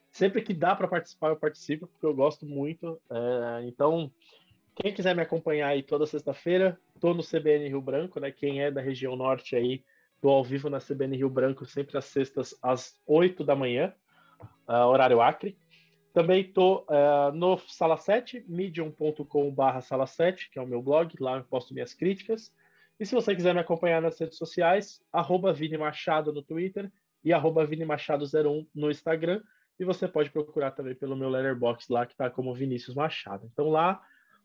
sempre que dá para participar, eu participo, porque eu gosto muito. É, então, quem quiser me acompanhar aí toda sexta-feira, tô no CBN Rio Branco, né? Quem é da região norte aí, tô ao vivo na CBN Rio Branco, sempre às sextas, às 8 da manhã, uh, horário Acre. Também estou uh, no Sala 7, medium.com.br Sala 7, que é o meu blog, lá eu posto minhas críticas. E se você quiser me acompanhar nas redes sociais, arroba Vini Machado no Twitter, e arroba vinimachado01 no Instagram. E você pode procurar também pelo meu letterbox lá, que está como Vinícius Machado. Então lá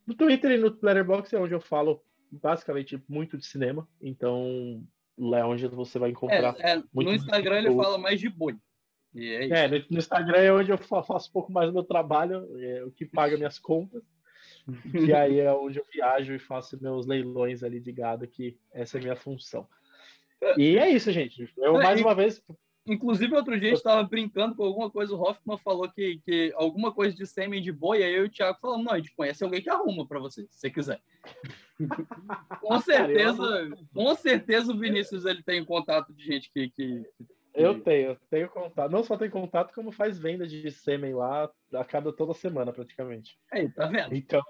no Twitter e no letterbox é onde eu falo basicamente muito de cinema. Então lá é onde você vai encontrar. É, é, no Instagram ele fala mais de boi. É, é no, no, Instagram é onde eu faço um pouco mais do meu trabalho, é o que paga minhas contas. e aí é onde eu viajo e faço meus leilões ali de gado, que essa é a minha função. E é isso, gente. Eu, mais uma vez. Inclusive, outro dia a gente estava brincando com alguma coisa, o Hoffman falou que, que alguma coisa de sêmen de boi, aí eu e o Thiago falamos, não, a gente conhece alguém que arruma para você, se você quiser. com certeza, com certeza o Vinícius ele tem contato de gente que, que, eu tenho, tenho contato. Não só tem contato, como faz venda de sêmen lá a cada toda semana, praticamente. Aí, tá vendo? Então,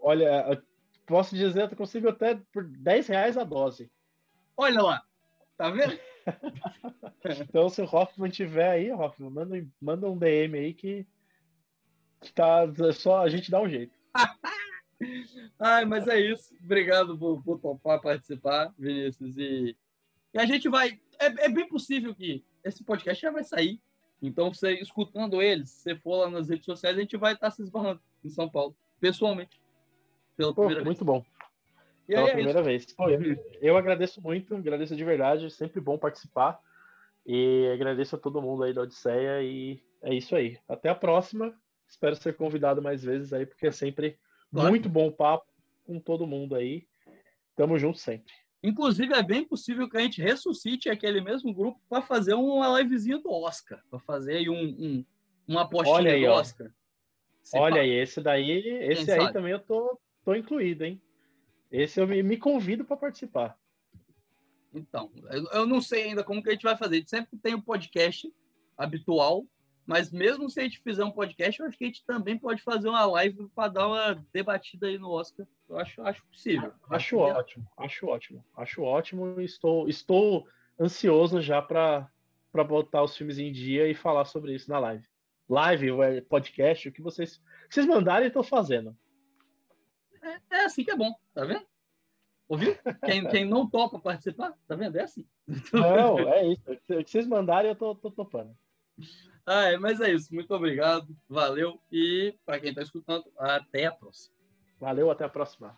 olha, posso dizer, eu consigo até por 10 reais a dose. Olha lá, tá vendo? então, se o Hoffman tiver aí, Hoffman, manda, manda um DM aí que, que tá é só a gente dá um jeito. Ai, mas é isso. Obrigado por, por topar participar, Vinícius. E, e a gente vai. É, é bem possível que esse podcast já vai sair. Então, você escutando eles, se você for lá nas redes sociais, a gente vai estar se esbarrando em São Paulo, pessoalmente. Pela Pô, primeira muito vez. bom. E pela é primeira isso. vez. Pô, eu, eu agradeço muito, agradeço de verdade, sempre bom participar. E agradeço a todo mundo aí da Odisseia e é isso aí. Até a próxima. Espero ser convidado mais vezes aí, porque é sempre claro. muito bom papo com todo mundo aí. Tamo junto sempre. Inclusive, é bem possível que a gente ressuscite aquele mesmo grupo para fazer uma livezinha do Oscar, para fazer aí um, um, uma apostinha Olha aí, do Oscar. Olha aí, esse daí, esse Quem aí sabe? também eu tô, tô incluído, hein? Esse eu me, me convido para participar. Então, eu, eu, não sei ainda como que a gente vai fazer. A gente sempre tem o um podcast habitual, mas mesmo se a gente fizer um podcast, eu acho que a gente também pode fazer uma live para dar uma debatida aí no Oscar. Eu acho, acho possível. Acho ótimo, acho ótimo, acho ótimo. Estou, estou ansioso já para botar os filmes em dia e falar sobre isso na live. Live, é, podcast, o que vocês, vocês mandarem, estou fazendo. É, é, assim que é bom, tá vendo? Ouviu? Quem, quem não topa participar, tá vendo? É assim. Não, é isso. Se vocês mandarem, eu tô, tô topando. Ah, é, mas é isso. Muito obrigado. Valeu. E para quem está escutando, até a próxima. Valeu, até a próxima.